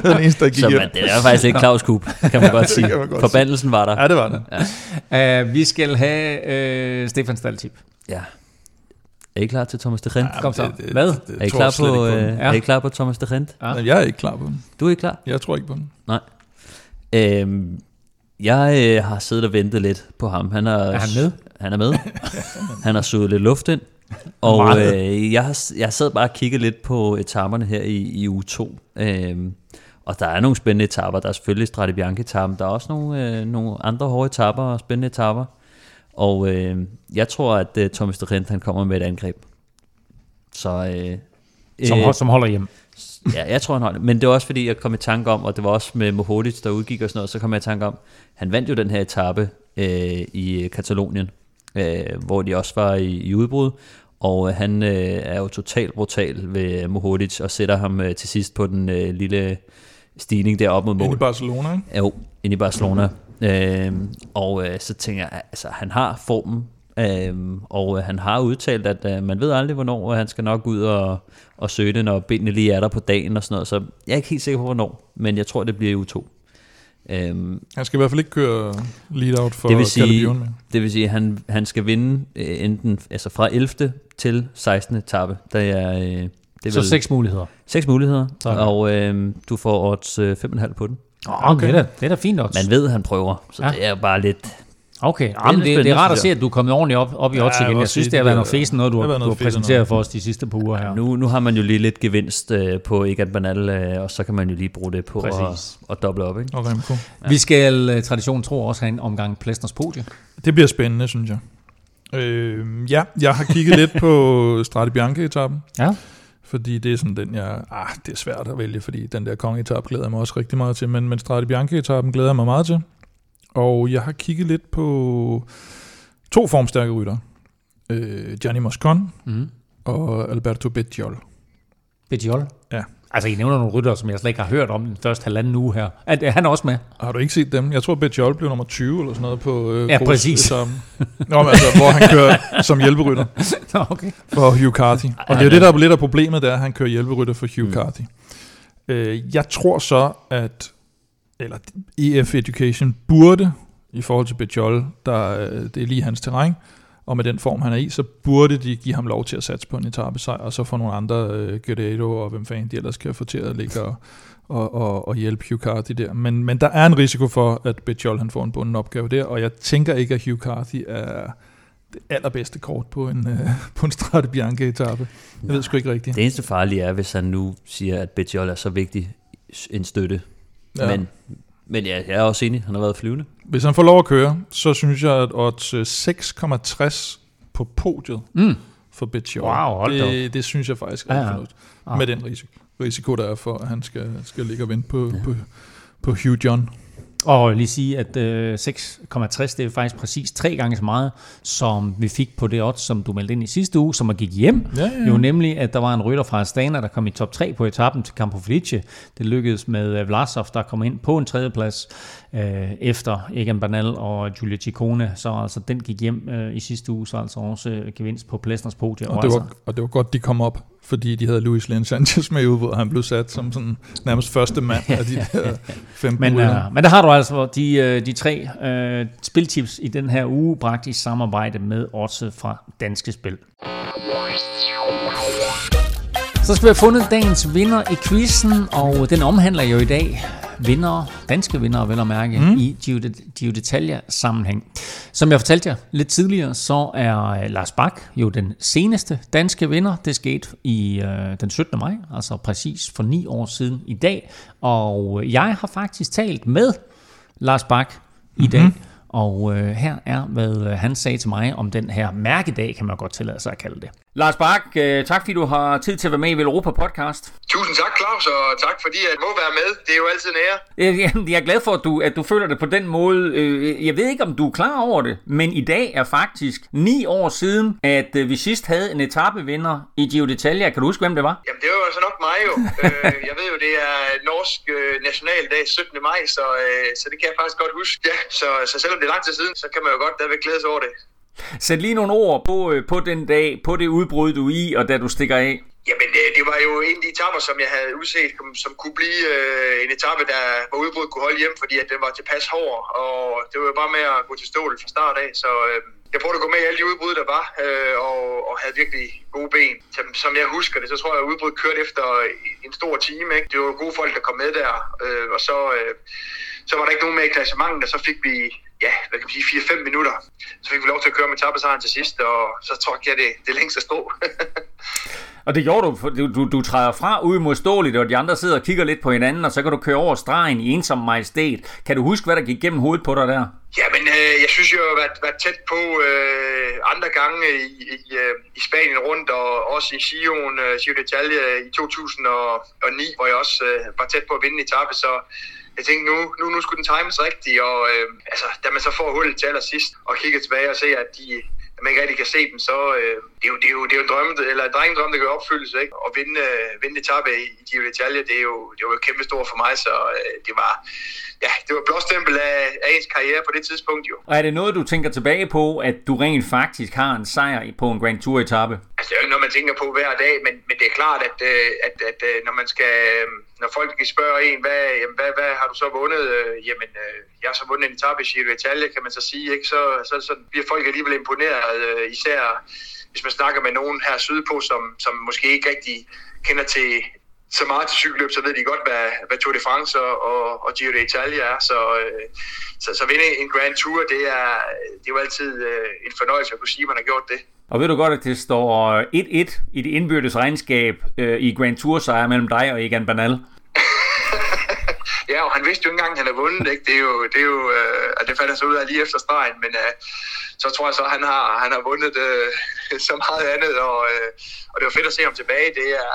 Speaker 3: den eneste, der gik
Speaker 4: så, man, det er faktisk ikke Claus Kup, kan man godt sige. man godt Forbandelsen var der.
Speaker 3: Ja, det var det.
Speaker 2: Ja. Uh, vi skal have uh, Stefan Staltip.
Speaker 4: Ja. Er I klar til Thomas de Rent?
Speaker 2: Ja, Kom så. Det,
Speaker 4: det, Hvad? Det, er, I klar på, på, uh, ja. er I klar på Thomas de Rent?
Speaker 3: Ja. Jeg er ikke klar på den.
Speaker 4: Du er ikke klar?
Speaker 3: Jeg tror ikke på den.
Speaker 4: Nej. Øhm, Jeg øh, har siddet og ventet lidt på ham. Han er,
Speaker 2: er han med?
Speaker 4: Han er med. han har suget lidt luft ind. Og øh, jeg, jeg sad bare og kigget lidt på etaperne her i, i uge 2. Øhm, og der er nogle spændende etapper. Der er selvfølgelig Strade Bianche-etappen. Der er også nogle, øh, nogle andre hårde etapper og spændende etapper. Og øh, jeg tror, at øh, Thomas de Rent, han kommer med et angreb. Så, øh,
Speaker 2: som, øh, som holder hjem.
Speaker 4: Ja, jeg tror, han holder. Men det var også, fordi jeg kom i tanke om, og det var også med Mohodic, der udgik og sådan noget, så kom jeg i tanke om, han vandt jo den her etape øh, i Katalonien, øh, hvor de også var i, i udbrud, og han øh, er jo totalt brutal ved Mohodic og sætter ham øh, til sidst på den øh, lille stigning deroppe mod mål.
Speaker 3: Inde i Barcelona, ikke?
Speaker 4: Jo, inde i Barcelona. Øh, og øh, så tænker jeg, altså han har formen, øh, og øh, han har udtalt, at øh, man ved aldrig, hvornår han skal nok ud og, og søge det, når benene lige er der på dagen og sådan noget. Så jeg er ikke helt sikker på, hvornår, men jeg tror, det bliver i U2.
Speaker 3: Øhm, han skal i hvert fald ikke køre lead-out for
Speaker 4: det vil sige, med. Det vil sige, at han, han skal vinde øh, enten altså fra 11. til 16. etape. Der er, øh, det
Speaker 2: er så vel, seks muligheder.
Speaker 4: Seks muligheder, Sådan. og øh, du får odds øh, 5,5 på den.
Speaker 2: Oh, okay. det, er da, det er da fint odds.
Speaker 4: Man ved, at han prøver, så ja. det er bare lidt...
Speaker 2: Okay, det, Jamen, det, det er rart at se, at du er kommet ordentligt op, op i odds ja, igen. Jeg synes, det har været noget fæsen, noget du, har, du har præsenteret for os de sidste par uger her.
Speaker 4: Nu, nu har man jo lige lidt gevinst øh, på Egan Banal, øh, og så kan man jo lige bruge det på at, at doble op. Ikke?
Speaker 3: Okay, cool.
Speaker 2: Ja. Vi skal, øh, tradition tro, også have en omgang Plæstners podie.
Speaker 3: Det bliver spændende, synes jeg. Øh, ja, jeg har kigget lidt på Strade Bianche-etappen.
Speaker 2: Ja.
Speaker 3: Fordi det er sådan den, jeg... Ah, det er svært at vælge, fordi den der kongeetappe glæder jeg mig også rigtig meget til. Men, men Strade Bianche-etappen glæder jeg mig meget til. Og jeg har kigget lidt på to formstærke rytter. Øh, Gianni Moscon mm. og Alberto Bettiol.
Speaker 2: Bettiol?
Speaker 3: Ja.
Speaker 2: Altså, I nævner nogle rytter, som jeg slet ikke har hørt om den første halvanden uge her. Er, er han også med?
Speaker 3: Har du ikke set dem? Jeg tror, Bettiol blev nummer 20 eller sådan noget på øh,
Speaker 2: Ja, præcis.
Speaker 3: Som, Nå, men altså, hvor han kører som hjælperytter.
Speaker 2: Nå, okay.
Speaker 3: For Hugh Carthy. Og det er jo det, der er lidt af problemet, det er, at han kører hjælperytter for Hugh mm. Carthy. Øh, jeg tror så, at eller EF Education burde, i forhold til Bejol, der, øh, det er lige hans terræn, og med den form, han er i, så burde de give ham lov til at satse på en etappesejr, og så få nogle andre, øh, uh, Guerrero og hvem fanden de ellers kan få til at ligge og, og, og, og hjælpe Hugh Carthy der. Men, men der er en risiko for, at Bejol han får en bunden opgave der, og jeg tænker ikke, at Hugh Carthy er det allerbedste kort på en, uh, på en Strade Bianca-etappe. Jeg ved sgu ikke rigtigt.
Speaker 4: Det eneste farlige er, hvis han nu siger, at Bejol er så vigtig en støtte Ja. Men, men ja, jeg er også enig. Han har været flyvende.
Speaker 3: Hvis han får lov at køre, så synes jeg, at odds 6,60 på podiet mm. for Betjol,
Speaker 2: wow, hold
Speaker 3: det, det synes jeg faktisk er ja, ja. ja. Med den risiko, risiko, der er for, at han skal, skal ligge og vente på, ja. på, på Hugh John.
Speaker 2: Og lige sige, at øh, 6,60 det er faktisk præcis tre gange så meget, som vi fik på det odds, som du meldte ind i sidste uge, som er gik hjem. Ja, ja. Jo nemlig, at der var en rytter fra Astana, der kom i top 3 på etappen til Campo Felice. Det lykkedes med øh, Vlasov, der kom ind på en tredjeplads øh, efter Egan Bernal og Giulia Ciccone. Så altså, den gik hjem øh, i sidste uge, så altså også øh, gevinst på Plæstners podium.
Speaker 3: Og, og, det var, altså, og det var godt, de kom op fordi de havde Luis Lane Sanchez med ud, hvor han blev sat som sådan nærmest første mand af de der 15
Speaker 2: men, uh, men der har du altså de, uh, de tre uh, spiltips i den her uge, bragt i samarbejde med Odds fra Danske Spil. Så skal vi have fundet dagens vinder i quizzen, og den omhandler jo i dag vinder, danske vinder vel at mærke, mm. i Gio Detalja sammenhæng. Som jeg fortalte jer lidt tidligere, så er øh, Lars Bak jo den seneste danske vinder. Det skete i øh, den 17. maj, altså præcis for ni år siden i dag. Og jeg har faktisk talt med Lars Bak i mm-hmm. dag. Og øh, her er, hvad øh, han sagde til mig om den her mærkedag, kan man godt tillade sig at kalde det. Lars Bak, øh, tak fordi du har tid til at være med i Europa Podcast.
Speaker 10: Tusind tak, Claus, og tak fordi jeg må være med. Det er jo altid en ære.
Speaker 2: Øh, jeg er glad for, at du, at du føler det på den måde. Øh, jeg ved ikke, om du er klar over det, men i dag er faktisk ni år siden, at vi sidst havde en etapevinder i Giro d'Italia. Kan du huske, hvem det var?
Speaker 10: Jamen, det var altså nok mig jo. jeg ved jo, det er norsk nationaldag 17. maj, så, så det kan jeg faktisk godt huske. Ja, så, så selvom det er lang tid siden, så kan man jo godt stadigvæk glæde sig over det.
Speaker 2: Sæt lige nogle ord på, øh, på den dag, på det udbrud, du er i, og da du stikker af.
Speaker 10: Jamen, det, det var jo en af de etapper, som jeg havde udset, som, som kunne blive øh, en etape, der hvor udbruddet kunne holde hjem, fordi at den var tilpas hård, og det var jo bare med at gå til stål fra start af, så øh, jeg prøvede at gå med i alle de udbrud, der var, øh, og, og havde virkelig gode ben. Som, som jeg husker det, så tror jeg, at udbruddet kørte efter en stor time. Ikke? Det var gode folk, der kom med der, øh, og så... Øh, så var der ikke nogen med i klassementet, og så fik vi, ja, hvad kan man sige, 4-5 minutter. Så fik vi lov til at køre med tabesejren til sidst, og så tror jeg, det, det længste strå.
Speaker 2: Og det gjorde du, du, du, du træder fra uimodståeligt, og de andre sidder og kigger lidt på hinanden, og så kan du køre over stregen i ensom majestæt. Kan du huske, hvad der gik gennem hovedet på dig der?
Speaker 10: Ja, men øh, jeg synes, jeg har været, været tæt på øh, andre gange i, i, øh, i Spanien rundt, og også i Sion, øh, Giro d'Italia i 2009, hvor jeg også øh, var tæt på at vinde etape, så jeg tænkte, nu, nu, nu skulle den times rigtigt, og øh, altså, da man så får hullet til allersidst, og kigger tilbage og ser, at de, at man ikke rigtig kan se dem, så øh, det, er jo, det, er jo, det er jo en drøm, eller en drengedrøm, der kan opfyldes, ikke? Og vinde, øh, vinde etape i, Giro d'Italia, det er jo, det jo kæmpe stort for mig, så øh, det var, ja, det var blåstempel af, af ens karriere på det tidspunkt jo.
Speaker 2: Og er det noget, du tænker tilbage på, at du rent faktisk har en sejr på en Grand Tour etape?
Speaker 10: Altså, det er jo ikke noget, man tænker på hver dag, men, men det er klart, at, øh, at, at, at når man skal, når folk spørger en, hvad, jamen, hvad, hvad har du så vundet? Jamen, jeg har så vundet en etape i Giro d'Italia, kan man så sige, ikke? Så, så, så bliver folk alligevel imponeret, især hvis man snakker med nogen her sydpå, som, som måske ikke rigtig kender til, så meget til cykelløb, så ved de godt, hvad, hvad Tour de France og, og, Giro d'Italia er. Så, øh, så, så vinde en Grand Tour, det er, det er jo altid øh, en fornøjelse at kunne sige, at man har gjort det.
Speaker 2: Og ved du godt, at det står 1-1 i det indbyrdes regnskab øh, i Grand Tour sejr mellem dig og Egan Bernal?
Speaker 10: ja, og han vidste jo ikke engang, at han havde vundet. Ikke? Det er jo, det er jo øh, det fandt han så ud af lige efter stregen, men øh, så tror jeg så, at han har, han har vundet øh, så meget andet, og, øh, og det var fedt at se ham tilbage. Det er,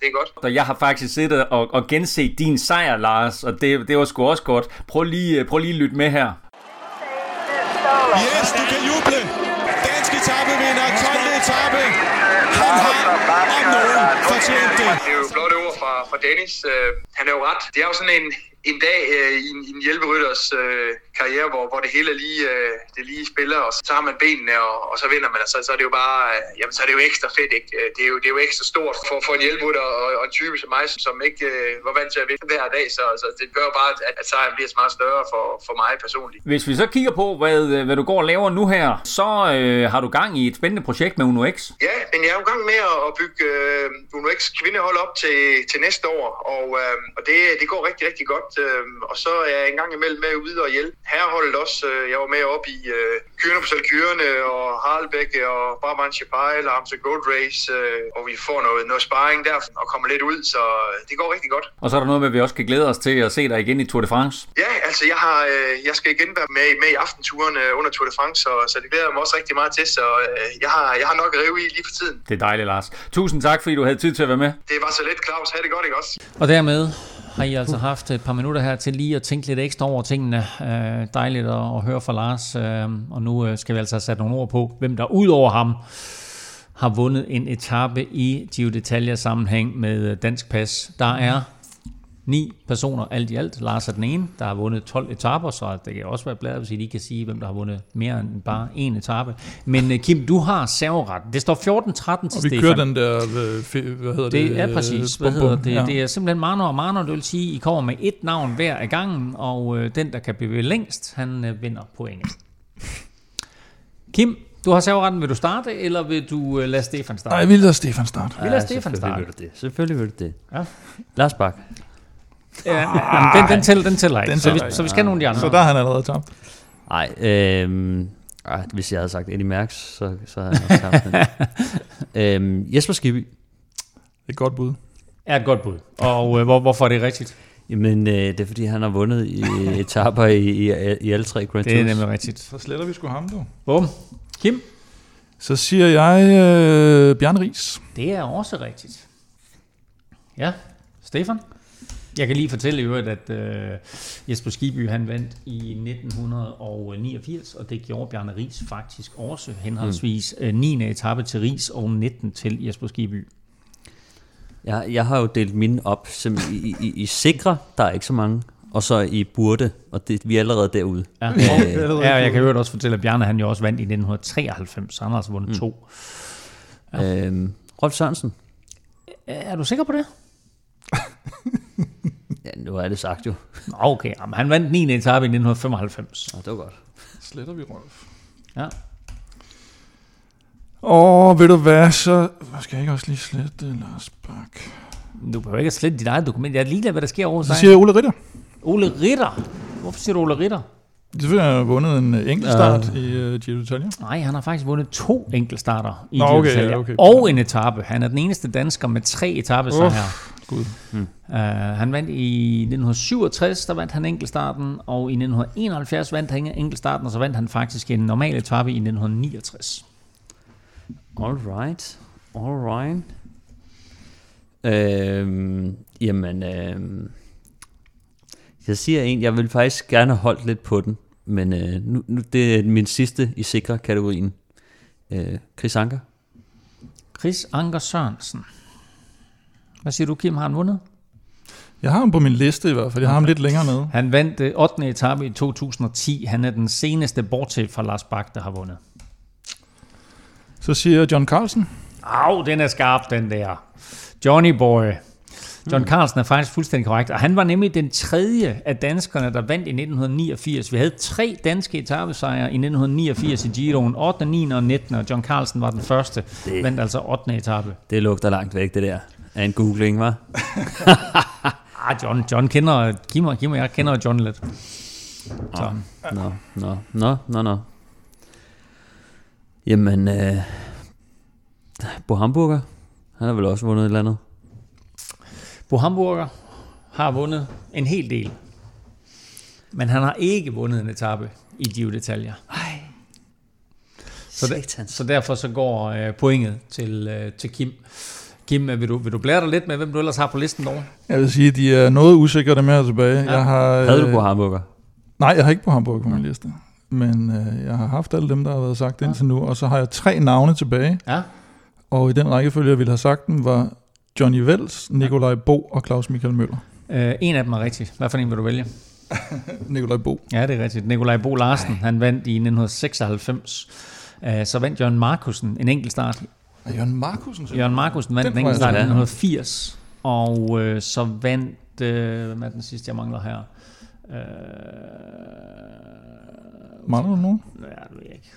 Speaker 10: det er godt.
Speaker 2: Så jeg har faktisk siddet og, og genset din sejr, Lars, og det, det var sgu også godt. Prøv lige, prøv lige at lytte med her.
Speaker 1: Yes, du kan juble. Dansk etapevinder, 12. etape. Han har om nogen fortjent det.
Speaker 10: Det er jo flotte ord fra, fra Dennis. Uh, han er jo ret. Det er jo sådan en, en dag øh, i, en, en hjælperytters øh, karriere, hvor, hvor det hele lige, øh, det lige spiller, og så har man benene, og, og så vinder man, og så, så er det jo bare, øh, jamen så er det jo ekstra fedt, ikke? Øh, det er jo, det er jo ekstra stort for, for en hjælperytter og, og en type som mig, som, ikke øh, var vant til at vinde hver dag, så, så det gør bare, at, at sejren bliver så meget større for, for mig personligt.
Speaker 2: Hvis vi så kigger på, hvad, hvad du går og laver nu her, så øh, har du gang i et spændende projekt med Uno X.
Speaker 10: Ja, men jeg er jo gang med at bygge øh, Uno X kvindehold op til, til næste år, og, øh, og det, det går rigtig, rigtig godt. Øh, og så er jeg en gang imellem med ude og hjælpe herreholdet også. Øh, jeg var med op i øh, Kyrene på Salkyrene og Harlebække og Brabant Chapai og Amstel Gold Race, øh, og vi får noget, noget sparring der og kommer lidt ud, så øh, det går rigtig godt.
Speaker 2: Og så er der noget med, at vi også kan glæde os til at se dig igen i Tour de France.
Speaker 10: Ja, altså jeg, har, øh, jeg skal igen være med, med i aftenturen øh, under Tour de France, så, så det glæder jeg mig også rigtig meget til, så øh, jeg, har, jeg har nok at rive i lige for tiden.
Speaker 2: Det er dejligt, Lars. Tusind tak, fordi du havde tid til at være med.
Speaker 10: Det var så lidt, Claus. Ha' det godt, ikke også?
Speaker 2: Og dermed har I altså haft et par minutter her til lige at tænke lidt ekstra over tingene. Øh, dejligt at, at høre fra Lars, øh, og nu øh, skal vi altså have sat nogle ord på, hvem der ud over ham har vundet en etape i Giro d'Italia sammenhæng med øh, dansk pas. Der er ni personer alt i alt. Lars er den ene, der har vundet 12 etaper, så det kan også være bladet, hvis I kan sige, hvem der har vundet mere end bare en etape. Men øh, Kim, du har serveret. Det står 14-13 til Stefan.
Speaker 3: Og vi Stefan. kører den der, hvad hedder det?
Speaker 2: Det er præcis, hvad hedder det? Ja. Det er simpelthen Mano og Mano, det vil sige, I kommer med et navn hver af gangen, og øh, den, der kan blive længst, han øh, vinder point. Kim, du har serveretten. Vil du starte, eller vil du lade Stefan starte?
Speaker 3: Nej, jeg vil lade Stefan starte.
Speaker 2: Vi lader ja, Stefan starte.
Speaker 4: Vil du det. Selvfølgelig vil du det. Ja. Lars Bak.
Speaker 2: Ja, jamen, den, den, tæller, den tæller ikke, den tæller så, vi, så vi skal ja. nogle af de andre.
Speaker 3: Så der har han allerede tabt.
Speaker 4: Nej, øhm, ej, hvis jeg havde sagt Eddie Merckx, så, så havde han tabt. øhm, Jesper Skibby.
Speaker 3: Et godt bud.
Speaker 2: Er et godt bud. Og øh, hvor, hvorfor er det rigtigt?
Speaker 4: Jamen, øh, det er fordi, han har vundet i etaper i, i, i alle tre Grand
Speaker 2: Tours. Det er nemlig rigtigt.
Speaker 3: Så sletter vi sgu ham, du.
Speaker 2: Bum. Kim?
Speaker 3: Så siger jeg øh, Bjørn Ries.
Speaker 2: Det er også rigtigt. Ja, Stefan? Jeg kan lige fortælle i øvrigt, at uh, Jesper Skiby han vandt i 1989, og det gjorde Bjarne Ries faktisk også henholdsvis mm. 9. etape til Ries og 19 til Jesper Skiby.
Speaker 4: Jeg, jeg har jo delt mine op som i, i, i sikre, der er ikke så mange, og så i burde, og det, vi er allerede derude.
Speaker 2: Ja, øh, ja og jeg kan jo også fortælle, at Bjarne han jo også vandt i 1993, så han har altså vundet mm. to.
Speaker 4: Ja. Øhm, Rolf Sørensen.
Speaker 2: Er du sikker på det?
Speaker 4: Ja, nu er det sagt jo.
Speaker 2: Okay, jamen, han vandt 9. etape i 1995.
Speaker 4: Ja, det var godt.
Speaker 3: Sletter vi Rolf.
Speaker 2: Ja.
Speaker 3: Og ved du hvad, så skal jeg ikke også lige slette Lars Bak.
Speaker 2: Du behøver ikke at slette dit eget dokument. Jeg er ligeglad, hvad der sker over
Speaker 3: sig. Så siger jeg Ole Ritter.
Speaker 2: Ole Ritter. hvorfor siger du Ole Ritter?
Speaker 3: Det vil have vundet en enkeltstart uh, i uh, Giro d'Italia.
Speaker 2: Nej, han har faktisk vundet to enkeltstarter i
Speaker 3: Nå,
Speaker 2: Giro
Speaker 3: okay,
Speaker 2: d'Italia.
Speaker 3: okay.
Speaker 2: Og en etape. Han er den eneste dansker med tre etappesejre.
Speaker 3: Gud.
Speaker 2: Hmm. Uh, han vandt i 1967, der vandt han enkeltstarten, og i 1971 vandt han enkeltstarten, og så vandt han faktisk en normal etape i 1969.
Speaker 4: All right. All right. Øhm, jamen, øhm, jeg siger en, jeg vil faktisk gerne have holdt lidt på den, men øh, nu, nu, det er min sidste i sikre kategorien. Øh, Chris Anker.
Speaker 2: Chris Anker Sørensen. Hvad siger du, Kim? Har han vundet?
Speaker 3: Jeg har ham på min liste i hvert fald. Jeg har ham lidt længere nede.
Speaker 2: Han vandt øh, 8. etape i 2010. Han er den seneste, bortset fra Lars Bak, der har vundet.
Speaker 3: Så siger jeg John Carlsen.
Speaker 2: Au, den er skarp, den der. Johnny Boy. John Carlsen er faktisk fuldstændig korrekt, og han var nemlig den tredje af danskerne, der vandt i 1989. Vi havde tre danske etappesejre i 1989 i Giroen, 8., 9. og 19. og John Carlsen var den første, det, vandt altså 8. etape.
Speaker 4: Det lugter langt væk, det der. Af en googling, var.
Speaker 2: ah, John, John kender, Kim og, Kim og jeg kender John lidt.
Speaker 4: Så. Nå, nå, nå, nå, nå. Jamen, øh, Bo Hamburger, han har vel også vundet et eller andet.
Speaker 2: Bo Hamburger har vundet en hel del. Men han har ikke vundet en etape i Giro d'Italia.
Speaker 4: Ej.
Speaker 2: Så, der, så derfor så går øh, pointet til, øh, til Kim. Kim, vil du, vil du blære dig lidt med, hvem du ellers har på listen derovre?
Speaker 3: Jeg vil sige, de er noget usikre dem her tilbage.
Speaker 2: Ja.
Speaker 3: Jeg har,
Speaker 4: Havde du på Hamburger?
Speaker 3: Nej, jeg har ikke på Hamburger på min liste. Men øh, jeg har haft alle dem, der har været sagt ja. indtil nu. Og så har jeg tre navne tilbage.
Speaker 2: Ja.
Speaker 3: Og i den rækkefølge, jeg ville have sagt dem, var Johnny Vels, Nikolaj Bo og Claus Michael Møller.
Speaker 2: Øh, en af dem er rigtig. Hvad for en vil du vælge?
Speaker 3: Nikolaj Bo.
Speaker 2: Ja, det er rigtigt. Nikolaj Bo Larsen, Ej. han vandt i 1996. Uh, så vandt Jørgen Markusen en enkelt start.
Speaker 3: Er Jørgen Markusen?
Speaker 2: Jørgen Markusen vandt den en enkelt start i 1980. Og uh, så vandt, uh, hvad er den sidste, jeg mangler her? Uh,
Speaker 3: Mangler du nogen?
Speaker 2: Ja, det ved jeg ikke.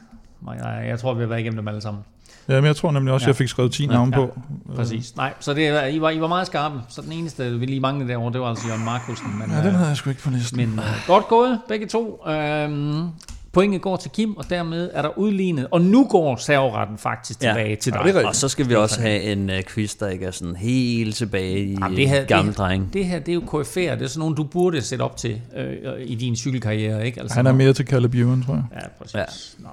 Speaker 2: Jeg, jeg tror, vi har været igennem dem alle sammen.
Speaker 3: Ja, men jeg tror nemlig også, ja. jeg fik skrevet 10 navne ja, på.
Speaker 2: Præcis. Nej, så det, I, var, I var meget skarpe. Så den eneste, vi lige manglede derovre, det var altså Jørgen Markusen. Men,
Speaker 3: ja, den havde jeg sgu ikke på listen.
Speaker 2: Men uh, godt gået, begge to. Øhm, pointet går til Kim, og dermed er der udlignet. Og nu går serveretten faktisk tilbage ja. til dig.
Speaker 4: Ja, og så skal vi også have en uh, quiz, der ikke er sådan helt tilbage i Jamen,
Speaker 2: det her,
Speaker 4: gammel
Speaker 2: det,
Speaker 4: dreng.
Speaker 2: Det her, det er jo KF'er. Det er sådan nogen, du burde sætte op til øh, i din cykelkarriere. Ikke? Altså,
Speaker 3: Han er mere til Caleb Ewan, tror jeg.
Speaker 2: Ja, præcis. Ja. Nå.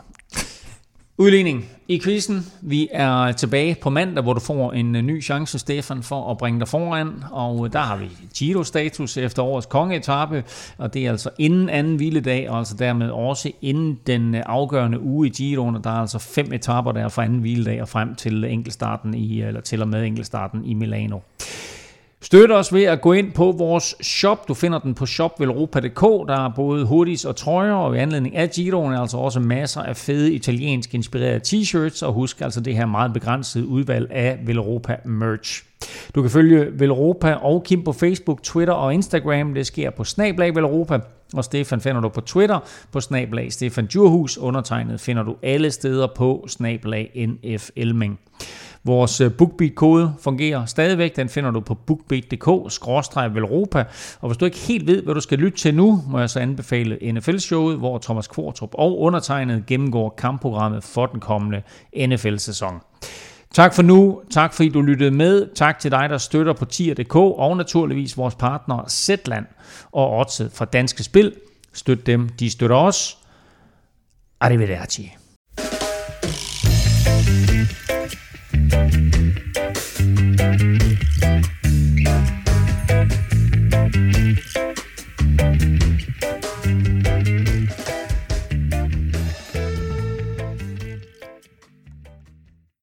Speaker 2: Udligning i quizzen. Vi er tilbage på mandag, hvor du får en øh, ny chance, Stefan, for at bringe dig foran. Og øh, der har vi Giro-status efter årets kongeetappe, og det er altså inden anden hviledag, og altså dermed også inden den øh, afgørende uge i Giroen. Og der er altså fem etapper der fra anden hviledag og frem til enkelstarten i, eller til og med enkelstarten i Milano. Støt os ved at gå ind på vores shop. Du finder den på shopvelropa.dk. Der er både hoodies og trøjer, og i anledning af Giroen er altså også masser af fede italiensk inspirerede t-shirts, og husk altså det her meget begrænsede udvalg af Velropa merch. Du kan følge Velropa og Kim på Facebook, Twitter og Instagram. Det sker på Snablag Velropa, og Stefan finder du på Twitter på Snablag Stefan Djurhus. Undertegnet finder du alle steder på Snablag NF Elming. Vores øh, BookBeat-kode fungerer stadigvæk. Den finder du på bookbeat.dk-velropa. Og hvis du ikke helt ved, hvad du skal lytte til nu, må jeg så anbefale NFL-showet, hvor Thomas Kvartrup og undertegnet gennemgår kampprogrammet for den kommende NFL-sæson. Tak for nu. Tak fordi du lyttede med. Tak til dig, der støtter på tier.dk og naturligvis vores partner Zetland og Odset fra Danske Spil. Støt dem, de støtter os. Arrivederci. Thank you